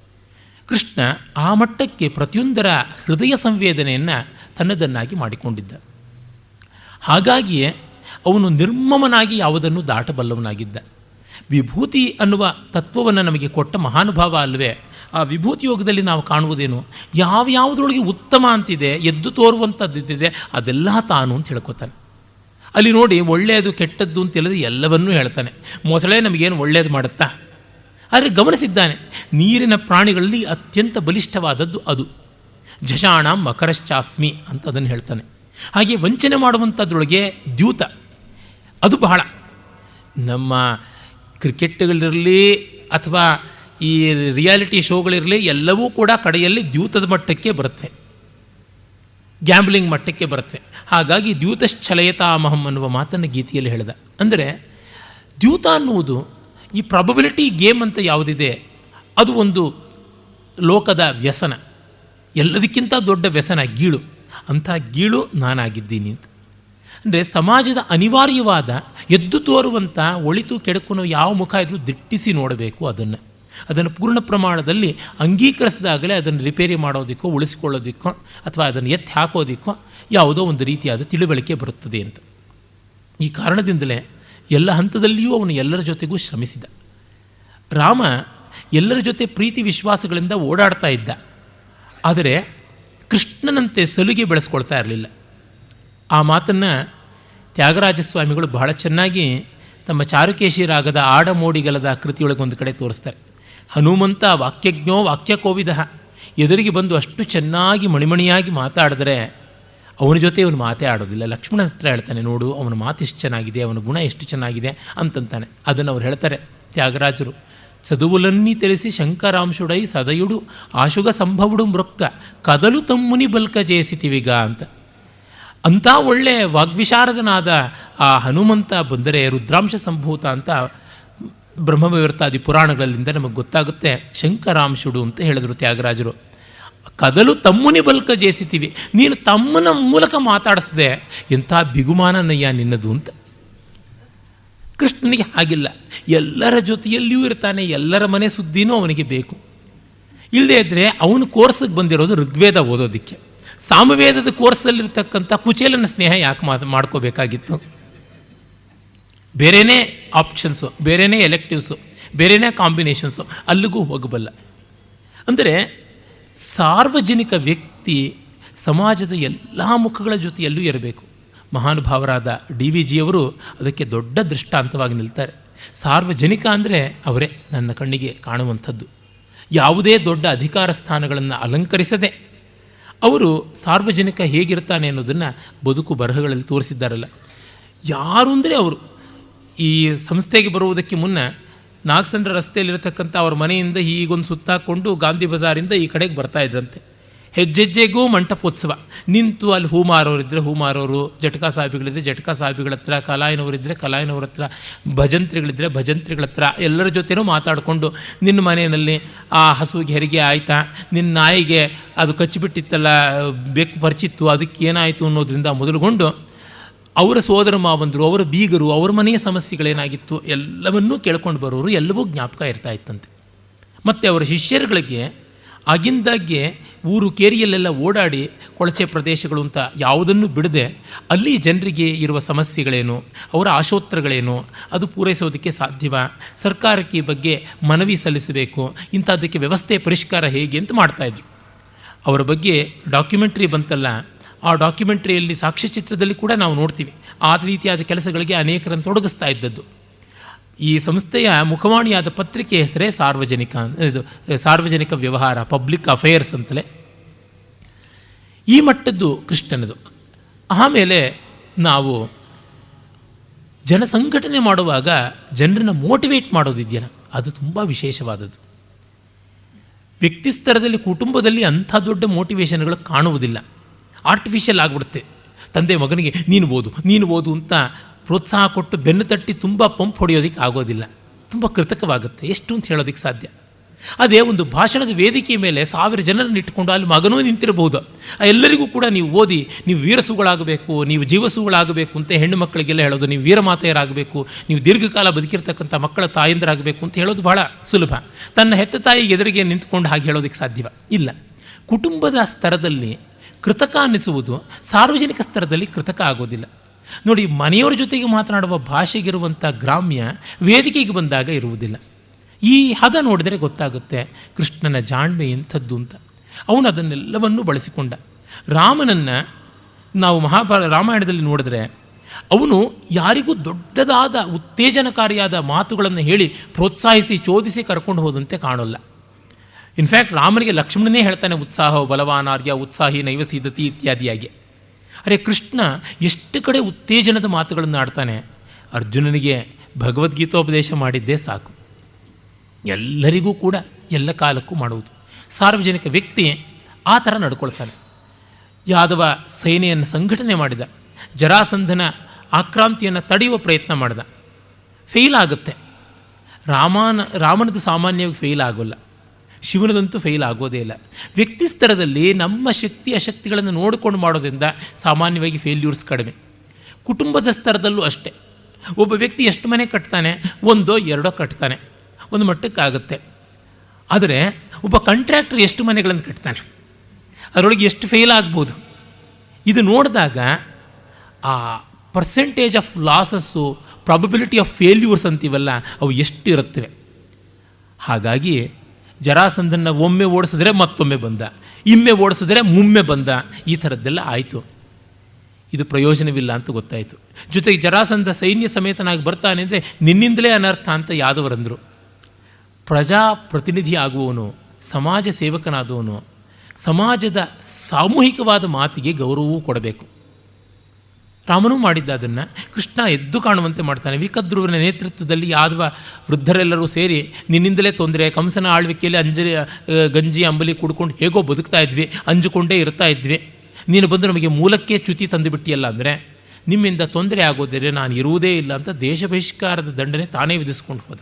ಕೃಷ್ಣ ಆ ಮಟ್ಟಕ್ಕೆ ಪ್ರತಿಯೊಂದರ ಹೃದಯ ಸಂವೇದನೆಯನ್ನು ತನ್ನದನ್ನಾಗಿ ಮಾಡಿಕೊಂಡಿದ್ದ. ಹಾಗಾಗಿಯೇ ಅವನು ನಿರ್ಮಮನಾಗಿ ಯಾವುದನ್ನು ದಾಟಬಲ್ಲವನಾಗಿದ್ದ. ವಿಭೂತಿ ಅನ್ನುವ ತತ್ವವನ್ನು ನಮಗೆ ಕೊಟ್ಟ ಮಹಾನುಭಾವ ಅಲ್ವೇ, ಆ ವಿಭೂತಿ ಯೋಗದಲ್ಲಿ ನಾವು ಕಾಣುವುದೇನು? ಯಾವ ಯಾವುದರೊಳಗೆ ಉತ್ತಮ ಅಂತಿದೆ, ಎದ್ದು ತೋರುವಂಥದ್ದಿದೆ ಅದೆಲ್ಲ ತಾನು ಅಂತ ಹೇಳ್ಕೊತಾನೆ. ಅಲ್ಲಿ ನೋಡಿ ಒಳ್ಳೆಯದು ಕೆಟ್ಟದ್ದು ಅಂತ ಹೇಳಿದ್ರೆ ಎಲ್ಲವನ್ನೂ ಹೇಳ್ತಾನೆ. ಮೊಸಳೆ ನಮಗೇನು ಒಳ್ಳೆಯದು ಮಾಡುತ್ತಾ? ಆದರೆ ಗಮನಿಸಿದ್ದಾನೆ, ನೀರಿನ ಪ್ರಾಣಿಗಳಲ್ಲಿ ಅತ್ಯಂತ ಬಲಿಷ್ಠವಾದದ್ದು ಅದು. ಝಷಾಣ ಮಕರಶ್ಚಾಸ್ಮಿ ಅಂತ ಅದನ್ನು ಹೇಳ್ತಾನೆ. ಹಾಗೆ ವಂಚನೆ ಮಾಡುವಂಥದ್ರೊಳಗೆ ದ್ಯೂತ. ಅದು ಬಹಳ. ನಮ್ಮ ಕ್ರಿಕೆಟ್ಗಳಿರಲಿ ಅಥವಾ ಈ ರಿಯಾಲಿಟಿ ಶೋಗಳಿರಲಿ ಎಲ್ಲವೂ ಕೂಡ ಕಡೆಯಲ್ಲಿ ದ್ಯೂತದ ಮಟ್ಟಕ್ಕೆ ಬರುತ್ತವೆ ಗ್ಯಾಂಬ್ಲಿಂಗ್ ಮಟ್ಟಕ್ಕೆ ಬರುತ್ತೆ. ಹಾಗಾಗಿ ದ್ಯೂತಶ್ಚಲಯತಾಮಹಂ ಅನ್ನುವ ಮಾತನ್ನು ಗೀತೆಯಲ್ಲಿ ಹೇಳಿದ. ಅಂದರೆ ದ್ಯೂತ ಅನ್ನುವುದು ಈ ಪ್ರಾಬಬಿಲಿಟಿ ಗೇಮ್ ಅಂತ ಯಾವುದಿದೆ, ಅದು ಒಂದು ಲೋಕದ ವ್ಯಸನ. ಎಲ್ಲದಕ್ಕಿಂತ ದೊಡ್ಡ ವ್ಯಸನ ಗೀಳು. ಅಂಥ ಗೀಳು ನಾನಾಗಿದ್ದೀನಿ ಅಂತ. ಅಂದರೆ ಸಮಾಜದ ಅನಿವಾರ್ಯವಾದ ಎದ್ದು ತೋರುವಂಥ, ಒಳಿತು ಕೆಡುಕುನೋ ಯಾವ ಮುಖ ಇದ್ರೂ ದಿಟ್ಟಿಸಿ ನೋಡಬೇಕು ಅದನ್ನು. ಅದನ್ನು ಪೂರ್ಣ ಪ್ರಮಾಣದಲ್ಲಿ ಅಂಗೀಕರಿಸಿದಾಗಲೇ ಅದನ್ನು ರಿಪೇರಿ ಮಾಡೋದಕ್ಕೋ, ಉಳಿಸಿಕೊಳ್ಳೋದಕ್ಕೋ, ಅಥವಾ ಅದನ್ನು ಎತ್ತಿ ಹಾಕೋದಕ್ಕೋ ಯಾವುದೋ ಒಂದು ರೀತಿಯಾದ ತಿಳುವಳಿಕೆ ಬರುತ್ತದೆ ಅಂತ. ಈ ಕಾರಣದಿಂದಲೇ ಎಲ್ಲ ಹಂತದಲ್ಲಿಯೂ ಅವನು ಎಲ್ಲರ ಜೊತೆಗೂ ಶ್ರಮಿಸಿದ. ರಾಮ ಎಲ್ಲರ ಜೊತೆ ಪ್ರೀತಿ ವಿಶ್ವಾಸಗಳಿಂದ ಓಡಾಡ್ತಾ ಇದ್ದ. ಆದರೆ ಕೃಷ್ಣನಂತೆ ಸಲುಗೆ ಬೆಳೆಸ್ಕೊಳ್ತಾ ಇರಲಿಲ್ಲ. ಆ ಮಾತನ್ನು ತ್ಯಾಗರಾಜ ಸ್ವಾಮಿಗಳು ಬಹಳ ಚೆನ್ನಾಗಿ ತಮ್ಮ ಚಾರುಕೇಶಿ ರಾಗದ ಆಡಮೋಡಿಗಲದ ಕೃತಿಯೊಳಗೆ ಒಂದು ಕಡೆ ತೋರಿಸ್ತಾರೆ. ಹನುಮಂತ ವಾಕ್ಯಜ್ಞೋ ವಾಕ್ಯಕೋವಿದ ಎದುರಿಗೆ ಬಂದು ಅಷ್ಟು ಚೆನ್ನಾಗಿ ಮಣಿಮಣಿಯಾಗಿ ಮಾತಾಡಿದ್ರೆ ಅವನ ಜೊತೆ ಅವನು ಮಾತೇ ಆಡೋದಿಲ್ಲ ಲಕ್ಷ್ಮಣ ಹತ್ರ ಹೇಳ್ತಾನೆ ನೋಡು ಅವನ ಮಾತು ಎಷ್ಟು ಚೆನ್ನಾಗಿದೆ ಅವನ ಗುಣ ಎಷ್ಟು ಚೆನ್ನಾಗಿದೆ ಅಂತಂತಾನೆ ಅದನ್ನು ಅವ್ರು ಹೇಳ್ತಾರೆ ತ್ಯಾಗರಾಜರು చదువులన్నీ తెలిసి శంకరాంశుడై సదయుడు ఆశుగ సంభవుడు మృక్క కదలు తమ్ముని బల్క చేసితివిగా ಅಂತ ಅಂಥ ಒಳ್ಳೆ ವಾಗ್ವಿಶಾರದನಾದ ಆ ಹನುಮಂತ ಬಂದರೆ ರುದ್ರಾಂಶ ಸಂಭೂತ ಅಂತ ಬ್ರಹ್ಮವಿವರ್ತಾದಿ ಪುರಾಣಗಳಿಂದ ನಮಗೆ ಗೊತ್ತಾಗುತ್ತೆ ಶಂಕರಾಂಶುಡು ಅಂತ ಹೇಳಿದರು ತ್ಯಾಗರಾಜರು. ಕದಲು ತಮ್ಮನಿ ಬಲ್ಕ ಜೇಸಿತೀವಿ, ನೀನು ತಮ್ಮನ ಮೂಲಕ ಮಾತಾಡಿಸ್ದೆ, ಎಂಥ ಬಿಗುಮಾನನಯ್ಯ ನಿನ್ನದು ಅಂತ. ಕೃಷ್ಣನಿಗೆ ಹಾಗಿಲ್ಲ, ಎಲ್ಲರ ಜೊತೆಯಲ್ಲಿಯೂ ಇರ್ತಾನೆ, ಎಲ್ಲರ ಮನೆ ಸುದ್ದಿನೂ ಅವನಿಗೆ ಬೇಕು. ಇಲ್ಲದೇ ಇದ್ದರೆ ಅವನು ಕೋರ್ಸಿಗೆ ಬಂದಿರೋದು ಋಗ್ವೇದ ಓದೋದಕ್ಕೆ. ಸಾಮವೇದದ ಕೋರ್ಸಲ್ಲಿರ್ತಕ್ಕಂಥ ಕುಚೇಲನ ಸ್ನೇಹ ಯಾಕೆ ಮಾತು ಮಾಡ್ಕೋಬೇಕಾಗಿತ್ತು? ಬೇರೆಯೇ ಆಪ್ಷನ್ಸು ಬೇರೆಯೇ ಎಲೆಕ್ಟಿವ್ಸು ಬೇರೆಯೇ ಕಾಂಬಿನೇಷನ್ಸು ಅಲ್ಲಿಗೂ ಹೋಗಬಲ್ಲ. ಅಂದರೆ ಸಾರ್ವಜನಿಕ ವ್ಯಕ್ತಿ ಸಮಾಜದ ಎಲ್ಲ ಮುಖಗಳ ಜೊತೆಯಲ್ಲೂ ಇರಬೇಕು. ಮಹಾನುಭಾವರಾದ ಡಿ ವಿ ಜಿಯವರು ಅದಕ್ಕೆ ದೊಡ್ಡ ದೃಷ್ಟಾಂತವಾಗಿ ನಿಲ್ತಾರೆ. ಸಾರ್ವಜನಿಕ ಅಂದರೆ ಅವರೇ ನನ್ನ ಕಣ್ಣಿಗೆ ಕಾಣುವಂಥದ್ದು. ಯಾವುದೇ ದೊಡ್ಡ ಅಧಿಕಾರ ಸ್ಥಾನಗಳನ್ನು ಅಲಂಕರಿಸದೆ ಅವರು ಸಾರ್ವಜನಿಕ ಹೇಗಿರ್ತಾನೆ ಅನ್ನೋದನ್ನು ಬದುಕು ಬರಹಗಳಲ್ಲಿ ತೋರಿಸಿದ್ದಾರಲ್ಲ. ಯಾರು ಅಂದರೆ ಅವರು. ಈ ಸಂಸ್ಥೆಗೆ ಬರುವುದಕ್ಕೆ ಮುನ್ನ ನಾಗಸಂದ್ರ ರಸ್ತೆಯಲ್ಲಿರತಕ್ಕಂಥ ಅವ್ರ ಮನೆಯಿಂದ ಹೀಗೊಂದು ಸುತ್ತಾಕೊಂಡು ಗಾಂಧಿ ಬಜಾರಿಂದ ಈ ಕಡೆಗೆ ಬರ್ತಾ ಇದ್ರಂತೆ. ಹೆಜ್ಜೆಜ್ಜೆಗೂ ಮಂಟಪೋತ್ಸವ. ನಿಂತು ಅಲ್ಲಿ ಹೂ ಮಾರೋರಿದ್ದರೆ ಹೂ ಮಾರೋರು ಜಟಕಾ ಸಾಹಿಬಿಗಳಿದ್ದರೆ ಜಟಕಾ ಸಾಹಿಬಿಗಳ ಹತ್ರ ಕಲಾಯಿನವರಿದ್ದರೆ ಕಲಾಯಿನವ್ರ ಹತ್ರ ಭಜಂತ್ರಿಗಳಿದ್ದರೆ ಭಜಂತ್ರಿಗಳ ಹತ್ರ ಎಲ್ಲರ ಜೊತೆನೂ ಮಾತಾಡಿಕೊಂಡು ನಿನ್ನ ಮನೆಯಲ್ಲಿ ಆ ಹಸುವಿಗೆ ಹೆರಿಗೆ ಆಯಿತಾ, ನಿನ್ನ ನಾಯಿಗೆ ಅದು ಕಚ್ಚಿಬಿಟ್ಟಿತ್ತಲ್ಲ, ಬೆಕ್ಕು ಪರಿಚಿತ್ತು, ಅದಕ್ಕೆ ಏನಾಯಿತು ಅನ್ನೋದ್ರಿಂದ ಮೊದಲುಗೊಂಡು ಅವರ ಸೋದರ ಮಾವಂದರು, ಅವರ ಬೀಗರು, ಅವರ ಮನೆಯ ಸಮಸ್ಯೆಗಳೇನಾಗಿತ್ತು ಎಲ್ಲವನ್ನೂ ಕೇಳ್ಕೊಂಡು ಬರೋರು ಎಲ್ಲವೂ ಜ್ಞಾಪಕ ಇರ್ತಾ ಇತ್ತಂತೆ. ಮತ್ತು ಅವರ ಶಿಷ್ಯರುಗಳಿಗೆ ಆಗಿಂದಾಗ್ಗೆ ಊರು ಕೇರಿಯಲ್ಲೆಲ್ಲ ಓಡಾಡಿ ಕೊಳಚೆ ಪ್ರದೇಶಗಳು ಅಂತ ಯಾವುದನ್ನು ಬಿಡದೆ ಅಲ್ಲಿ ಜನರಿಗೆ ಇರುವ ಸಮಸ್ಯೆಗಳೇನು, ಅವರ ಆಶೋತ್ತರಗಳೇನು, ಅದು ಪೂರೈಸೋದಕ್ಕೆ ಸಾಧ್ಯವ, ಸರ್ಕಾರಕ್ಕೆ ಬಗ್ಗೆ ಮನವಿ ಸಲ್ಲಿಸಬೇಕು, ಇಂಥದ್ದಕ್ಕೆ ವ್ಯವಸ್ಥೆ, ಪರಿಷ್ಕಾರ ಹೇಗೆ ಅಂತ ಮಾಡ್ತಾಯಿದ್ರು ಅವರ ಬಗ್ಗೆ ಡಾಕ್ಯುಮೆಂಟ್ರಿ ಬಂತಲ್ಲ ಆ ಡಾಕ್ಯುಮೆಂಟ್ರಿಯಲ್ಲಿ ಸಾಕ್ಷ್ಯಚಿತ್ರದಲ್ಲಿ ಕೂಡ ನಾವು ನೋಡ್ತೀವಿ. ಆ ರೀತಿಯಾದ ಕೆಲಸಗಳಿಗೆ ಅನೇಕರನ್ನು ತೊಡಗಿಸ್ತಾ ಇದ್ದದ್ದು. ಈ ಸಂಸ್ಥೆಯ ಮುಖವಾಣಿಯಾದ ಪತ್ರಿಕೆ ಹೆಸರೇ ಸಾರ್ವಜನಿಕ, ಇದು ಸಾರ್ವಜನಿಕ ವ್ಯವಹಾರ ಪಬ್ಲಿಕ್ ಅಫೇರ್ಸ್ ಅಂತಲೇ. ಈ ಮಟ್ಟದ್ದು ಕೃಷ್ಣನದು. ಆಮೇಲೆ ನಾವು ಜನಸಂಘಟನೆ ಮಾಡುವಾಗ ಜನರನ್ನು ಮೋಟಿವೇಟ್ ಮಾಡೋದಿದೆಯಲ್ಲ ಅದು ತುಂಬ ವಿಶೇಷವಾದದ್ದು. ವ್ಯಕ್ತಿ ಸ್ತರದಲ್ಲಿ ಕುಟುಂಬದಲ್ಲಿ ಅಂಥ ದೊಡ್ಡ ಮೋಟಿವೇಶನ್ಗಳು ಕಾಣುವುದಿಲ್ಲ. ಆರ್ಟಿಫಿಷಿಯಲ್ ಆಗಿಬಿಡುತ್ತೆ. ತಂದೆ ಮಗನಿಗೆ, ನೀನು ಓದು ನೀನು ಓದು ಅಂತ ಪ್ರೋತ್ಸಾಹ ಕೊಟ್ಟು ಬೆನ್ನು ತಟ್ಟಿ ತುಂಬ ಪಂಪ್ ಹೊಡೆಯೋದಕ್ಕೆ ಆಗೋದಿಲ್ಲ. ತುಂಬ ಕೃತಕವಾಗುತ್ತೆ. ಎಷ್ಟು ಅಂತ ಹೇಳೋದಕ್ಕೆ ಸಾಧ್ಯ. ಅದೇ ಒಂದು ಭಾಷಣದ ವೇದಿಕೆ ಮೇಲೆ ಸಾವಿರ ಜನರನ್ನು ಇಟ್ಟುಕೊಂಡು ಅಲ್ಲಿ ಮಗನೂ ನಿಂತಿರಬಹುದು ಎಲ್ಲರಿಗೂ ಕೂಡ ನೀವು ಓದಿ, ನೀವು ವೀರಸುಗಳಾಗಬೇಕು, ನೀವು ಜೀವಸುಗಳಾಗಬೇಕು ಅಂತ ಹೆಣ್ಣು ಮಕ್ಕಳಿಗೆಲ್ಲ ಹೇಳೋದು, ನೀವು ವೀರಮಾತೆಯರಾಗಬೇಕು, ನೀವು ದೀರ್ಘಕಾಲ ಬದುಕಿರ್ತಕ್ಕಂಥ ಮಕ್ಕಳ ತಾಯಂದರಾಗಬೇಕು ಅಂತ ಹೇಳೋದು ಬಹಳ ಸುಲಭ. ತನ್ನ ಹೆತ್ತ ತಾಯಿಗೆ ಎದುರಿಗೆ ನಿಂತ್ಕೊಂಡು ಹಾಗೆ ಹೇಳೋದಕ್ಕೆ ಸಾಧ್ಯವ. ಇಲ್ಲ. ಕುಟುಂಬದ ಸ್ತರದಲ್ಲಿ ಕೃತಕ ಅನ್ನಿಸುವುದು ಸಾರ್ವಜನಿಕ ಸ್ತರದಲ್ಲಿ ಕೃತಕ ಆಗೋದಿಲ್ಲ. ನೋಡಿ, ಮನೆಯವರ ಜೊತೆಗೆ ಮಾತನಾಡುವ ಭಾಷೆಗಿರುವಂಥ ಗ್ರಾಮ್ಯ ವೇದಿಕೆಗೆ ಬಂದಾಗ ಇರುವುದಿಲ್ಲ. ಈ ಹದ ನೋಡಿದರೆ ಗೊತ್ತಾಗುತ್ತೆ ಕೃಷ್ಣನ ಜಾಣ್ಮೆ ಎಂಥದ್ದು ಅಂತ. ಅವನು ಅದನ್ನೆಲ್ಲವನ್ನೂ ಬಳಸಿಕೊಂಡ. ರಾಮನನ್ನು ನಾವು ಮಹಾಭಾರ, ರಾಮಾಯಣದಲ್ಲಿ ನೋಡಿದ್ರೆ ಅವನು ಯಾರಿಗೂ ದೊಡ್ಡದಾದ ಉತ್ತೇಜನಕಾರಿಯಾದ ಮಾತುಗಳನ್ನು ಹೇಳಿ ಪ್ರೋತ್ಸಾಹಿಸಿ, ಚೋದಿಸಿ ಕರ್ಕೊಂಡು ಹೋದಂತೆ ಕಾಣೋಲ್ಲ. ಇನ್ಫ್ಯಾಕ್ಟ್ ರಾಮನಿಗೆ ಲಕ್ಷ್ಮಣನೇ ಹೇಳ್ತಾನೆ, ಉತ್ಸಾಹ, ಬಲವಾನಾರ್ಯ, ಉತ್ಸಾಹಿ, ನೈವ ಸೀದತಿ ಇತ್ಯಾದಿಯಾಗಿ. ಅರೆ ಕೃಷ್ಣ ಎಷ್ಟು ಕಡೆ ಉತ್ತೇಜನದ ಮಾತುಗಳನ್ನು ಆಡ್ತಾನೆ. ಅರ್ಜುನನಿಗೆ ಭಗವದ್ಗೀತೋಪದೇಶ ಮಾಡಿದ್ದೇ ಸಾಕು. ಎಲ್ಲರಿಗೂ ಕೂಡ ಎಲ್ಲ ಕಾಲಕ್ಕೂ ಮಾಡುವುದು. ಸಾರ್ವಜನಿಕ ವ್ಯಕ್ತಿ ಆ ಥರ ನಡ್ಕೊಳ್ತಾನೆ. ಯಾದವ ಸೇನೆಯನ್ನು ಸಂಘಟನೆ ಮಾಡಿದ. ಜರಾಸಂಧನ ಆಕ್ರಾಂತಿಯನ್ನು ತಡೆಯುವ ಪ್ರಯತ್ನ ಮಾಡಿದ. ಫೇಲ್ ಆಗುತ್ತೆ. ರಾಮನ, ರಾಮನದು ಸಾಮಾನ್ಯವಾಗಿ ಫೇಲ್ ಆಗೋಲ್ಲ. ಶಿವನದಂತೂ ಫೇಲ್ ಆಗೋದೇ ಇಲ್ಲ. ವ್ಯಕ್ತಿ ಸ್ತರದಲ್ಲಿ ನಮ್ಮ ಶಕ್ತಿ, ಅಶಕ್ತಿಗಳನ್ನು ನೋಡಿಕೊಂಡು ಮಾಡೋದ್ರಿಂದ ಸಾಮಾನ್ಯವಾಗಿ ಫೇಲ್ಯೂರ್ಸ್ ಕಡಿಮೆ. ಕುಟುಂಬದ ಸ್ತರದಲ್ಲೂ ಅಷ್ಟೇ. ಒಬ್ಬ ವ್ಯಕ್ತಿ ಎಷ್ಟು ಮನೆ ಕಟ್ತಾನೆ? ಒಂದೋ ಎರಡೋ ಕಟ್ತಾನೆ. ಒಂದು ಮಟ್ಟಕ್ಕಾಗುತ್ತೆ. ಆದರೆ ಒಬ್ಬ ಕಾಂಟ್ರಾಕ್ಟರ್ ಎಷ್ಟು ಮನೆಗಳನ್ನು ಕಟ್ತಾನೆ? ಅದರೊಳಗೆ ಎಷ್ಟು ಫೇಲ್ ಆಗ್ಬೋದು? ಇದು ನೋಡಿದಾಗ ಆ percentage of losses probability of failures ಅಂತೀವಲ್ಲ, ಅವು ಎಷ್ಟು ಇರುತ್ತವೆ? ಹಾಗಾಗಿ ಜರಾಸಂಧನ ಒಮ್ಮೆ ಓಡಿಸಿದ್ರೆ ಮತ್ತೊಮ್ಮೆ ಬಂದ, ಇಮ್ಮೆ ಓಡಿಸಿದ್ರೆ ಮುಮ್ಮೆ ಬಂದ, ಈ ಥರದ್ದೆಲ್ಲ ಆಯಿತು. ಇದು ಪ್ರಯೋಜನವಿಲ್ಲ ಅಂತ ಗೊತ್ತಾಯಿತು. ಜೊತೆಗೆ ಜರಾಸಂಧ ಸೈನ್ಯ ಸಮೇತನಾಗಿ ಬರ್ತಾನೆ ಅಂದರೆ ನಿನ್ನಿಂದಲೇ ಅನರ್ಥ ಅಂತ ಯಾದವರಂದರು. ಪ್ರಜಾಪ್ರತಿನಿಧಿ ಆಗುವವನು, ಸಮಾಜ ಸೇವಕನಾದವನು, ಸಮಾಜದ ಸಾಮೂಹಿಕವಾದ ಮಾತಿಗೆ ಗೌರವವೂ ಕೊಡಬೇಕು. ರಾಮನೂ ಮಾಡಿದ್ದ ಅದನ್ನು. ಕೃಷ್ಣ ಎದ್ದು ಕಾಣುವಂತೆ ಮಾಡ್ತಾನೆ. ವಿಕದ್ರುವನ ನೇತೃತ್ವದಲ್ಲಿ ಯಾದವ ವೃದ್ಧರೆಲ್ಲರೂ ಸೇರಿ ನಿನ್ನಿಂದಲೇ ತೊಂದರೆ, ಕಂಸನ ಆಳ್ವಿಕೆಯಲ್ಲಿ ಅಂಜಲಿ ಗಂಜಿ, ಅಂಬಲಿ ಕುಡ್ಕೊಂಡು ಹೇಗೋ ಬದುಕ್ತಾ ಇದ್ವಿ, ಅಂಜಿಕೊಂಡೇ ಇರ್ತಾ ಇದ್ವಿ. ನೀನು ಬಂದು ನಮಗೆ ಮೂಲಕ್ಕೆ ಚ್ಯುತಿ ತಂದುಬಿಟ್ಟಿಯಲ್ಲ ಅಂದರೆ, ನಿಮ್ಮಿಂದ ತೊಂದರೆ ಆಗೋದರೆ ನಾನು ಇರುವುದೇ ಇಲ್ಲ ಅಂತ ದೇಶ ಬಹಿಷ್ಕಾರದ ದಂಡನೆ ತಾನೇ ವಿಧಿಸ್ಕೊಂಡು ಹೋದ.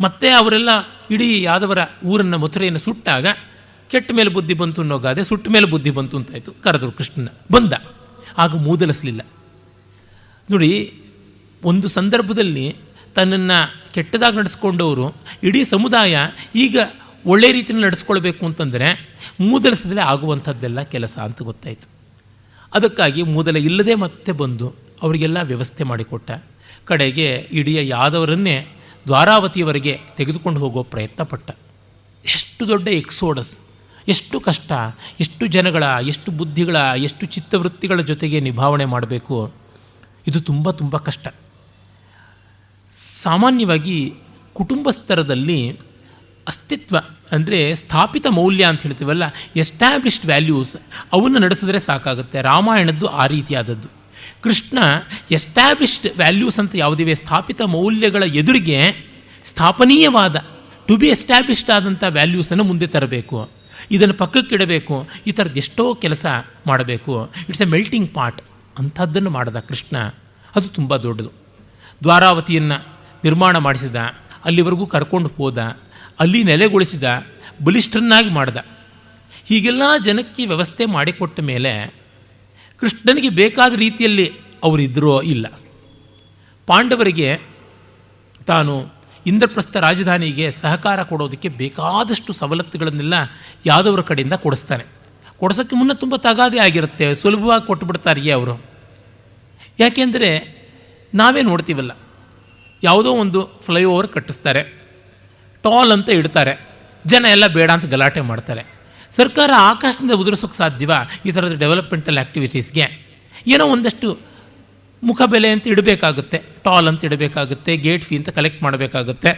ಮತ್ತೆ ಅವರೆಲ್ಲ ಇಡೀ ಯಾದವರ ಊರನ್ನು ಮಥುರೆಯನ್ನು ಸುಟ್ಟಾಗ ಕೆಟ್ಟ ಮೇಲೆ ಬುದ್ಧಿ ಬಂತು ಅನ್ನೋ ಗಾದೆ ಸುಟ್ಟ ಮೇಲೆ ಬುದ್ಧಿ ಬಂತು ಅಂತಾಯಿತು ಕರೆದರು ಕೃಷ್ಣನ. ಬಂದ. ಆಗ ಮೂದಲಿಸಲಿಲ್ಲ. ನೋಡಿ, ಒಂದು ಸಂದರ್ಭದಲ್ಲಿ ತನ್ನನ್ನು ಕೆಟ್ಟದಾಗಿ ನಡೆಸ್ಕೊಂಡವರು, ಇಡೀ ಸಮುದಾಯ ಈಗ ಒಳ್ಳೆ ರೀತಿಯಲ್ಲಿ ನಡೆಸ್ಕೊಳ್ಬೇಕು ಅಂತಂದರೆ ಮೂದಲಿಸಿದ್ರೆ ಆಗುವಂಥದ್ದೆಲ್ಲ ಕೆಲಸ ಅಂತ ಗೊತ್ತಾಯಿತು. ಅದಕ್ಕಾಗಿ ಮೂದಲ ಇಲ್ಲದೆ ಮತ್ತೆ ಬಂದು ಅವರಿಗೆಲ್ಲ ವ್ಯವಸ್ಥೆ ಮಾಡಿಕೊಟ್ಟ. ಕಡೆಗೆ ಇಡೀ ಯಾದವರನ್ನೇ ದ್ವಾರಾವತಿಯವರೆಗೆ ತೆಗೆದುಕೊಂಡು ಹೋಗೋ ಪ್ರಯತ್ನ ಪಟ್ಟ ಎಷ್ಟು ದೊಡ್ಡ ಎಕ್ಸೋಡಸ್. ಎಷ್ಟು ಕಷ್ಟ, ಎಷ್ಟು ಜನಗಳ, ಎಷ್ಟು ಬುದ್ಧಿಗಳ, ಎಷ್ಟು ಚಿತ್ತವೃತ್ತಿಗಳ ಜೊತೆಗೆ ನಿಭಾವಣೆ ಮಾಡಬೇಕು? ಇದು ತುಂಬ ತುಂಬ ಕಷ್ಟ. ಸಾಮಾನ್ಯವಾಗಿ ಕುಟುಂಬ ಸ್ತರದಲ್ಲಿ ಅಸ್ತಿತ್ವ ಅಂದರೆ ಸ್ಥಾಪಿತ ಮೌಲ್ಯ ಅಂತ ಹೇಳ್ತೀವಲ್ಲ ಎಸ್ಟಾಬ್ಲಿಷ್ಡ್ ವ್ಯಾಲ್ಯೂಸ್ ಅವನ್ನು ನಡೆಸಿದ್ರೆ ಸಾಕಾಗುತ್ತೆ. ರಾಮಾಯಣದ್ದು ಆ ರೀತಿಯಾದದ್ದು. ಕೃಷ್ಣ ಎಸ್ಟಾಬ್ಲಿಷ್ಡ್ ವ್ಯಾಲ್ಯೂಸ್ ಅಂತ ಯಾವುದಿವೆ? ಸ್ಥಾಪಿತ ಮೌಲ್ಯಗಳ ಎದುರಿಗೆ ಸ್ಥಾಪನೀಯವಾದ ಟು ಬಿ ಎಸ್ಟಾಬ್ಲಿಷ್ಡ್ ಆದಂಥ ವ್ಯಾಲ್ಯೂಸನ್ನು ಮುಂದೆ ತರಬೇಕು. ಇದನ್ನು ಪಕ್ಕಕ್ಕಿಡಬೇಕು. ಈ ಥರದ್ದು ಎಷ್ಟೋ ಕೆಲಸ ಮಾಡಬೇಕು. ಇಟ್ಸ್ ಎ ಮೆಲ್ಟಿಂಗ್ ಪಾಟ್ ಅಂಥದ್ದನ್ನು ಮಾಡಿದ ಕೃಷ್ಣ. ಅದು ತುಂಬ ದೊಡ್ಡದು. ದ್ವಾರಾವತಿಯನ್ನು ನಿರ್ಮಾಣ ಮಾಡಿಸಿದ, ಅಲ್ಲಿವರೆಗೂ ಕರ್ಕೊಂಡು ಹೋದ, ಅಲ್ಲಿ ನೆಲೆಗೊಳಿಸಿದ ಬಲಿಷ್ಠನ್ನಾಗಿ ಮಾಡಿದ. ಹೀಗೆಲ್ಲ ಜನಕ್ಕೆ ವ್ಯವಸ್ಥೆ ಮಾಡಿಕೊಟ್ಟ ಮೇಲೆ ಕೃಷ್ಣನಿಗೆ ಬೇಕಾದ ರೀತಿಯಲ್ಲಿ ಅವರಿದ್ದರೋ ಇಲ್ಲ. ಪಾಂಡವರಿಗೆ ತಾನು ಇಂದ್ರಪ್ರಸ್ಥ ರಾಜಧಾನಿಗೆ ಸಹಕಾರ ಕೊಡೋದಕ್ಕೆ ಬೇಕಾದಷ್ಟು ಸವಲತ್ತುಗಳನ್ನೆಲ್ಲ ಯಾದವರ ಕಡೆಯಿಂದ ಕೊಡಿಸ್ತಾನೆ ಕೊಡಿಸೋಕ್ಕೆ ಮುನ್ನ ತುಂಬ ತಗಾದೆ ಆಗಿರುತ್ತೆ, ಸುಲಭವಾಗಿ ಕೊಟ್ಟುಬಿಡ್ತಾರಿಯೇ ಅವರು. ಯಾಕೆಂದರೆ ನಾವೇ ನೋಡ್ತೀವಲ್ಲ, ಯಾವುದೋ ಒಂದು ಫ್ಲೈಓವರ್ ಕಟ್ಟಿಸ್ತಾರೆ, ಟಾಲ್ ಅಂತ ಇಡ್ತಾರೆ, ಜನ ಎಲ್ಲ ಬೇಡ ಅಂತ ಗಲಾಟೆ ಮಾಡ್ತಾರೆ. ಸರ್ಕಾರ ಆಕಾಶದಿಂದ ಉದುರಿಸೋಕ್ಕೆ ಸಾಧ್ಯವ ಈ ಥರದ ಡೆವಲಪ್ಮೆಂಟಲ್ ಆ್ಯಕ್ಟಿವಿಟೀಸ್ಗೆ ಏನೋ ಒಂದಷ್ಟು ಮುಖಬೆಲೆ ಅಂತ ಇಡಬೇಕಾಗುತ್ತೆ ಟಾಲ್ ಅಂತ ಇಡಬೇಕಾಗುತ್ತೆ ಗೇಟ್ ಫೀ ಅಂತ ಕಲೆಕ್ಟ್ ಮಾಡಬೇಕಾಗುತ್ತೆ.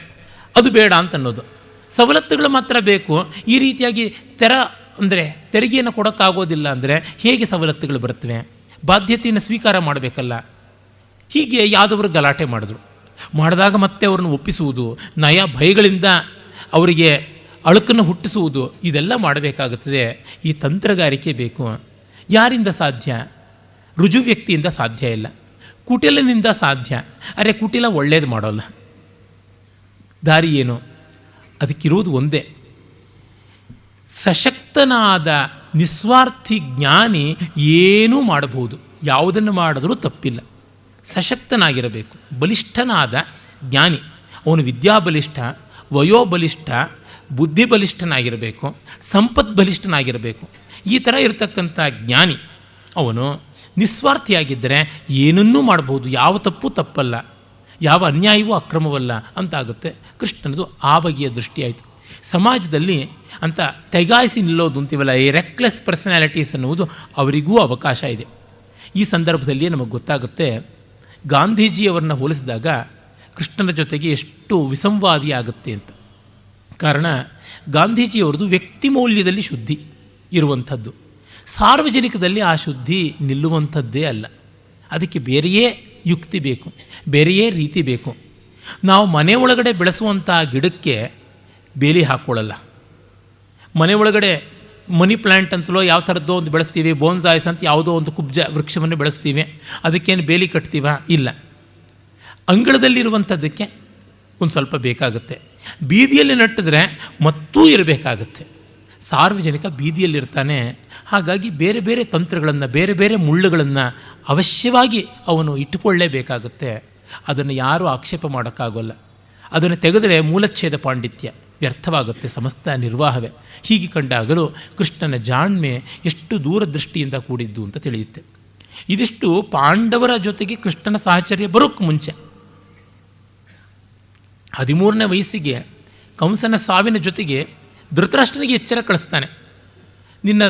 ಅದು ಬೇಡ ಅಂತ ಅನ್ನೋದು ಸವಲತ್ತುಗಳು ಮಾತ್ರ ಬೇಕು. ಈ ರೀತಿಯಾಗಿ ತೆರ ಅಂದರೆ ತೆರಿಗೆಯನ್ನು ಕೊಡೋಕ್ಕಾಗೋದಿಲ್ಲ ಅಂದರೆ ಹೇಗೆ ಸವಲತ್ತುಗಳು ಬರ್ತವೆ ಬಾಧ್ಯತೆಯನ್ನು ಸ್ವೀಕಾರ ಮಾಡಬೇಕಲ್ಲ. ಹೀಗೆ ಯಾವುದವರು ಗಲಾಟೆ ಮಾಡಿದ್ರು. ಮಾಡಿದಾಗ ಮತ್ತೆ ಅವ್ರನ್ನ ಒಪ್ಪಿಸುವುದು, ನಯ ಭಯಗಳಿಂದ ಅವರಿಗೆ ಅಳುಕನ್ನು ಹುಟ್ಟಿಸುವುದು, ಇದೆಲ್ಲ ಮಾಡಬೇಕಾಗುತ್ತದೆ. ಈ ತಂತ್ರಗಾರಿಕೆ ಬೇಕು. ಯಾರಿಂದ ಸಾಧ್ಯ? ರುಜು ವ್ಯಕ್ತಿಯಿಂದ ಸಾಧ್ಯ ಇಲ್ಲ. ಕುಟಿಲನಿಂದ ಸಾಧ್ಯ. ಅರೆ ಕುಟಿಲ ಒಳ್ಳೇದು ಮಾಡೋಲ್ಲ. ದಾರಿ ಏನು? ಅದಕ್ಕಿರೋದು ಒಂದೇ. ಸಶಕ್ತನಾದ ನಿಸ್ವಾರ್ಥಿ ಜ್ಞಾನಿ ಏನೂ ಮಾಡಬಹುದು. ಯಾವುದನ್ನು ಮಾಡಿದ್ರೂ ತಪ್ಪಿಲ್ಲ. ಸಶಕ್ತನಾಗಿರಬೇಕು. ಬಲಿಷ್ಠನಾದ ಜ್ಞಾನಿ. ಅವನು ವಿದ್ಯಾಬಲಿಷ್ಠ, ವಯೋಬಲಿಷ್ಠ, ಬುದ್ಧಿಬಲಿಷ್ಠನಾಗಿರಬೇಕು ಸಂಪತ್ ಬಲಿಷ್ಠನಾಗಿರಬೇಕು ಈ ಥರ ಇರತಕ್ಕಂಥ ಜ್ಞಾನಿ ಅವನು ನಿಸ್ವಾರ್ಥಿಯಾಗಿದ್ದರೆ ಏನನ್ನೂ ಮಾಡಬಹುದು. ಯಾವ ತಪ್ಪು ತಪ್ಪಲ್ಲ. ಯಾವ ಅನ್ಯಾಯವೂ ಅಕ್ರಮವಲ್ಲ ಅಂತಾಗುತ್ತೆ ಕೃಷ್ಣನದು ಆ ಬಗೆಯ ದೃಷ್ಟಿಯಾಯಿತು ಸಮಾಜದಲ್ಲಿ ಅಂತ ತೆಗಾಯಿಸಿ ನಿಲ್ಲೋದು ಅಂತೀವಲ್ಲ, ಈ ರೆಕ್ಲೆಸ್ ಪರ್ಸನಾಲಿಟೀಸ್ ಅನ್ನುವುದು ಅವರಿಗೂ ಅವಕಾಶ ಇದೆ. ಈ ಸಂದರ್ಭದಲ್ಲಿ ನಮಗೆ ಗೊತ್ತಾಗುತ್ತೆ, ಗಾಂಧೀಜಿಯವರನ್ನ ಹೋಲಿಸಿದಾಗ ಕೃಷ್ಣನ ಜೊತೆಗೆ ಎಷ್ಟು ವಿಸಂವಾದಿ ಆಗುತ್ತೆ ಅಂತ. ಕಾರಣ ಗಾಂಧೀಜಿಯವರದು ವ್ಯಕ್ತಿ ಮೌಲ್ಯದಲ್ಲಿ ಶುದ್ಧಿ ಇರುವಂಥದ್ದು. ಸಾರ್ವಜನಿಕದಲ್ಲಿ ಆ ಶುದ್ಧಿ ನಿಲ್ಲುವಂಥದ್ದೇ ಅಲ್ಲ. ಅದಕ್ಕೆ ಬೇರೆಯೇ ಯುಕ್ತಿ ಬೇಕು, ಬೇರೆಯೇ ರೀತಿ ಬೇಕು. ನಾವು ಮನೆ ಒಳಗಡೆ ಬೆಳೆಸುವಂಥ ಗಿಡಕ್ಕೆ ಬೇಲಿ ಹಾಕ್ಕೊಳ್ಳಲ್ಲ ಮನೆ ಒಳಗಡೆ ಮನಿ ಪ್ಲ್ಯಾಂಟ್ ಅಂತಲೋ ಯಾವ ಥರದ್ದೋ ಒಂದು ಬೆಳೆಸ್ತೀವಿ, ಬೋನ್ಸಾಯ್ಸ್ ಅಂತ ಯಾವುದೋ ಒಂದು ಕುಬ್ಜ ವೃಕ್ಷವನ್ನು ಬೆಳೆಸ್ತೀವಿ, ಅದಕ್ಕೇನು ಬೇಲಿ ಕಟ್ತೀವ? ಇಲ್ಲ. ಅಂಗಳದಲ್ಲಿರುವಂಥದ್ದಕ್ಕೆ ಒಂದು ಸ್ವಲ್ಪ ಬೇಕಾಗುತ್ತೆ. ಬೀದಿಯಲ್ಲಿ ನಟ್ಟಿದ್ರೆ ಮತ್ತೂ ಇರಬೇಕಾಗತ್ತೆ. ಸಾರ್ವಜನಿಕ ಬೀದಿಯಲ್ಲಿರ್ತಾನೆ. ಹಾಗಾಗಿ ಬೇರೆ ಬೇರೆ ತಂತ್ರಗಳನ್ನು, ಬೇರೆ ಬೇರೆ ಮುಳ್ಳುಗಳನ್ನು ಅವಶ್ಯವಾಗಿ ಅವನು ಇಟ್ಟುಕೊಳ್ಳೇಬೇಕಾಗುತ್ತೆ. ಅದನ್ನು ಯಾರೂ ಆಕ್ಷೇಪ ಮಾಡೋಕ್ಕಾಗೋಲ್ಲ. ಅದನ್ನು ತೆಗೆದರೆ ಮೂಲಚ್ಛೇದ ಪಾಂಡಿತ್ಯ ವ್ಯರ್ಥವಾಗುತ್ತೆ, ಸಮಸ್ತ ನಿರ್ವಾಹವೇ. ಹೀಗೆ ಕಂಡಾಗಲೂ ಕೃಷ್ಣನ ಜಾಣ್ಮೆ ಎಷ್ಟು ದೂರದೃಷ್ಟಿಯಿಂದ ಕೂಡಿದ್ದು ಅಂತ ತಿಳಿಯುತ್ತೆ. ಇದಿಷ್ಟು ಪಾಂಡವರ ಜೊತೆಗೆ ಕೃಷ್ಣನ ಸಾಹಚರ್ಯ ಬರೋಕ್ಕೆ ಮುಂಚೆ. ಹದಿಮೂರನೇ ವಯಸ್ಸಿಗೆ ಕಂಸನ ಸಾವಿನ ಜೊತೆಗೆ ಧೃತರಾಷ್ಟ್ರನಿಗೆ ಎಚ್ಚರ ಕಳಿಸ್ತಾನೆ. ನಿನ್ನ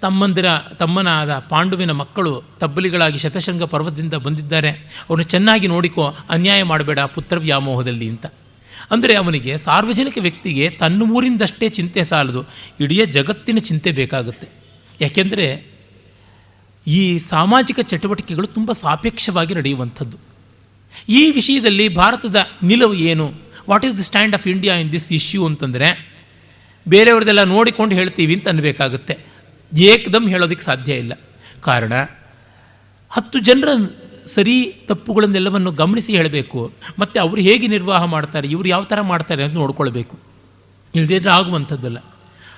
ತಮ್ಮಂದಿರ, ತಮ್ಮನಾದ ಪಾಂಡುವಿನ ಮಕ್ಕಳು ತಬ್ಬಲಿಗಳಾಗಿ ಶತಶೃಂಗ ಪರ್ವತದಿಂದ ಬಂದಿದ್ದಾರೆ. ಅವನು ಚೆನ್ನಾಗಿ ನೋಡಿಕೋ, ಅನ್ಯಾಯ ಮಾಡಬೇಡ ಪುತ್ರ ವ್ಯಾಮೋಹದಲ್ಲಿ ಅಂತ. ಅಂದರೆ ಅವನಿಗೆ ಸಾರ್ವಜನಿಕ ವ್ಯಕ್ತಿಗೆ ತನ್ನ ಊರಿಂದಷ್ಟೇ ಚಿಂತೆ ಸಾಲದು. ಇಡೀ ಜಗತ್ತಿನ ಚಿಂತೆ ಬೇಕಾಗುತ್ತೆ. ಯಾಕೆಂದರೆ ಈ ಸಾಮಾಜಿಕ ಚಟುವಟಿಕೆಗಳು ತುಂಬ ಸಾಪೇಕ್ಷವಾಗಿ ನಡೆಯುವಂಥದ್ದು. ಈ ವಿಷಯದಲ್ಲಿ ಭಾರತದ ನಿಲುವು ಏನು? What is the stand of India in this issue ಅಂತಂದರೆ ಬೇರೆಯವ್ರದ್ದೆಲ್ಲ ನೋಡಿಕೊಂಡು ಹೇಳ್ತೀವಿ ಅಂತ ಅನ್ಬೇಕಾಗುತ್ತೆ. ಏಕದಮ್ ಹೇಳೋದಕ್ಕೆ ಸಾಧ್ಯ ಇಲ್ಲ. ಕಾರಣ, ಹತ್ತು ಜನರ ಸರಿ ತಪ್ಪುಗಳನ್ನೆಲ್ಲವನ್ನು ಗಮನಿಸಿ ಹೇಳಬೇಕು. ಮತ್ತು ಅವರು ಹೇಗೆ ನಿರ್ವಾಹ ಮಾಡ್ತಾರೆ, ಇವರು ಯಾವ ಥರ ಮಾಡ್ತಾರೆ ಅಂತ ನೋಡ್ಕೊಳ್ಬೇಕು. ಇಲ್ಲದಿದ್ದರೆ ಆಗುವಂಥದ್ದಲ್ಲ.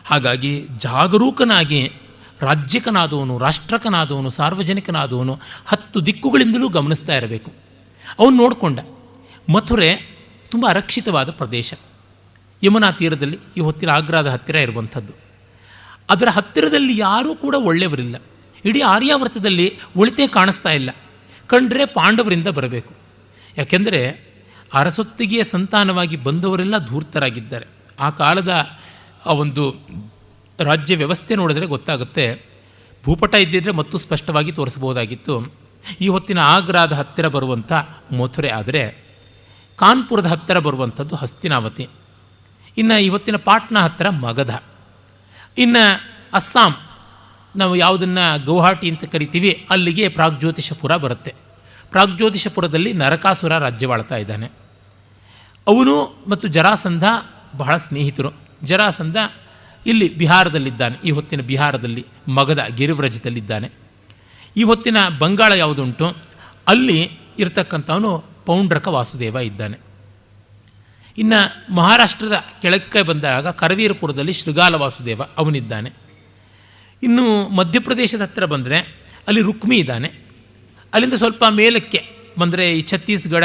ಹಾಗಾಗಿ ಜಾಗರೂಕನಾಗಿ ರಾಜ್ಯಕನಾದವನು, ರಾಷ್ಟ್ರಕನಾದವನು, ಸಾರ್ವಜನಿಕನಾದವನು ಹತ್ತು ದಿಕ್ಕುಗಳಿಂದಲೂ ಗಮನಿಸ್ತಾ ಇರಬೇಕು. ಅವನು ನೋಡಿಕೊಂಡ. ಮಥುರೆ ತುಂಬ ಅರಕ್ಷಿತವಾದ ಪ್ರದೇಶ. ಯಮುನಾ ತೀರದಲ್ಲಿ ಈ ಹೊತ್ತಿನ ಆಗ್ರಾದ ಹತ್ತಿರ ಇರುವಂಥದ್ದು. ಅದರ ಹತ್ತಿರದಲ್ಲಿ ಯಾರೂ ಕೂಡ ಒಳ್ಳೆಯವರಿಲ್ಲ. ಇಡೀ ಆರ್ಯಾವರ್ತದಲ್ಲಿ ಒಳಿತೇ ಕಾಣಿಸ್ತಾ ಇಲ್ಲ. ಕಂಡ್ರೆ ಪಾಂಡವರಿಂದ ಬರಬೇಕು. ಯಾಕೆಂದರೆ ಅರಸೊತ್ತಿಗೆಯ ಸಂತಾನವಾಗಿ ಬಂದವರೆಲ್ಲ ಧೂರ್ತರಾಗಿದ್ದಾರೆ. ಆ ಕಾಲದ ಆ ಒಂದು ರಾಜ್ಯ ವ್ಯವಸ್ಥೆ ನೋಡಿದ್ರೆ ಗೊತ್ತಾಗುತ್ತೆ. ಭೂಪಟ ಇದ್ದಿದ್ರೆ ಮತ್ತು ಸ್ಪಷ್ಟವಾಗಿ ತೋರಿಸ್ಬೋದಾಗಿತ್ತು ಈ ಹೊತ್ತಿನ ಆಗ್ರಾದ ಹತ್ತಿರ ಬರುವಂಥ ಮಥುರೆ ಆದರೆ ಕಾನ್ಪುರದ ಹತ್ತಿರ ಬರುವಂಥದ್ದು ಹಸ್ತಿನಾವತಿ. ಇನ್ನು ಇವತ್ತಿನ ಪಾಟ್ನಾ ಹತ್ತಿರ ಮಗಧ. ಇನ್ನು ಅಸ್ಸಾಂ, ನಾವು ಯಾವುದನ್ನು ಗೌಹಾಟಿ ಅಂತ ಕರಿತೀವಿ, ಅಲ್ಲಿಗೆ ಪ್ರಾಗ್ಜ್ಯೋತಿಷಪುರ ಬರುತ್ತೆ. ಪ್ರಾಗ್ಜ್ಯೋತಿಷಪುರದಲ್ಲಿ ನರಕಾಸುರ ರಾಜ್ಯವಾಳ್ತಾ ಇದ್ದಾನೆ. ಅವನು ಮತ್ತು ಜರಾಸಂಧ ಬಹಳ ಸ್ನೇಹಿತರು. ಜರಾಸಂಧ ಇಲ್ಲಿ ಬಿಹಾರದಲ್ಲಿದ್ದಾನೆ, ಈ ಹೊತ್ತಿನ ಬಿಹಾರದಲ್ಲಿ ಮಗಧ ಗಿರಿವ್ರಜದಲ್ಲಿದ್ದಾನೆ. ಈ ಹೊತ್ತಿನ ಬಂಗಾಳ ಯಾವುದುಂಟು, ಅಲ್ಲಿ ಇರತಕ್ಕಂಥವನು ಪೌಂಡ್ರಕ ವಾಸುದೇವ ಇದ್ದಾನೆ. ಇನ್ನು ಮಹಾರಾಷ್ಟ್ರದ ಕೆಳಕ್ಕೆ ಬಂದಾಗ ಕರವೀರಪುರದಲ್ಲಿ ಶೃಗಾಲ ವಾಸುದೇವ ಅವನಿದ್ದಾನೆ. ಇನ್ನು ಮಧ್ಯಪ್ರದೇಶದ ಹತ್ತಿರ ಬಂದರೆ ಅಲ್ಲಿ ರುಕ್ಮಿ ಇದ್ದಾನೆ. ಅಲ್ಲಿಂದ ಸ್ವಲ್ಪ ಮೇಲಕ್ಕೆ ಬಂದರೆ ಈ ಛತ್ತೀಸ್ಗಢ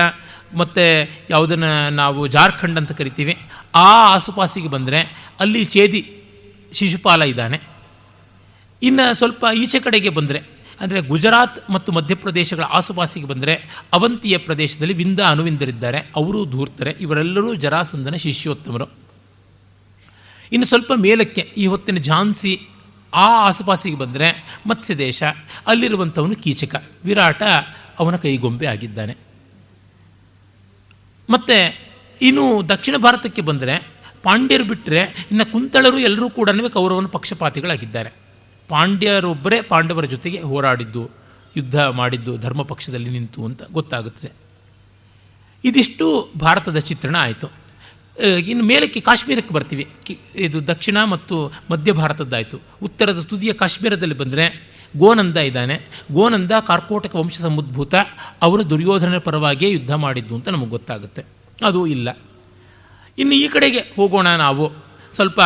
ಮತ್ತು ಯಾವುದನ್ನು ನಾವು ಜಾರ್ಖಂಡ್ ಅಂತ ಕರಿತೀವಿ, ಆ ಆಸುಪಾಸಿಗೆ ಬಂದರೆ ಅಲ್ಲಿ ಚೇದಿ ಶಿಶುಪಾಲ ಇದ್ದಾನೆ. ಇನ್ನು ಸ್ವಲ್ಪ ಈಚೆ ಕಡೆಗೆ ಬಂದರೆ ಅಂದರೆ ಗುಜರಾತ್ ಮತ್ತು ಮಧ್ಯಪ್ರದೇಶಗಳ ಆಸುಪಾಸಿಗೆ ಬಂದರೆ ಅವಂತಿಯ ಪ್ರದೇಶದಲ್ಲಿ ವಿಂದ ಅನುವಿಂದರಿದ್ದಾರೆ ಅವರೂ ಧೂರ್ತರೆ, ಇವರೆಲ್ಲರೂ ಜರಾಸಂದನ ಶಿಷ್ಯೋತ್ತಮರು. ಇನ್ನು ಸ್ವಲ್ಪ ಮೇಲಕ್ಕೆ, ಈ ಹೊತ್ತಿನ ಝಾನ್ಸಿ ಆ ಆಸುಪಾಸಿಗೆ ಬಂದರೆ ಮತ್ಸ್ಯ ದೇಶ ಅಲ್ಲಿರುವಂಥವನು ಕೀಚಕ, ವಿರಾಟ ಅವನ ಕೈಗೊಂಬೆ ಆಗಿದ್ದಾನೆ. ಮತ್ತು ಇನ್ನು ದಕ್ಷಿಣ ಭಾರತಕ್ಕೆ ಬಂದರೆ ಪಾಂಡ್ಯರು ಬಿಟ್ಟರೆ ಇನ್ನು ಕುಂತಳರು ಎಲ್ಲರೂ ಕೂಡ ಕೌರವನ ಪಕ್ಷಪಾತಿಗಳಾಗಿದ್ದಾರೆ. ಪಾಂಡ್ಯರೊಬ್ಬರೇ ಪಾಂಡವರ ಜೊತೆಗೆ ಹೋರಾಡಿದ್ದು, ಯುದ್ಧ ಮಾಡಿದ್ದು, ಧರ್ಮ ಪಕ್ಷದಲ್ಲಿ ನಿಂತು ಅಂತ ಗೊತ್ತಾಗುತ್ತದೆ ಇದಿಷ್ಟು ಭಾರತದ ಚಿತ್ರಣ ಆಯಿತು. ಇನ್ನು ಮೇಲಕ್ಕೆ ಕಾಶ್ಮೀರಕ್ಕೆ ಬರ್ತೀವಿ. ಇದು ದಕ್ಷಿಣ ಮತ್ತು ಮಧ್ಯ ಭಾರತದ್ದಾಯಿತು. ಉತ್ತರದ ತುದಿಯ ಕಾಶ್ಮೀರದಲ್ಲಿ ಬಂದರೆ ಗೋನಂದ ಇದ್ದಾನೆ. ಗೋನಂದ ಕಾರ್ಕೋಟಕ ವಂಶ ಸಮುದ್ಭೂತ, ಅವರು ದುರ್ಯೋಧನ ಪರವಾಗಿಯೇ ಯುದ್ಧ ಮಾಡಿದ್ದು ಅಂತ ನಮಗೆ ಗೊತ್ತಾಗುತ್ತೆ. ಅದು ಇಲ್ಲ. ಇನ್ನು ಈ ಕಡೆಗೆ ಹೋಗೋಣ ನಾವು. ಸ್ವಲ್ಪ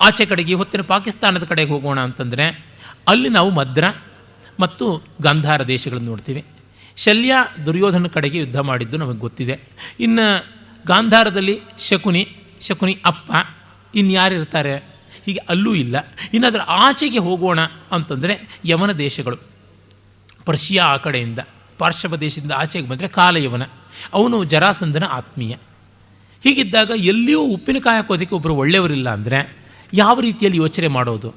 ಆಚೆ ಕಡೆಗೆ ಹೊತ್ತಿನ ಪಾಕಿಸ್ತಾನದ ಕಡೆಗೆ ಹೋಗೋಣ ಅಂತಂದರೆ, ಅಲ್ಲಿ ನಾವು ಮದ್ರ ಮತ್ತು ಗಾಂಧಾರ ದೇಶಗಳನ್ನು ನೋಡ್ತೀವಿ. ಶಲ್ಯ ದುರ್ಯೋಧನ ಕಡೆಗೆ ಯುದ್ಧ ಮಾಡಿದ್ದು ನಮಗೆ ಗೊತ್ತಿದೆ. ಇನ್ನು ಗಾಂಧಾರದಲ್ಲಿ ಶಕುನಿ ಶಕುನಿ ಅಪ್ಪ ಇನ್ಯಾರಿರ್ತಾರೆ ಹೀಗೆ ಅಲ್ಲೂ ಇಲ್ಲ. ಇನ್ನು ಅದರ ಆಚೆಗೆ ಹೋಗೋಣ ಅಂತಂದರೆ ಯವನ ದೇಶಗಳು. ಪರ್ಷಿಯಾ ಆ ಕಡೆಯಿಂದ ಪಾರ್ಶ್ವ ದೇಶದಿಂದ ಆಚೆಗೆ ಬಂದರೆ ಕಾಲಯವನ ಅವನು ಜರಾಸಂಧನ ಆತ್ಮೀಯ. ಹೀಗಿದ್ದಾಗ ಎಲ್ಲಿಯೂ ಉಪ್ಪಿನಕಾಯಿ ಹಾಕೋದಕ್ಕೆ ಒಬ್ಬರು ಒಳ್ಳೆಯವರಿಲ್ಲ ಅಂದರೆ ಯಾವ ರೀತಿಯಲ್ಲಿ ಯೋಚನೆ ಮಾಡೋದು?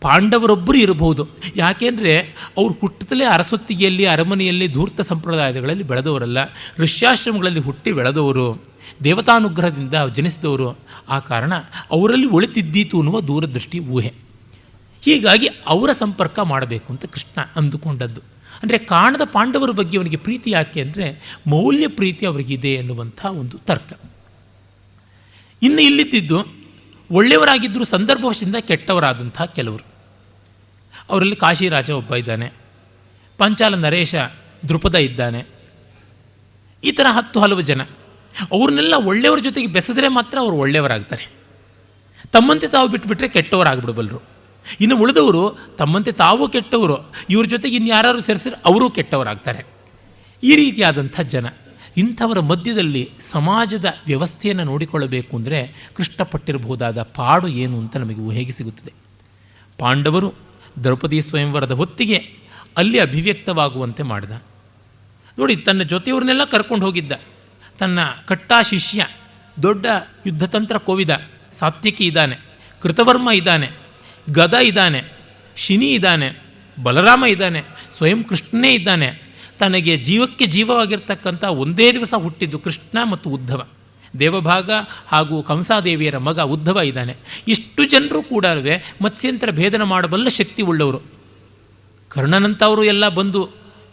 ಪಾಂಡವರೊಬ್ಬರು ಇರಬಹುದು. ಯಾಕೆಂದರೆ ಅವ್ರು ಹುಟ್ಟದಲ್ಲೇ ಅರಸೊತ್ತಿಗೆಯಲ್ಲಿ, ಅರಮನೆಯಲ್ಲಿ, ಧೂರ್ತ ಸಂಪ್ರದಾಯಗಳಲ್ಲಿ ಬೆಳೆದವರಲ್ಲ. ಋಷ್ಯಾಶ್ರಮಗಳಲ್ಲಿ ಹುಟ್ಟಿ ಬೆಳೆದವರು, ದೇವತಾನುಗ್ರಹದಿಂದ ಜನಿಸಿದವರು. ಆ ಕಾರಣ ಅವರಲ್ಲಿ ಒಳಿತಿದ್ದೀತು ಅನ್ನುವ ದೂರದೃಷ್ಟಿ ಊಹೆ. ಹೀಗಾಗಿ ಅವರ ಸಂಪರ್ಕ ಮಾಡಬೇಕು ಅಂತ ಕೃಷ್ಣ ಅಂದುಕೊಂಡದ್ದು. ಅಂದರೆ ಕಾಣದ ಪಾಂಡವರ ಬಗ್ಗೆ ಅವನಿಗೆ ಪ್ರೀತಿ ಯಾಕೆ ಅಂದರೆ ಮೌಲ್ಯ ಪ್ರೀತಿ ಅವರಿಗಿದೆ ಎನ್ನುವಂಥ ಒಂದು ತರ್ಕ. ಇನ್ನು ಇಲ್ಲಿದ್ದಿದ್ದು ಒಳ್ಳೆಯವರಾಗಿದ್ದರೂ ಸಂದರ್ಭವಶದಿಂದ ಕೆಟ್ಟವರಾದಂಥ ಕೆಲವರು. ಅವರಲ್ಲಿ ಕಾಶಿರಾಜ ಒಬ್ಬ ಇದ್ದಾನೆ. ಪಂಚಾಲ ನರೇಶ ದೃಪದ ಇದ್ದಾನೆ. ಈ ಥರ ಹತ್ತು ಹಲವು ಜನ. ಅವ್ರನ್ನೆಲ್ಲ ಒಳ್ಳೆಯವ್ರ ಜೊತೆಗೆ ಬೆಸೆದರೆ ಮಾತ್ರ ಅವರು ಒಳ್ಳೆಯವರಾಗ್ತಾರೆ. ತಮ್ಮಂತೆ ತಾವು ಬಿಟ್ಬಿಟ್ರೆ ಕೆಟ್ಟವರಾಗ್ಬಿಡಬಲ್ಲರು ಇನ್ನು ಉಳಿದವರು ತಮ್ಮಂತೆ ತಾವು ಕೆಟ್ಟವರು. ಇವ್ರ ಜೊತೆಗೆ ಇನ್ಯಾರು ಸೇರಿಸಿದ್ರೆ ಅವರೂ ಕೆಟ್ಟವರಾಗ್ತಾರೆ. ಈ ರೀತಿಯಾದಂಥ ಜನ. ಇಂಥವರ ಮಧ್ಯದಲ್ಲಿ ಸಮಾಜದ ವ್ಯವಸ್ಥೆಯನ್ನು ನೋಡಿಕೊಳ್ಳಬೇಕು ಅಂದರೆ ಕೃಷ್ಣಪಟ್ಟಿರಬಹುದಾದ ಪಾಡು ಏನು ಅಂತ ನಮಗೆ ಊಹೆಗೆ ಸಿಗುತ್ತದೆ? ಪಾಂಡವರು ದ್ರೌಪದಿ ಸ್ವಯಂವರದ ಹೊತ್ತಿಗೆ ಅಲ್ಲಿ ಅಭಿವ್ಯಕ್ತವಾಗುವಂತೆ ಮಾಡಿದ. ನೋಡಿ, ತನ್ನ ಜೊತೆಯವ್ರನ್ನೆಲ್ಲ ಕರ್ಕೊಂಡು ಹೋಗಿದ್ದ. ತನ್ನ ಕಟ್ಟಾ ಶಿಷ್ಯ, ದೊಡ್ಡ ಯುದ್ಧತಂತ್ರ ಕೋವಿದ ಸಾತ್ವಿಕಿ ಇದ್ದಾನೆ, ಕೃತವರ್ಮ ಇದ್ದಾನೆ, ಗದ ಇದ್ದಾನೆ, ಶಿನಿ ಇದ್ದಾನೆ, ಬಲರಾಮ ಇದ್ದಾನೆ, ಸ್ವಯಂ ಕೃಷ್ಣನೇ ಇದ್ದಾನೆ ತನಗೆ ಜೀವಕ್ಕೆ ಜೀವವಾಗಿರ್ತಕ್ಕಂಥ ಒಂದೇ ದಿವಸ ಹುಟ್ಟಿದ್ದು ಕೃಷ್ಣ ಮತ್ತು ಉದ್ಧವ. ದೇವಭಾಗ ಹಾಗೂ ಕಂಸಾದೇವಿಯರ ಮಗ ಉದ್ಧವ ಇದ್ದಾನೆ. ಇಷ್ಟು ಜನರು ಕೂಡ ಮತ್ಸ್ಯಂತರ ಭೇದನ ಮಾಡಬಲ್ಲ ಶಕ್ತಿ ಉಳ್ಳವರು. ಕರ್ಣನಂತವರು ಎಲ್ಲ ಬಂದು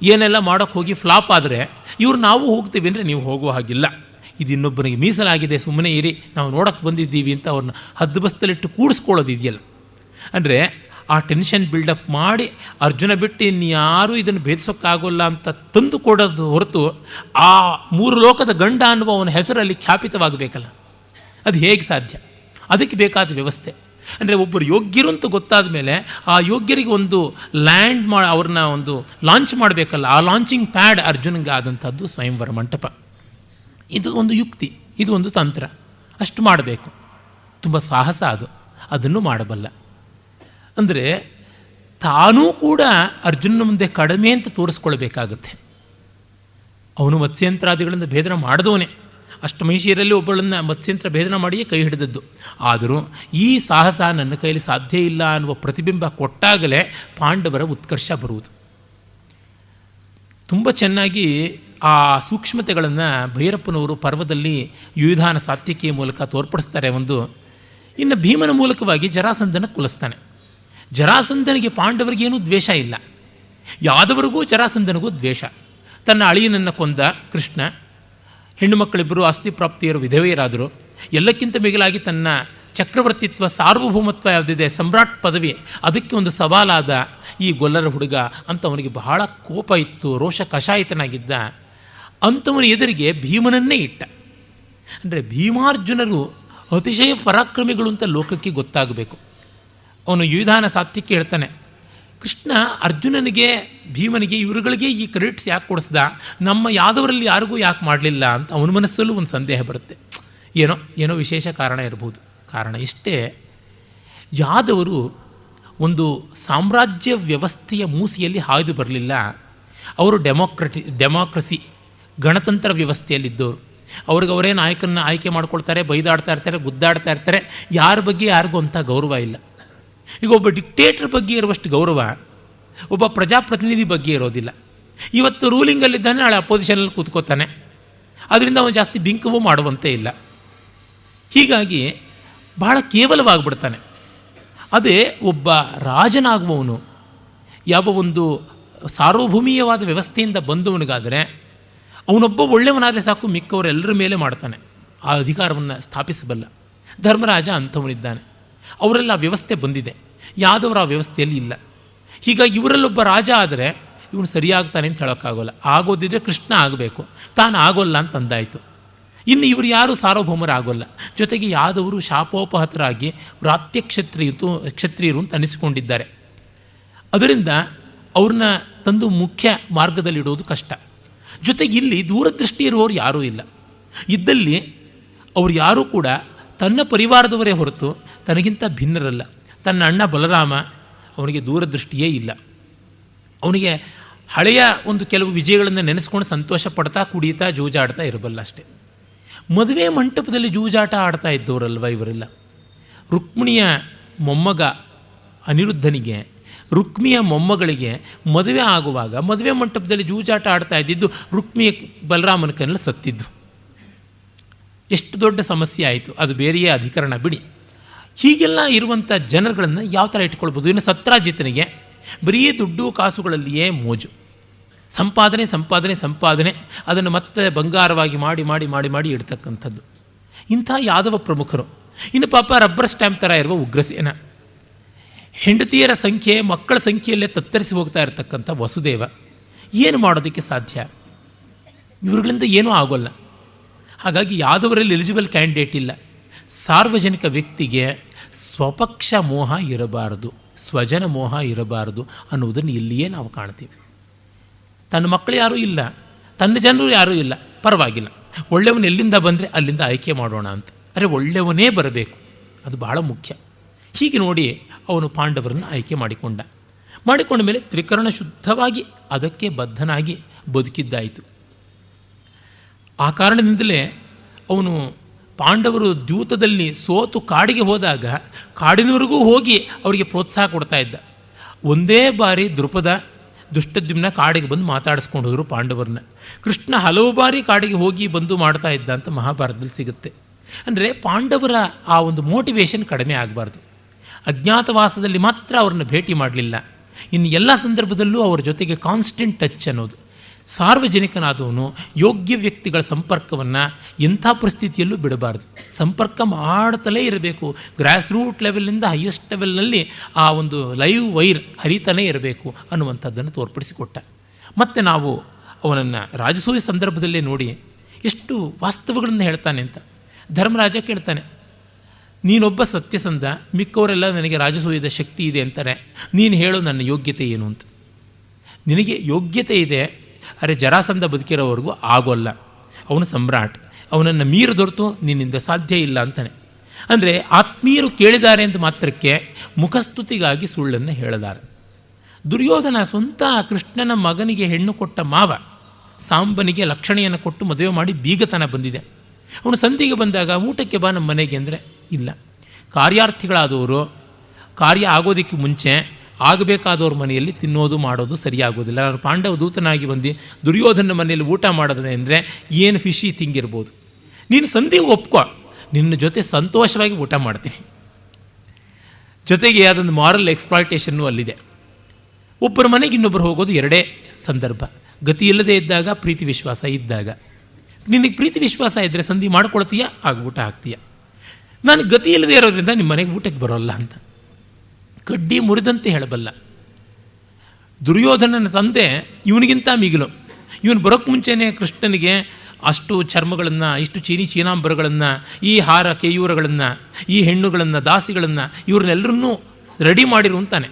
ಏನೆಲ್ಲ ಮಾಡೋಕ್ಕೆ ಹೋಗಿ ಫ್ಲಾಪ್ ಆದರೆ ಇವ್ರು ನಾವು ಹೋಗ್ತೀವಿ ಅಂದರೆ ನೀವು ಹೋಗುವ ಹಾಗಿಲ್ಲ. ಇದು ಇನ್ನೊಬ್ಬನಿಗೆ ಮೀಸಲಾಗಿದೆ ಸುಮ್ಮನೆ ಇರಿ, ನಾವು ನೋಡೋಕ್ಕೆ ಬಂದಿದ್ದೀವಿ ಅಂತ ಅವ್ರನ್ನ ಹದ್ದು ಬಸ್ತಲಿಟ್ಟು ಇದೆಯಲ್ಲ ಅಂದರೆ ಆ ಟೆನ್ಷನ್ ಬಿಲ್ಡಪ್ ಮಾಡಿ ಅರ್ಜುನ ಬಿಟ್ಟು ಇನ್ಯಾರೂ ಇದನ್ನು ಭೇದಿಸೋಕ್ಕಾಗೋಲ್ಲ ಅಂತ ತಂದು ಕೊಡೋದು ಹೊರತು ಆ ಮೂರು ಲೋಕದ ಗಂಡ ಅನ್ನುವ ಅವನ ಹೆಸರಲ್ಲಿ ಖ್ಯಾಪಿತವಾಗಬೇಕಲ್ಲ. ಅದು ಹೇಗೆ ಸಾಧ್ಯ? ಅದಕ್ಕೆ ಬೇಕಾದ ವ್ಯವಸ್ಥೆ. ಅಂದರೆ ಒಬ್ಬರು ಯೋಗ್ಯರು ಅಂತ ಗೊತ್ತಾದ ಮೇಲೆ ಆ ಯೋಗ್ಯರಿಗೆ ಒಂದು ಲ್ಯಾಂಡ್ ಮಾ, ಅವ್ರನ್ನ ಒಂದು ಲಾಂಚ್ ಮಾಡಬೇಕಲ್ಲ. ಆ ಲಾಂಚಿಂಗ್ ಪ್ಯಾಡ್ ಅರ್ಜುನ್ಗೆ ಆದಂಥದ್ದು ಸ್ವಯಂವರ ಮಂಟಪ. ಇದು ಒಂದು ಯುಕ್ತಿ, ಇದು ಒಂದು ತಂತ್ರ. ಅಷ್ಟು ಮಾಡಬೇಕು. ತುಂಬ ಸಾಹಸ ಅದು. ಅದನ್ನು ಮಾಡಬಲ್ಲ. ಅಂದರೆ ತಾನೂ ಕೂಡ ಅರ್ಜುನನ ಮುಂದೆ ಕಡಿಮೆ ಅಂತ ತೋರಿಸ್ಕೊಳ್ಬೇಕಾಗತ್ತೆ. ಅವನು ಮತ್ಸ್ಯಂತ್ರಾದಿಗಳಿಂದ ಭೇದನ ಮಾಡಿದವನೇ. ಅಷ್ಟಮೈಷಿಯರಲ್ಲಿ ಒಬ್ಬಳನ್ನು ಮತ್ಸ್ಯಂತ್ರ ಭೇದನ ಮಾಡಿಯೇ ಕೈ ಹಿಡಿದದ್ದು. ಆದರೂ ಈ ಸಾಹಸ ನನ್ನ ಕೈಯಲ್ಲಿ ಸಾಧ್ಯ ಇಲ್ಲ ಅನ್ನುವ ಪ್ರತಿಬಿಂಬ ಕೊಟ್ಟಾಗಲೇ ಪಾಂಡವರ ಉತ್ಕರ್ಷ ಬರುವುದು. ತುಂಬ ಚೆನ್ನಾಗಿ ಆ ಸೂಕ್ಷ್ಮತೆಗಳನ್ನು ಭೈರಪ್ಪನವರು ಪರ್ವದಲ್ಲಿ ಯುವಿಧಾನ ಸಾತ್ವಿಕೆಯ ಮೂಲಕ ತೋರ್ಪಡಿಸ್ತಾರೆ ಒಂದು. ಇನ್ನು ಭೀಮನ ಮೂಲಕವಾಗಿ ಜರಾಸಂಧನ ಕುಲಿಸ್ತಾನೆ. ಜರಾಸಂಧನಿಗೆ ಪಾಂಡವರಿಗೇನೂ ದ್ವೇಷ ಇಲ್ಲ. ಯಾದವರಿಗೂ ಜರಾಸಂಧನಿಗೂ ದ್ವೇಷ. ತನ್ನ ಅಳಿಯನನ್ನು ಕೊಂದ ಕೃಷ್ಣ, ಹೆಣ್ಣು ಮಕ್ಕಳಿಬ್ಬರು ಆಸ್ತಿ ಪ್ರಾಪ್ತಿಯರು ವಿಧವೆಯರಾದರು. ಎಲ್ಲಕ್ಕಿಂತ ಮಿಗಿಲಾಗಿ ತನ್ನ ಚಕ್ರವರ್ತಿತ್ವ, ಸಾರ್ವಭೌಮತ್ವ ಯಾವುದಿದೆ, ಸಮ್ರಾಟ್ ಪದವಿ, ಅದಕ್ಕೆ ಒಂದು ಸವಾಲಾದ ಈ ಗೊಲ್ಲರ ಹುಡುಗ ಅಂತ ಅವನಿಗೆ ಬಹಳ ಕೋಪ ಇತ್ತು, ರೋಷ ಕಷಾಯಿತನಾಗಿದ್ದ. ಅಂಥವನ ಎದುರಿಗೆ ಭೀಮನನ್ನೇ ಇಟ್ಟ. ಅಂದರೆ ಭೀಮಾರ್ಜುನರು ಅತಿಶಯ ಪರಾಕ್ರಮಿಗಳು ಅಂತ ಲೋಕಕ್ಕೆ ಗೊತ್ತಾಗಬೇಕು. ಅವನು ಯುಧಾನ ಸಾತ್ಯಕ್ಕೆ ಹೇಳ್ತಾನೆ, ಕೃಷ್ಣ ಅರ್ಜುನನಿಗೆ, ಭೀಮನಿಗೆ, ಇವರುಗಳಿಗೆ ಈ ಕ್ರೆಡಿಟ್ಸ್ ಯಾಕೆ ಕೊಡಿಸ್ದ? ನಮ್ಮ ಯಾದವರಲ್ಲಿ ಯಾರಿಗೂ ಯಾಕೆ ಮಾಡಲಿಲ್ಲ? ಅಂತ ಅವನ ಮನಸ್ಸಲ್ಲೂ ಒಂದು ಸಂದೇಹ ಬರುತ್ತೆ. ಏನೋ ಏನೋ ವಿಶೇಷ ಕಾರಣ ಇರಬಹುದು ಕಾರಣ ಇಷ್ಟೇ, ಯಾದವರು ಒಂದು ಸಾಮ್ರಾಜ್ಯ ವ್ಯವಸ್ಥೆಯ ಮೂಸಿಯಲ್ಲಿ ಹಾಯ್ದು ಬರಲಿಲ್ಲ. ಅವರು ಡೆಮೋಕ್ರಟಿ, ಡೆಮೋಕ್ರಸಿ, ಗಣತಂತ್ರ ವ್ಯವಸ್ಥೆಯಲ್ಲಿದ್ದವರು. ಅವ್ರಿಗೆ ಅವರೇ ನಾಯಕನ ಆಯ್ಕೆ ಮಾಡ್ಕೊಳ್ತಾರೆ, ಬೈದಾಡ್ತಾ ಇರ್ತಾರೆ, ಗುದ್ದಾಡ್ತಾ ಇರ್ತಾರೆ. ಯಾರ ಬಗ್ಗೆ ಯಾರಿಗೂ ಅಂಥ ಗೌರವ ಇಲ್ಲ. ಈಗ ಒಬ್ಬ ಡಿಕ್ಟೇಟರ್ ಬಗ್ಗೆ ಇರುವಷ್ಟು ಗೌರವ, ಒಬ್ಬ ಪ್ರಜಾಪ್ರತಿನಿಧಿ ಬಗ್ಗೆ ಇರೋದಿಲ್ಲ. ಇವತ್ತು ರೂಲಿಂಗಲ್ಲಿದ್ದಾನೆ ನಾಳೆ ಅಪೋಸಿಷನಲ್ಲಿ ಕೂತ್ಕೋತಾನೆ. ಅದರಿಂದ ಅವನು ಜಾಸ್ತಿ ಬಿಂಕವೂ ಮಾಡುವಂತೆ ಇಲ್ಲ. ಹೀಗಾಗಿ ಬಹಳ ಕೇವಲವಾಗಿಬಿಡ್ತಾನೆ. ಅದೇ ಒಬ್ಬ ರಾಜನಾಗುವವನು, ಯಾವ ಒಂದು ಸಾರ್ವಭೌಮೀಯವಾದ ವ್ಯವಸ್ಥೆಯಿಂದ ಬಂದವನಿಗಾದರೆ, ಅವನೊಬ್ಬ ಒಳ್ಳೆಯವನಾದರೆ ಸಾಕು ಮಿಕ್ಕವರೆಲ್ಲರ ಮೇಲೆ ಮಾಡ್ತಾನೆ. ಆ ಅಧಿಕಾರವನ್ನು ಸ್ಥಾಪಿಸಬಲ್ಲ ಧರ್ಮರಾಜ ಅಂಥವನಿದ್ದಾನೆ. ಅವರೆಲ್ಲ ವ್ಯವಸ್ಥೆ ಬಂದಿದೆ. ಯಾದವರ ವ್ಯವಸ್ಥೆಯಲ್ಲಿ ಇಲ್ಲ. ಈಗ ಇವರಲ್ಲೊಬ್ಬ ರಾಜ ಆದರೆ ಇವನು ಸರಿಯಾಗ್ತಾನೆ ಅಂತ ಹೇಳೋಕ್ಕಾಗೋಲ್ಲ. ಆಗೋದಿದ್ರೆ ಕೃಷ್ಣ ಆಗಬೇಕು. ತಾನು ಆಗೋಲ್ಲ ಅಂತ ಅಂದಾಯಿತು. ಇನ್ನು ಇವರು ಯಾರು ಸಾರ್ವಭೌಮರಾಗೋಲ್ಲ. ಜೊತೆಗೆ ಯಾದವರು ಶಾಪೋಪಹತರಾಗಿ ವ್ರಾತ್ಯ ಕ್ಷತ್ರಿಯರು ಕ್ಷತ್ರಿಯರು ಅಂತ ಅನಿಸಿಕೊಂಡಿದ್ದಾರೆ. ಅದರಿಂದ ಅವ್ರನ್ನ ತಂದು ಮುಖ್ಯ ಮಾರ್ಗದಲ್ಲಿಡೋದು ಕಷ್ಟ. ಜೊತೆಗೆ ಇಲ್ಲಿ ದೂರದೃಷ್ಟಿ ಇರುವವರು ಯಾರೂ ಇಲ್ಲ. ಇದ್ದಲ್ಲಿ ಅವರು ಯಾರೂ ಕೂಡ ತನ್ನ ಪರಿವಾರದವರೇ ಹೊರತು ತನಗಿಂತ ಭಿನ್ನರಲ್ಲ. ತನ್ನ ಅಣ್ಣ ಬಲರಾಮ ಅವನಿಗೆ ದೂರದೃಷ್ಟಿಯೇ ಇಲ್ಲ. ಅವನಿಗೆ ಹಳೆಯ ಒಂದು ಕೆಲವು ವಿಜಯಗಳನ್ನು ನೆನೆಸ್ಕೊಂಡು ಸಂತೋಷ ಪಡ್ತಾ, ಕುಡಿತಾ, ಜೂಜಾಡ್ತಾ ಇರಬಲ್ಲ ಅಷ್ಟೆ. ಮದುವೆ ಮಂಟಪದಲ್ಲಿ ಜೂಜಾಟ ಆಡ್ತಾ ಇದ್ದವರಲ್ವ ಇವರೆಲ್ಲ? ರುಕ್ಮಿಣಿಯ ಮೊಮ್ಮಗ ಅನಿರುದ್ಧನಿಗೆ, ರುಕ್ಮಿಯ ಮೊಮ್ಮಗಳಿಗೆ ಮದುವೆ ಆಗುವಾಗ, ಮದುವೆ ಮಂಟಪದಲ್ಲಿ ಜೂಜಾಟ ಆಡ್ತಾ ಇದ್ದಿದ್ದು ರುಕ್ಮಿಯ ಬಲರಾಮನ ಕನ್ನಲ್ಲಿ ಸತ್ತಿದ್ದು. ಎಷ್ಟು ದೊಡ್ಡ ಸಮಸ್ಯೆ ಆಯಿತು. ಅದು ಬೇರೆಯೇ ಅಧಿಕರಣ. ಬಿಡಿ. ಹೀಗೆಲ್ಲ ಇರುವಂಥ ಜನರುಗಳನ್ನು ಯಾವ ಥರ ಇಟ್ಕೊಳ್ಬೋದು ಇನ್ನು ಸತ್ರಾಜಿತನಿಗೆ ಬರೀ ದುಡ್ಡು ಕಾಸುಗಳಲ್ಲಿಯೇ ಮೋಜು. ಸಂಪಾದನೆ ಸಂಪಾದನೆ ಸಂಪಾದನೆ, ಅದನ್ನು ಮತ್ತೆ ಬಂಗಾರವಾಗಿ ಮಾಡಿ ಮಾಡಿ ಮಾಡಿ ಮಾಡಿ ಇಡ್ತಕ್ಕಂಥದ್ದು. ಇಂಥ ಯಾದವ ಪ್ರಮುಖರು. ಇನ್ನು ಪಾಪ ರಬ್ಬರ್ ಸ್ಟ್ಯಾಂಪ್ ಥರ ಇರುವ ಉಗ್ರಸೇನ. ಹೆಂಡತಿಯರ ಸಂಖ್ಯೆ, ಮಕ್ಕಳ ಸಂಖ್ಯೆಯಲ್ಲೇ ತತ್ತರಿಸಿ ಹೋಗ್ತಾ ಇರತಕ್ಕಂಥ ವಸುದೇವ. ಏನು ಮಾಡೋದಕ್ಕೆ ಸಾಧ್ಯ? ಇವರುಗಳಿಂದ ಏನೂ ಆಗೋಲ್ಲ. ಹಾಗಾಗಿ ಯಾದವರಲ್ಲಿ ಎಲಿಜಿಬಲ್ ಕ್ಯಾಂಡಿಡೇಟ್ ಇಲ್ಲ. ಸಾರ್ವಜನಿಕ ವ್ಯಕ್ತಿಗೆ ಸ್ವಪಕ್ಷ ಮೋಹ ಇರಬಾರದು, ಸ್ವಜನ ಮೋಹ ಇರಬಾರದು ಅನ್ನುವುದನ್ನು ಇಲ್ಲಿಯೇ ನಾವು ಕಾಣ್ತೀವಿ. ತನ್ನ ಮಕ್ಕಳು ಯಾರೂ ಇಲ್ಲ, ತನ್ನ ಜನರು ಯಾರೂ ಇಲ್ಲ, ಪರವಾಗಿಲ್ಲ. ಒಳ್ಳೆಯವನು ಎಲ್ಲಿಂದ ಬಂದರೆ ಅಲ್ಲಿಂದ ಆಯ್ಕೆ ಮಾಡೋಣ ಅಂತ. ಅರೆ ಒಳ್ಳೆಯವನೇ ಬರಬೇಕು, ಅದು ಬಹಳ ಮುಖ್ಯ. ಹೀಗೆ ನೋಡಿ ಅವನು ಪಾಂಡವರನ್ನು ಆಯ್ಕೆ ಮಾಡಿಕೊಂಡ. ಮಾಡಿಕೊಂಡ ಮೇಲೆ ತ್ರಿಕರಣ ಶುದ್ಧವಾಗಿ ಅದಕ್ಕೆ ಬದ್ಧನಾಗಿ ಬದುಕಿದ್ದಾಯಿತು. ಆ ಕಾರಣದಿಂದಲೇ ಅವನು ಪಾಂಡವರು ದ್ಯೂತದಲ್ಲಿ ಸೋತು ಕಾಡಿಗೆ ಹೋದಾಗ ಕಾಡಿನವರೆಗೂ ಹೋಗಿ ಅವರಿಗೆ ಪ್ರೋತ್ಸಾಹ ಕೊಡ್ತಾ ಇದ್ದ. ಒಂದೇ ಬಾರಿ ದೃಪದ ದುಷ್ಟದ್ಯುಮ್ನ ಕಾಡಿಗೆ ಬಂದು ಮಾತಾಡಿಸ್ಕೊಂಡು ಹೋದರು ಪಾಂಡವರನ್ನ. ಕೃಷ್ಣ ಹಲವು ಬಾರಿ ಕಾಡಿಗೆ ಹೋಗಿ ಬಂದು ಮಾಡ್ತಾ ಇದ್ದ ಅಂತ ಮಹಾಭಾರತದಲ್ಲಿ ಸಿಗುತ್ತೆ. ಅಂದರೆ ಪಾಂಡವರ ಆ ಒಂದು ಮೋಟಿವೇಶನ್ ಕಡಿಮೆ ಆಗಬಾರ್ದು. ಅಜ್ಞಾತವಾಸದಲ್ಲಿ ಮಾತ್ರ ಅವ್ರನ್ನ ಭೇಟಿ ಮಾಡಲಿಲ್ಲ. ಇನ್ನು ಎಲ್ಲ ಸಂದರ್ಭದಲ್ಲೂ ಅವರ ಜೊತೆಗೆ ಕಾನ್ಸ್ಟೆಂಟ್ ಟಚ್ ಅನ್ನೋದು. ಸಾರ್ವಜನಿಕನಾದವನು ಯೋಗ್ಯ ವ್ಯಕ್ತಿಗಳ ಸಂಪರ್ಕವನ್ನು ಎಂಥ ಪರಿಸ್ಥಿತಿಯಲ್ಲೂ ಬಿಡಬಾರ್ದು. ಸಂಪರ್ಕ ಮಾಡ್ತಲೇ ಇರಬೇಕು. ಗ್ರಾಸ್ ರೂಟ್ ಲೆವೆಲ್ನಿಂದ ಹೈಯೆಸ್ಟ್ ಲೆವೆಲ್ನಲ್ಲಿ ಆ ಒಂದು ಲೈವ್ ವೈರ್ ಹರಿತಾನೇ ಇರಬೇಕು ಅನ್ನುವಂಥದ್ದನ್ನು ತೋರ್ಪಡಿಸಿಕೊಟ್ಟ. ಮತ್ತು ನಾವು ಅವನನ್ನು ರಾಜಸೂಯ ಸಂದರ್ಭದಲ್ಲೇ ನೋಡಿ ಎಷ್ಟು ವಾಸ್ತವಗಳನ್ನು ಹೇಳ್ತಾನೆ ಅಂತ. ಧರ್ಮರಾಜ ಕೇಳ್ತಾನೆ, ನೀನೊಬ್ಬ ಸತ್ಯಸಂಧ ಮಿಕ್ಕವರೆಲ್ಲ ನನಗೆ ರಾಜಸೂಯದ ಶಕ್ತಿ ಇದೆ ಅಂತಾರೆ. ನೀನು ಹೇಳೋ ನನ್ನ ಯೋಗ್ಯತೆ ಏನು? ಅಂತ. ನಿನಗೆ ಯೋಗ್ಯತೆ ಇದೆ ಅರೆ ಜರಾಸಂಧ ಬದುಕಿರೋವರೆಗೂ ಆಗೋಲ್ಲ. ಅವನು ಸಮ್ರಾಟ್. ಅವನನ್ನು ಮೀರು ದೊರೆತು ನಿನ್ನಿಂದ ಸಾಧ್ಯ ಇಲ್ಲ ಅಂತಾನೆ. ಅಂದರೆ ಆತ್ಮೀಯರು ಕೇಳಿದ್ದಾರೆ ಅಂತ ಮಾತ್ರಕ್ಕೆ ಮುಖಸ್ತುತಿಗಾಗಿ ಸುಳ್ಳನ್ನು ಹೇಳದಾರೆ. ದುರ್ಯೋಧನ ಸ್ವಂತ ಕೃಷ್ಣನ ಮಗನಿಗೆ ಹೆಣ್ಣು ಕೊಟ್ಟ ಮಾವ ಸಾಂಬನಿಗೆ ಲಕ್ಷಣೆಯನ್ನು ಕೊಟ್ಟು ಮದುವೆ ಮಾಡಿ ಬೀಗತನ ಬಂದಿದೆ. ಅವನು ಸಂಧಿಗೆ ಬಂದಾಗ ಊಟಕ್ಕೆ ಬಾ ನಮ್ಮ ಮನೆಗೆ ಅಂದರೆ ಇಲ್ಲ. ಕಾರ್ಯಾರ್ಥಿಗಳಾದವರು ಕಾರ್ಯ ಆಗೋದಕ್ಕೆ ಮುಂಚೆ ಆಗಬೇಕಾದವ್ರ ಮನೆಯಲ್ಲಿ ತಿನ್ನೋದು, ಮಾಡೋದು ಸರಿಯಾಗೋದಿಲ್ಲ. ನಾನು ಪಾಂಡವ ದೂತನಾಗಿ ಬಂದು ದುರ್ಯೋಧನ ಮನೆಯಲ್ಲಿ ಊಟ ಮಾಡೋದ್ರೆ ಅಂದರೆ ಏನು ಫಿಶಿ ತಿಂಗಿರ್ಬೋದು ನೀನು ಸಂಧಿ ಒಪ್ಕೊ. ನಿನ್ನ ಜೊತೆ ಸಂತೋಷವಾಗಿ ಊಟ ಮಾಡ್ತೀನಿ. ಜೊತೆಗೆ ಅದೊಂದು ಮಾರಲ್ ಎಕ್ಸ್ಪ್ಲಾಯ್ಟೇಷನ್ನು ಅಲ್ಲಿದೆ. ಒಬ್ಬರ ಮನೆಗೆ ಇನ್ನೊಬ್ಬರು ಹೋಗೋದು ಎರಡೇ ಸಂದರ್ಭ. ಗತಿ ಇಲ್ಲದೆ ಇದ್ದಾಗ, ಪ್ರೀತಿ ವಿಶ್ವಾಸ ಇದ್ದಾಗ. ನಿನಗೆ ಪ್ರೀತಿ ವಿಶ್ವಾಸ ಇದ್ದರೆ ಸಂಧಿ ಮಾಡ್ಕೊಳ್ತೀಯಾ? ಆಗ ಊಟ ಹಾಕ್ತೀಯ ನಾನು ಗತಿ ಇಲ್ಲದೆ ಇರೋದ್ರಿಂದ ನಿಮ್ಮ ಮನೆಗೆ ಊಟಕ್ಕೆ ಬರೋಲ್ಲ ಅಂತ. ಕಡ್ಡಿ ಮುರಿದಂತೆ ಹೇಳಬಲ್ಲ. ದುರ್ಯೋಧನನ ತಂದೆ ಇವನಿಗಿಂತ ಮಿಗಿಲು. ಇವನು ಬರೋಕ್ಕೆ ಮುಂಚೆನೇ ಕೃಷ್ಣನಿಗೆ ಅಷ್ಟು ಚರ್ಮಗಳನ್ನು, ಇಷ್ಟು ಚೀನಿ ಚೀನಾಂಬರಗಳನ್ನು, ಈ ಹಾರ ಕೇಯೂರಗಳನ್ನು, ಈ ಹೆಣ್ಣುಗಳನ್ನು, ದಾಸಿಗಳನ್ನು ಇವ್ರನ್ನೆಲ್ಲರನ್ನೂ ರೆಡಿ ಮಾಡಿರು ಅಂತಾನೆ.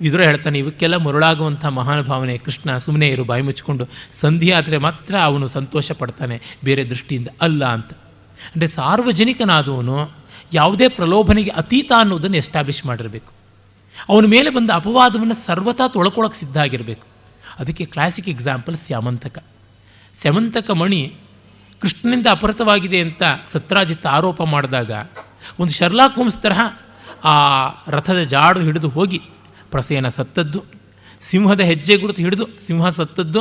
ವಿದುರ ಹೇಳ್ತಾನೆ, ಇವಕ್ಕೆಲ್ಲ ಮರುಳಾಗುವಂಥ ಮಹಾನುಭಾವನೆ. ಕೃಷ್ಣ ಸುಮ್ಮನೆ ಇರು, ಬಾಯಿ ಮುಚ್ಚಿಕೊಂಡು. ಸಂಧಿ ಆದರೆ ಮಾತ್ರ ಅವನು ಸಂತೋಷ ಪಡ್ತಾನೆ, ಬೇರೆ ದೃಷ್ಟಿಯಿಂದ ಅಲ್ಲ ಅಂತ. ಅಂದರೆ ಸಾರ್ವಜನಿಕನಾದವನು ಯಾವುದೇ ಪ್ರಲೋಭನೆಗೆ ಅತೀತ ಅನ್ನೋದನ್ನು ಎಸ್ಟಾಬ್ಲಿಷ್ ಮಾಡಿರಬೇಕು. ಅವನ ಮೇಲೆ ಬಂದ ಅಪವಾದವನ್ನು ಸರ್ವತಾ ತೊಳ್ಕೊಳ್ಳೋಕೆ ಸಿದ್ಧ ಆಗಿರಬೇಕು. ಅದಕ್ಕೆ ಕ್ಲಾಸಿಕ್ ಎಕ್ಸಾಂಪಲ್ ಸ್ಯಾಮಂತಕ ಸ್ಯಮಂತಕ ಮಣಿ ಕೃಷ್ಣನಿಂದ ಅಪಹೃತವಾಗಿದೆ ಅಂತ ಸತ್ರಾಜಿತ್ ಆರೋಪ ಮಾಡಿದಾಗ ಒಂದು ಶರ್ಲಾ ತರಹ ಆ ರಥದ ಜಾಡು ಹಿಡಿದು ಹೋಗಿ ಪ್ರಸೇನ ಸತ್ತದ್ದು, ಸಿಂಹದ ಹೆಜ್ಜೆ ಗುರುತು ಹಿಡಿದು ಸಿಂಹ ಸತ್ತದ್ದು,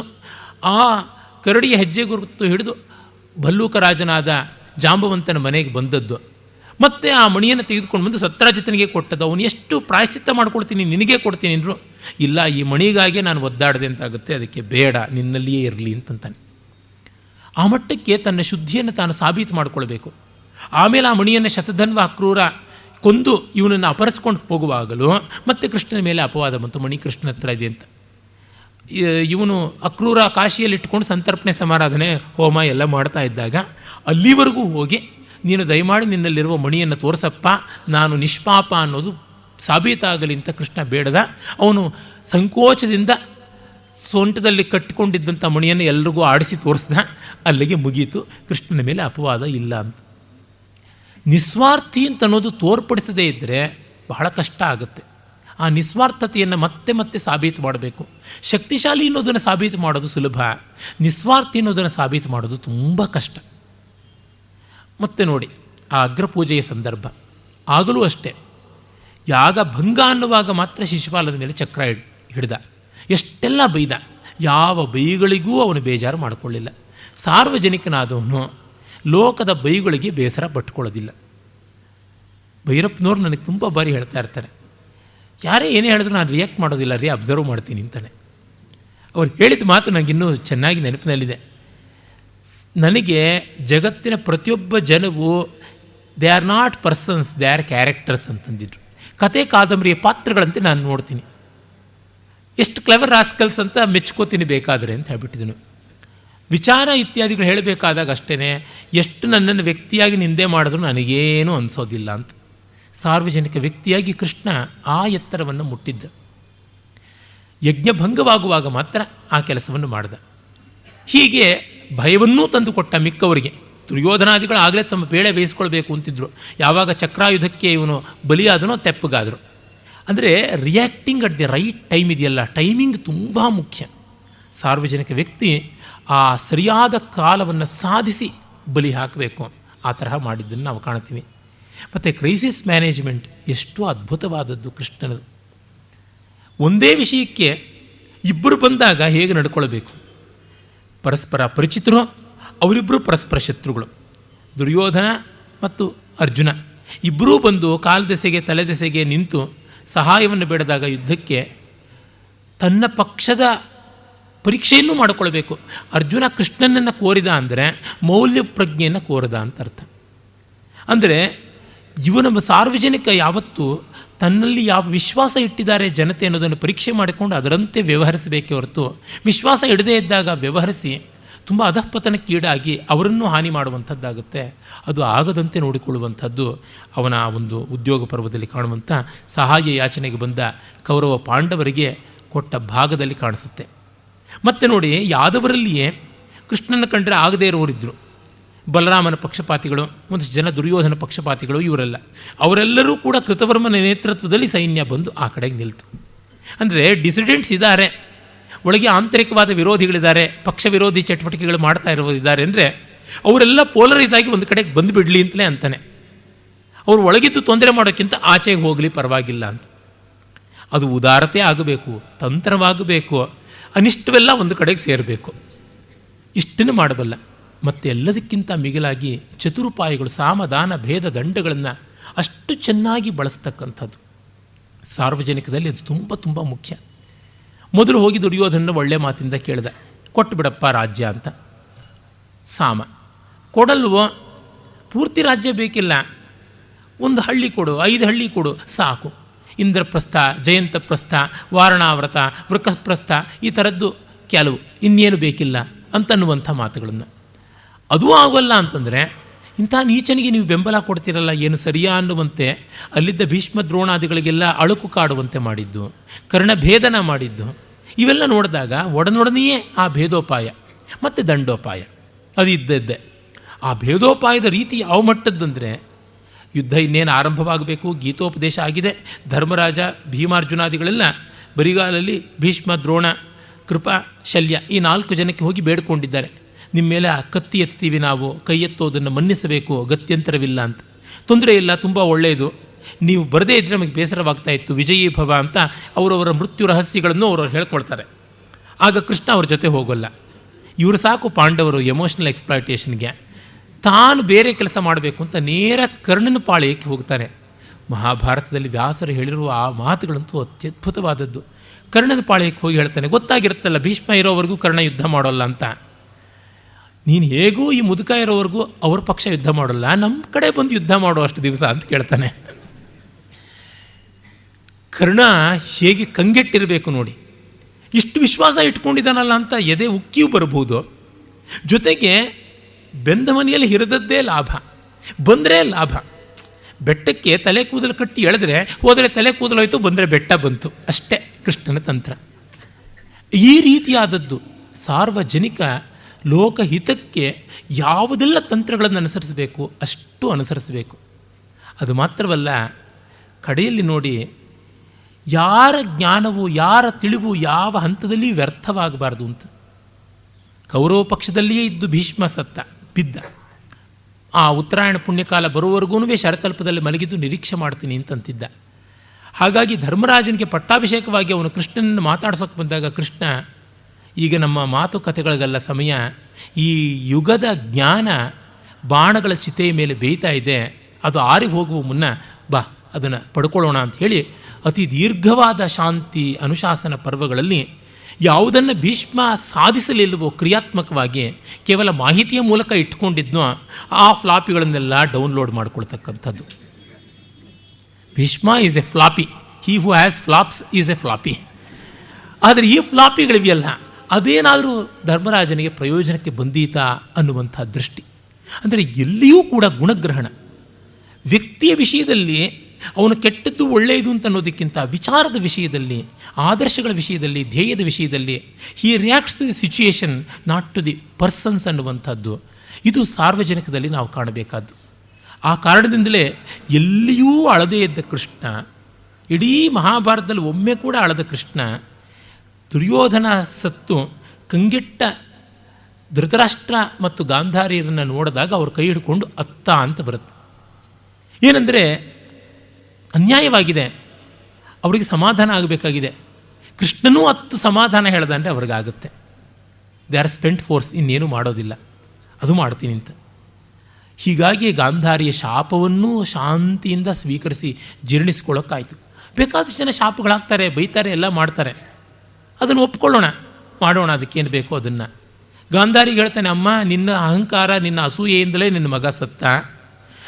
ಆ ಕರಡಿಯ ಹೆಜ್ಜೆ ಗುರುತು ಹಿಡಿದು ಭಲ್ಲೂಕ ರಾಜನಾದ ಜಾಂಬವಂತನ ಮನೆಗೆ ಬಂದದ್ದು. ಮತ್ತೆ ಆ ಮಣಿಯನ್ನು ತೆಗೆದುಕೊಂಡು ಬಂದು ಸತ್ರಾಜಿತನಿಗೆ ಕೊಟ್ಟದ್ದು. ಅವನು ಎಷ್ಟು ಪ್ರಾಯಶ್ಚಿತ್ತ ಮಾಡ್ಕೊಳ್ತೀನಿ, ನಿನಗೆ ಕೊಡ್ತೀನಿ ಅಂದರು, ಇಲ್ಲ, ಈ ಮಣಿಗಾಗಿ ನಾನು ಒದ್ದಾಡದೆ ಅಂತಾಗುತ್ತೆ, ಅದಕ್ಕೆ ಬೇಡ, ನಿನ್ನಲ್ಲಿಯೇ ಇರಲಿ ಅಂತಂತಾನೆ. ಆ ಮಟ್ಟಕ್ಕೆ ತನ್ನ ಶುದ್ಧಿಯನ್ನು ತಾನು ಸಾಬೀತು ಮಾಡಿಕೊಳ್ಬೇಕು. ಆಮೇಲೆ ಆ ಮಣಿಯನ್ನು ಶತಧನ್ವ ಅಕ್ರೂರ ಕೊಂದು ಇವನನ್ನು ಅಪರಿಸ್ಕೊಂಡು ಹೋಗುವಾಗಲೂ ಮತ್ತೆ ಕೃಷ್ಣನ ಮೇಲೆ ಅಪವಾದ ಬಂತು, ಮಣಿ ಕೃಷ್ಣನ ಹತ್ರ ಇದೆ ಅಂತ. ಇವನು ಅಕ್ರೂರ ಕಾಶಿಯಲ್ಲಿ ಇಟ್ಕೊಂಡು ಸಂತರ್ಪಣೆ ಸಮಾರಾಧನೆ, ಹೋಮ ಎಲ್ಲ ಮಾಡ್ತಾ ಇದ್ದಾಗ ಅಲ್ಲಿವರೆಗೂ ಹೋಗಿ ನೀನು ದಯಮಾಡಿ ನಿನ್ನಲ್ಲಿರುವ ಮಣಿಯನ್ನು ತೋರಿಸಪ್ಪ, ನಾನು ನಿಷ್ಪಾಪ ಅನ್ನೋದು ಸಾಬೀತಾಗಲಿ ಅಂತ ಕೃಷ್ಣ ಬೇಡದ. ಅವನು ಸಂಕೋಚದಿಂದ ಸೊಂಟದಲ್ಲಿ ಕಟ್ಟಿಕೊಂಡಿದ್ದಂಥ ಮಣಿಯನ್ನು ಎಲ್ರಿಗೂ ಆಡಿಸಿ ತೋರಿಸ್ದ. ಅಲ್ಲಿಗೆ ಮುಗೀತು. ಕೃಷ್ಣನ ಮೇಲೆ ಅಪವಾದ ಇಲ್ಲ ಅಂತ. ನಿಸ್ವಾರ್ಥಿ ಅಂತ ಅನ್ನೋದು ತೋರ್ಪಡಿಸದೇ ಇದ್ದರೆ ಬಹಳ ಕಷ್ಟ ಆಗುತ್ತೆ. ಆ ನಿಸ್ವಾರ್ಥತೆಯನ್ನು ಮತ್ತೆ ಮತ್ತೆ ಸಾಬೀತು ಮಾಡಬೇಕು. ಶಕ್ತಿಶಾಲಿ ಅನ್ನೋದನ್ನು ಸಾಬೀತು ಮಾಡೋದು ಸುಲಭ. ನಿಸ್ವಾರ್ಥಿ ಅನ್ನೋದನ್ನು ಸಾಬೀತು ಮಾಡೋದು ತುಂಬ ಕಷ್ಟ. ಮತ್ತೆ ನೋಡಿ, ಆ ಅಗ್ರಪೂಜೆಯ ಸಂದರ್ಭ. ಆಗಲೂ ಅಷ್ಟೇ. ಯಾಗ ಭಂಗ ಅನ್ನುವಾಗ ಮಾತ್ರ ಶಿಶುಪಾಲನ ಮೇಲೆ ಚಕ್ರ ಹಿಡಿದ. ಎಷ್ಟೆಲ್ಲ ಬೈದ. ಯಾವ ಬೈಗಳಿಗೂ ಅವನು ಬೇಜಾರು ಮಾಡಿಕೊಳ್ಳಿಲ್ಲ. ಸಾರ್ವಜನಿಕನಾದವನು ಲೋಕದ ಬೈಗಳಿಗೆ ಬೇಸರ ಪಟ್ಕೊಳ್ಳೋದಿಲ್ಲ. ಭೈರಪ್ಪನವ್ರು ನನಗೆ ತುಂಬ ಬಾರಿ ಹೇಳ್ತಾ ಇರ್ತಾರೆ. ಯಾರೇ ಏನೇ ಹೇಳಿದ್ರು ನಾನು ರಿಯಾಕ್ಟ್ ಮಾಡೋದಿಲ್ಲ, ರೀ ಅಬ್ಸರ್ವ್ ಮಾಡ್ತೀನಿ ಅಂತಾನೆ. ಅವ್ರು ಹೇಳಿದ ಮಾತು ನನಗಿನ್ನೂ ಚೆನ್ನಾಗಿ ನೆನಪಿನಲ್ಲಿದೆ. ನನಗೆ ಜಗತ್ತಿನ ಪ್ರತಿಯೊಬ್ಬ ಜನವು they are not persons they are characters ಅಂತಂದಿದ್ರು. ಕತೆ ಕಾದಂಬರಿಯ ಪಾತ್ರಗಳಂತೆ ನಾನು ನೋಡ್ತೀನಿ. ಎಷ್ಟು ಕ್ಲೆವರ್ ರಾಸ್ಕಲ್ಸ್ ಅಂತ ಮೆಚ್ಕೋತೀನಿ ಬೇಕಾದರೆ ಅಂತ ಹೇಳ್ಬಿಟ್ಟಿದ್ದನು ವಿಚಾರ ಇತ್ಯಾದಿಗಳು ಹೇಳಬೇಕಾದಾಗ ಅಷ್ಟೇ ಎಷ್ಟು ನನ್ನನ್ನು ವ್ಯಕ್ತಿಯಾಗಿ ನಿಂದೆ ಮಾಡಿದ್ರು ನನಗೇನು ಅನಿಸೋದಿಲ್ಲ ಅಂತ. ಸಾರ್ವಜನಿಕ ವ್ಯಕ್ತಿಯಾಗಿ ಕೃಷ್ಣ ಆ ಎತ್ತರವನ್ನು ಮುಟ್ಟಿದ್ದ. ಯಜ್ಞಭಂಗವಾಗುವಾಗ ಮಾತ್ರ ಆ ಕೆಲಸವನ್ನು ಮಾಡಿದ. ಹೀಗೆ ಭಯವನ್ನೂ ತಂದುಕೊಟ್ಟ ಮಿಕ್ಕವರಿಗೆ. ದುರ್ಯೋಧನಾದಿಗಳು ಆಗಲೇ ತಮ್ಮ ಬೇಳೆ ಬೇಯಿಸ್ಕೊಳ್ಬೇಕು ಅಂತಿದ್ರು. ಯಾವಾಗ ಚಕ್ರಾಯುಧಕ್ಕೆ ಇವನು ಬಲಿಯಾದನೋ ತೆಪ್ಪಗಾದರು. ಅಂದರೆ reacting at the right time ಇದೆಯಲ್ಲ ಟೈಮಿಂಗ್ ತುಂಬ ಮುಖ್ಯ. ಸಾರ್ವಜನಿಕ ವ್ಯಕ್ತಿ ಆ ಸರಿಯಾದ ಕಾಲವನ್ನು ಸಾಧಿಸಿ ಬಲಿ ಹಾಕಬೇಕು. ಆ ತರಹ ಮಾಡಿದ್ದನ್ನು ನಾವು ಕಾಣ್ತೀವಿ. ಮತ್ತು ಕ್ರೈಸಿಸ್ ಮ್ಯಾನೇಜ್ಮೆಂಟ್ ಎಷ್ಟು ಅದ್ಭುತವಾದದ್ದು ಕೃಷ್ಣನದು. ಒಂದೇ ವಿಷಯಕ್ಕೆ ಇಬ್ಬರು ಬಂದಾಗ ಹೇಗೆ ನಡ್ಕೊಳ್ಬೇಕು? ಪರಸ್ಪರ ಪರಿಚಿತರು ಅವರಿಬ್ಬರು ಪರಸ್ಪರ ಶತ್ರುಗಳು, ದುರ್ಯೋಧನ ಮತ್ತು ಅರ್ಜುನ. ಇಬ್ಬರೂ ಬಂದು ಕಾಲ್ದೆಸೆಗೆ ತಲೆದೆಸೆಗೆ ನಿಂತು ಸಹಾಯವನ್ನು ಬೇಡದಾಗ ಯುದ್ಧಕ್ಕೆ ತನ್ನ ಪಕ್ಷದ ಪರೀಕ್ಷೆಯನ್ನು ಮಾಡಿಕೊಳ್ಬೇಕು ಅರ್ಜುನ ಕೃಷ್ಣನನ್ನು ಕೋರಿದ ಅಂದರೆ ಮೌಲ್ಯ ಪ್ರಜ್ಞೆಯನ್ನು ಕೋರದ ಅಂತ ಅರ್ಥ. ಅಂದರೆ ಇವನ ಸಾರ್ವಜನಿಕ ಯಾವತ್ತೂ ತನ್ನಲ್ಲಿ ಯಾವ ವಿಶ್ವಾಸ ಇಟ್ಟಿದ್ದಾರೆ ಜನತೆ ಅನ್ನೋದನ್ನು ಪರೀಕ್ಷೆ ಮಾಡಿಕೊಂಡು ಅದರಂತೆ ವ್ಯವಹರಿಸಬೇಕೇ ಹೊರತು ವಿಶ್ವಾಸ ಇಡದೇ ಇದ್ದಾಗ ವ್ಯವಹರಿಸಿ ತುಂಬ ಅಧಃಪತನಕ್ಕೀಡಾಗಿ ಅವರನ್ನು ಹಾನಿ ಮಾಡುವಂಥದ್ದಾಗುತ್ತೆ. ಅದು ಆಗದಂತೆ ನೋಡಿಕೊಳ್ಳುವಂಥದ್ದು ಅವನ ಒಂದು ಉದ್ಯೋಗ ಪರ್ವದಲ್ಲಿ ಕಾಣುವಂಥ ಸಹಾಯ ಯಾಚನೆಗೆ ಬಂದ ಕೌರವ ಪಾಂಡವರಿಗೆ ಕೊಟ್ಟ ಭಾಗದಲ್ಲಿ ಕಾಣಿಸುತ್ತೆ. ಮತ್ತೆ ನೋಡಿ, ಯಾದವರಲ್ಲಿಯೇ ಕೃಷ್ಣನ ಕಂಡರೆ ಆಗದೇ ಇರುವವರಿದ್ದರು ಬಲರಾಮನ ಪಕ್ಷಪಾತಿಗಳು, ಒಂದಷ್ಟು ಜನ ದುರ್ಯೋಧನ ಪಕ್ಷಪಾತಿಗಳು ಇವರೆಲ್ಲ. ಅವರೆಲ್ಲರೂ ಕೂಡ ಕೃತವರ್ಮನ ನೇತೃತ್ವದಲ್ಲಿ ಸೈನ್ಯ ಬಂದು ಆ ಕಡೆಗೆ ನಿಲ್ತು. ಅಂದರೆ ಡಿಸಿಡೆಂಟ್ಸ್ ಇದ್ದಾರೆ, ಒಳಗೆ ಆಂತರಿಕವಾದ ವಿರೋಧಿಗಳಿದ್ದಾರೆ, ಪಕ್ಷ ವಿರೋಧಿ ಚಟುವಟಿಕೆಗಳು ಮಾಡ್ತಾ ಇರೋರಿದ್ದಾರೆ ಅಂದರೆ ಅವರೆಲ್ಲ ಪೋಲರೈಸ್ ಆಗಿ ಒಂದು ಕಡೆಗೆ ಬಂದುಬಿಡಲಿ ಅಂತಲೇ ಅಂತಾನೆ. ಅವರು ಒಳಗಿದ್ದು ತೊಂದರೆ ಮಾಡೋಕ್ಕಿಂತ ಆಚೆಗೆ ಹೋಗಲಿ ಪರವಾಗಿಲ್ಲ ಅಂತ. ಅದು ಉದಾರತೆ ಆಗಬೇಕು, ತಂತ್ರವಾಗಬೇಕು, ಅನಿಷ್ಟವೆಲ್ಲ ಒಂದು ಕಡೆಗೆ ಸೇರಬೇಕು. ಇಷ್ಟನ್ನು ಮಾಡಬಲ್ಲ. ಮತ್ತು ಎಲ್ಲದಕ್ಕಿಂತ ಮಿಗಿಲಾಗಿ ಚತುರುಪಾಯಿಗಳು ಸಾಮದಾನ ಭೇದ ದಂಡಗಳನ್ನು ಅಷ್ಟು ಚೆನ್ನಾಗಿ ಬಳಸ್ತಕ್ಕಂಥದ್ದು. ಸಾರ್ವಜನಿಕದಲ್ಲಿ ಅದು ತುಂಬ ತುಂಬ ಮುಖ್ಯ. ಮೊದಲು ಹೋಗಿ ದುರ್ಯೋಧನ ಒಳ್ಳೆ ಮಾತಿಂದ ಕೇಳಿದೆ ಕೊಟ್ಟು ಬಿಡಪ್ಪ ರಾಜ್ಯ ಅಂತ. ಸಾಮ, ಕೊಡಲ್ವೋ? ಪೂರ್ತಿ ರಾಜ್ಯ ಬೇಕಿಲ್ಲ. ಒಂದು ಹಳ್ಳಿ ಕೊಡು, ಐದು ಹಳ್ಳಿ ಕೊಡು, ಸಾಕು. ಇಂದ್ರಪ್ರಸ್ಥ ಜಯಂತ ಪ್ರಸ್ಥ ವಾರಣಾವ್ರತ, ವೃಕಪ್ರಸ್ಥ, ಈ ಥರದ್ದು ಕೆಲವು, ಇನ್ನೇನು ಬೇಕಿಲ್ಲ ಅಂತನ್ನುವಂಥ ಮಾತುಗಳನ್ನು. ಅದೂ ಆಗೋಲ್ಲ ಅಂತಂದರೆ ಇಂಥ ನೀಚನಿಗೆ ನೀವು ಬೆಂಬಲ ಕೊಡ್ತಿರಲ್ಲ, ಏನು ಸರಿಯಾ ಅನ್ನುವಂತೆ ಅಲ್ಲಿದ್ದ ಭೀಷ್ಮ ದ್ರೋಣಾದಿಗಳಿಗೆಲ್ಲ ಅಳುಕು ಕಾಡುವಂತೆ ಮಾಡಿದ್ದು, ಕರ್ಣಭೇದನ ಮಾಡಿದ್ದು, ಇವೆಲ್ಲ ನೋಡಿದಾಗ ಒಡನೊಡನೆಯೇ ಆ ಭೇದೋಪಾಯ ಮತ್ತು ದಂಡೋಪಾಯ. ಅದು ಇದ್ದದ್ದೇ ಆ ಭೇದೋಪಾಯದ ರೀತಿ ಯಾವ ಮಟ್ಟದ್ದಂದರೆ, ಯುದ್ಧ ಇನ್ನೇನು ಆರಂಭವಾಗಬೇಕು, ಗೀತೋಪದೇಶ ಆಗಿದೆ, ಧರ್ಮರಾಜ, ಭೀಮಾರ್ಜುನಾದಿಗಳೆಲ್ಲ ಬರಿಗಾಲಲ್ಲಿ ಭೀಷ್ಮ, ದ್ರೋಣ, ಕೃಪಾ, ಶಲ್ಯ ಈ ನಾಲ್ಕು ಜನಕ್ಕೆ ಹೋಗಿ ಬೇಡ್ಕೊಂಡಿದ್ದಾರೆ. ನಿಮ್ಮ ಮೇಲೆ ಕತ್ತಿ ಎತ್ತೀವಿ ನಾವು, ಕೈ ಎತ್ತೋದನ್ನು ಮನ್ನಿಸಬೇಕು, ಗತ್ಯಂತರವಿಲ್ಲ ಅಂತ. ತೊಂದರೆ ಇಲ್ಲ, ತುಂಬ ಒಳ್ಳೆಯದು ನೀವು ಬರದೇ ಇದ್ದರೆ ನಮಗೆ ಬೇಸರವಾಗ್ತಾ ಇತ್ತು, ವಿಜಯೀ ಭವ ಅಂತ ಅವರವರ ಮೃತ್ಯು ರಹಸ್ಯಗಳನ್ನು ಅವರು ಹೇಳ್ಕೊಳ್ತಾರೆ. ಆಗ ಕೃಷ್ಣ ಅವ್ರ ಜೊತೆ ಹೋಗೋಲ್ಲ. ಇವರು ಸಾಕು ಪಾಂಡವರು ಎಮೋಷನಲ್ ಎಕ್ಸ್ಪ್ಲಾಯಿಟೇಷನ್ಗೆ ತಾನು ಬೇರೆ ಕೆಲಸ ಮಾಡಬೇಕು ಅಂತ ನೇರ ಕರ್ಣನ ಪಾಳ್ಯಕ್ಕೆ ಹೋಗ್ತಾರೆ. ಮಹಾಭಾರತದಲ್ಲಿ ವ್ಯಾಸರು ಹೇಳಿರುವ ಆ ಮಾತುಗಳಂತೂ ಅತ್ಯದ್ಭುತವಾದದ್ದು. ಕರ್ಣನ ಪಾಳ್ಯಕ್ಕೆ ಹೋಗಿ ಹೇಳ್ತಾನೆ, ಗೊತ್ತಾಗಿರುತ್ತಲ್ಲ ಭೀಷ್ಮ ಇರೋವರೆಗೂ ಕರ್ಣ ಯುದ್ಧ ಮಾಡೋಲ್ಲ ಅಂತ. ನೀನು ಹೇಗೂ ಈ ಮುದುಕ ಇರೋವರೆಗೂ ಅವ್ರ ಪಕ್ಷ ಯುದ್ಧ ಮಾಡೋಲ್ಲ ನಮ್ಮ ಕಡೆ ಬಂದು ಯುದ್ಧ ಮಾಡೋ ಅಷ್ಟು ದಿವಸ ಅಂತ ಕೇಳ್ತಾನೆ. ಕರ್ಣ ಹೇಗೆ ಕಂಗೆಟ್ಟಿರಬೇಕು ನೋಡಿ. ಇಷ್ಟು ವಿಶ್ವಾಸ ಇಟ್ಕೊಂಡಿದ್ದಾನಲ್ಲ ಅಂತ ಎದೆ ಉಕ್ಕಿಯೂ ಬರಬಹುದು ಜೊತೆಗೆ ಬೆಂದ ಮನೆಯಲ್ಲಿ ಹಿರಿದದ್ದೇ ಲಾಭ, ಬಂದರೆ ಲಾಭ. ಬೆಟ್ಟಕ್ಕೆ ತಲೆ ಕೂದಲು ಕಟ್ಟಿ ಎಳೆದ್ರೆ ಹೋದರೆ ತಲೆ ಕೂದಲು ಹೋಯಿತು ಬಂದರೆ ಬೆಟ್ಟ ಬಂತು. ಅಷ್ಟೇ ಕೃಷ್ಣನ ತಂತ್ರ. ಈ ರೀತಿಯಾದದ್ದು ಸಾರ್ವಜನಿಕ ಲೋಕಹಿತಕ್ಕೆ ಯಾವುದೆಲ್ಲ ತಂತ್ರಗಳನ್ನು ಅನುಸರಿಸಬೇಕು, ಅಷ್ಟು ಅನುಸರಿಸಬೇಕು. ಅದು ಮಾತ್ರವಲ್ಲ, ಕಡೆಯಲ್ಲಿ ನೋಡಿ ಯಾರ ಜ್ಞಾನವು, ಯಾರ ತಿಳಿವು ಯಾವ ಹಂತದಲ್ಲಿ ವ್ಯರ್ಥವಾಗಬಾರ್ದು ಅಂತ. ಕೌರವ ಪಕ್ಷದಲ್ಲಿಯೇ ಇದ್ದು ಭೀಷ್ಮ ಸತ್ತ, ಬಿದ್ದ. ಆ ಉತ್ತರಾಯಣ ಪುಣ್ಯಕಾಲ ಬರುವವರೆಗೂ ಶರತಲ್ಪದಲ್ಲಿ ಮಲಗಿದ್ದು ನಿರೀಕ್ಷೆ ಮಾಡ್ತೀನಿ ಅಂತಂತಿದ್ದ. ಹಾಗಾಗಿ ಧರ್ಮರಾಜನಿಗೆ ಪಟ್ಟಾಭಿಷೇಕವಾಗಿ ಅವನು ಕೃಷ್ಣನನ್ನು ಮಾತಾಡ್ಸೋಕೆ ಬಂದಾಗ ಕೃಷ್ಣ ಈಗ ನಮ್ಮ ಮಾತುಕತೆಗಳಿಗೆಲ್ಲ ಸಮಯ. ಈ ಯುಗದ ಜ್ಞಾನ ಬಾಣಗಳ ಚಿತೆಯ ಮೇಲೆ ಬೇಯ್ತಾ ಇದೆ. ಅದು ಆರಿ ಹೋಗುವ ಮುನ್ನ ಬಾ, ಅದನ್ನು ಪಡ್ಕೊಳ್ಳೋಣ ಅಂತ ಹೇಳಿ ಅತಿ ದೀರ್ಘವಾದ ಶಾಂತಿ ಅನುಶಾಸನ ಪರ್ವಗಳಲ್ಲಿ ಯಾವುದನ್ನು ಭೀಷ್ಮ ಸಾಧಿಸಲಿಲ್ಲವೋ ಕ್ರಿಯಾತ್ಮಕವಾಗಿ ಕೇವಲ ಮಾಹಿತಿಯ ಮೂಲಕ ಇಟ್ಕೊಂಡಿದ್ನೋ ಆ ಫ್ಲಾಪಿಗಳನ್ನೆಲ್ಲ download ಮಾಡ್ಕೊಳ್ತಕ್ಕಂಥದ್ದು. Bhishma is a floppy he who has flops is a floppy ಆದರೆ ಈ ಫ್ಲಾಪಿಗಳಿವೆಯಲ್ಲ ಅದೇನಾದರೂ ಧರ್ಮರಾಜನಿಗೆ ಪ್ರಯೋಜನಕ್ಕೆ ಬಂದೀತಾ ಅನ್ನುವಂಥ ದೃಷ್ಟಿ. ಅಂದರೆ ಎಲ್ಲಿಯೂ ಕೂಡ ಗುಣಗ್ರಹಣ. ವ್ಯಕ್ತಿಯ ವಿಷಯದಲ್ಲಿ ಅವನು ಕೆಟ್ಟದ್ದು ಒಳ್ಳೆಯದು ಅಂತ ಅನ್ನೋದಕ್ಕಿಂತ ವಿಚಾರದ ವಿಷಯದಲ್ಲಿ, ಆದರ್ಶಗಳ ವಿಷಯದಲ್ಲಿ, ಧ್ಯೇಯದ ವಿಷಯದಲ್ಲಿ he reacts to the situation not to the persons ಅನ್ನುವಂಥದ್ದು. ಇದು ಸಾರ್ವಜನಿಕದಲ್ಲಿ ನಾವು ಕಾಣಬೇಕಾದ್ದು. ಆ ಕಾರಣದಿಂದಲೇ ಎಲ್ಲಿಯೂ ಅಳದೇ ಇದ್ದ ಕೃಷ್ಣ, ಇಡೀ ಮಹಾಭಾರತದಲ್ಲಿ ಒಮ್ಮೆ ಕೂಡ ಅಳದ ಕೃಷ್ಣ ದುರ್ಯೋಧನ ಸತ್ತು ಕಂಗೆಟ್ಟ ಧೃತರಾಷ್ಟ್ರ ಮತ್ತು ಗಾಂಧಾರಿಯರನ್ನು ನೋಡಿದಾಗ ಅವ್ರ ಕೈ ಹಿಡ್ಕೊಂಡು ಅತ್ತ ಅಂತ ಬರುತ್ತೆ. ಏನಂದರೆ ಅನ್ಯಾಯವಾಗಿದೆ. ಅವರಿಗೆ ಸಮಾಧಾನ ಆಗಬೇಕಾಗಿದೆ. ಕೃಷ್ಣನೂ ಹತ್ತು ಸಮಾಧಾನ ಹೇಳ್ದಂದರೆ ಅವ್ರಿಗಾಗುತ್ತೆ. ದೇ ಆರ್ ಸ್ಪೆಂಟ್ ಫೋರ್ಸ್ ಇನ್ನೇನು ಮಾಡೋದಿಲ್ಲ. ಅದು ಮಾಡ್ತೀನಿ ಅಂತ. ಹೀಗಾಗಿ ಗಾಂಧಾರಿಯ ಶಾಪವನ್ನೂ ಶಾಂತಿಯಿಂದ ಸ್ವೀಕರಿಸಿ ಜೀರ್ಣಿಸ್ಕೊಳ್ಳೋಕ್ಕಾಯಿತು. ಬೇಕಾದಷ್ಟು ಜನ ಶಾಪಗಳಾಗ್ತಾರೆ, ಬೈತಾರೆ, ಎಲ್ಲ ಮಾಡ್ತಾರೆ. ಅದನ್ನು ಒಪ್ಕೊಳ್ಳೋಣ. ಮಾಡೋಣ ಅದಕ್ಕೇನು ಬೇಕೋ ಅದನ್ನು. ಗಾಂಧಾರಿಗೆ ಹೇಳ್ತಾನೆ, ಅಮ್ಮ, ನಿನ್ನ ಅಹಂಕಾರ, ನಿನ್ನ ಅಸೂಯೆಯಿಂದಲೇ ನಿನ್ನ ಮಗ ಸತ್ತ.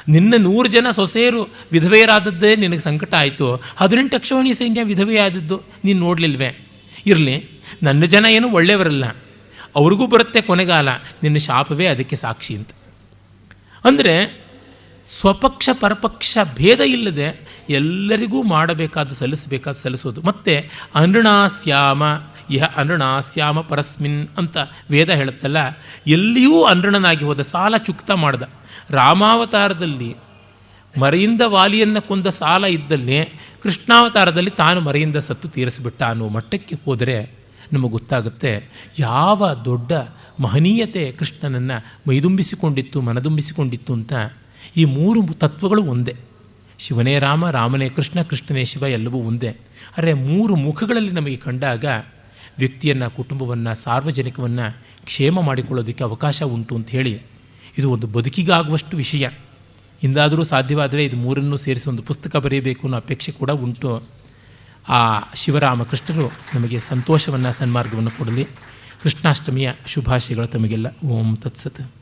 ನಿನ್ನ ನೂರು ಜನ ಸೊಸೆಯರು ವಿಧವೆಯರಾದದ್ದೇ ನಿನಗೆ ಸಂಕಟ ಆಯಿತು. ಹದಿನೆಂಟು ಅಕ್ಷೋಣಿ ಸಂಖ್ಯೆ ವಿಧವೆಯಾದದ್ದು ನೀನು ನೋಡಲಿಲ್ವೇ? ಇರಲಿ, ನನ್ನ ಜನ ಏನು ಒಳ್ಳೆಯವರಲ್ಲ. ಅವ್ರಿಗೂ ಬರುತ್ತೆ ಕೊನೆಗಾಲ. ನಿನ್ನ ಶಾಪವೇ ಅದಕ್ಕೆ ಸಾಕ್ಷಿ ಅಂತ. ಅಂದರೆ ಸ್ವಪಕ್ಷ ಪರಪಕ್ಷ ಭೇದ ಇಲ್ಲದೆ ಎಲ್ಲರಿಗೂ ಮಾಡಬೇಕಾದ ಸಲ್ಲಿಸಬೇಕಾದ ಸಲ್ಲಿಸೋದು ಮತ್ತು ಅನೃಣಾಸ್ಯಾಮ, ಇಹ ಅನೃಣಾಸ್ಯಾಮ ಪರಸ್ಮಿನ್ ಅಂತ ವೇದ ಹೇಳುತ್ತಲ್ಲ, ಎಲ್ಲಿಯೂ ಅನೃಣನಾಗಿ ಹೋದ ಸಾಲ ಚುಕ್ತ ಮಾಡ್ದ. ರಾಮಾವತಾರದಲ್ಲಿ ಮರೆಯಿಂದ ವಾಲಿಯನ್ನು ಕೊಂದ ಸಾಲ ಇದ್ದಲ್ಲೇ ಕೃಷ್ಣಾವತಾರದಲ್ಲಿ ತಾನು ಮರೆಯಿಂದ ಸತ್ತು ತೀರಿಸಿಬಿಟ್ಟ ಅನ್ನೋ ಮಟ್ಟಕ್ಕೆ ಹೋದರೆ ನಮಗೆ ಗೊತ್ತಾಗುತ್ತೆ ಯಾವ ದೊಡ್ಡ ಮಹನೀಯತೆ ಕೃಷ್ಣನನ್ನು ಮೈದುಂಬಿಸಿಕೊಂಡಿತ್ತು, ಮನದುಂಬಿಸಿಕೊಂಡಿತ್ತು ಅಂತ ಈ ಮೂರು ತತ್ವಗಳು ಒಂದೇ. ಶಿವನೇ ರಾಮ, ರಾಮನೇ ಕೃಷ್ಣ, ಕೃಷ್ಣನೇ ಶಿವ ಎಲ್ಲವೂ ಒಂದೇ. ಆದರೆ ಮೂರು ಮುಖಗಳಲ್ಲಿ ನಮಗೆ ಕಂಡಾಗ ವ್ಯಕ್ತಿಯನ್ನು, ಕುಟುಂಬವನ್ನು, ಸಾರ್ವಜನಿಕವನ್ನು ಕ್ಷೇಮ ಮಾಡಿಕೊಳ್ಳೋದಕ್ಕೆ ಅವಕಾಶ ಉಂಟು ಅಂತ ಹೇಳಿ ಇದು ಒಂದು ಬದುಕಿಗಾಗುವಷ್ಟು ವಿಷಯ. ಇಂದಾದರೂ ಸಾಧ್ಯವಾದರೆ ಇದು ಮೂರನ್ನು ಸೇರಿಸಿ ಒಂದು ಪುಸ್ತಕ ಬರೆಯಬೇಕು ಅನ್ನೋ ಅಪೇಕ್ಷೆ ಕೂಡ ಉಂಟು. ಆ ಶಿವರಾಮ ಕೃಷ್ಣರು ನಮಗೆ ಸಂತೋಷವನ್ನು, ಸನ್ಮಾರ್ಗವನ್ನು ಕೊಡಲಿ. ಕೃಷ್ಣಾಷ್ಟಮಿಯ ಶುಭಾಶಯಗಳು ತಮಗೆಲ್ಲ. ಓಂ ತತ್ಸತ್.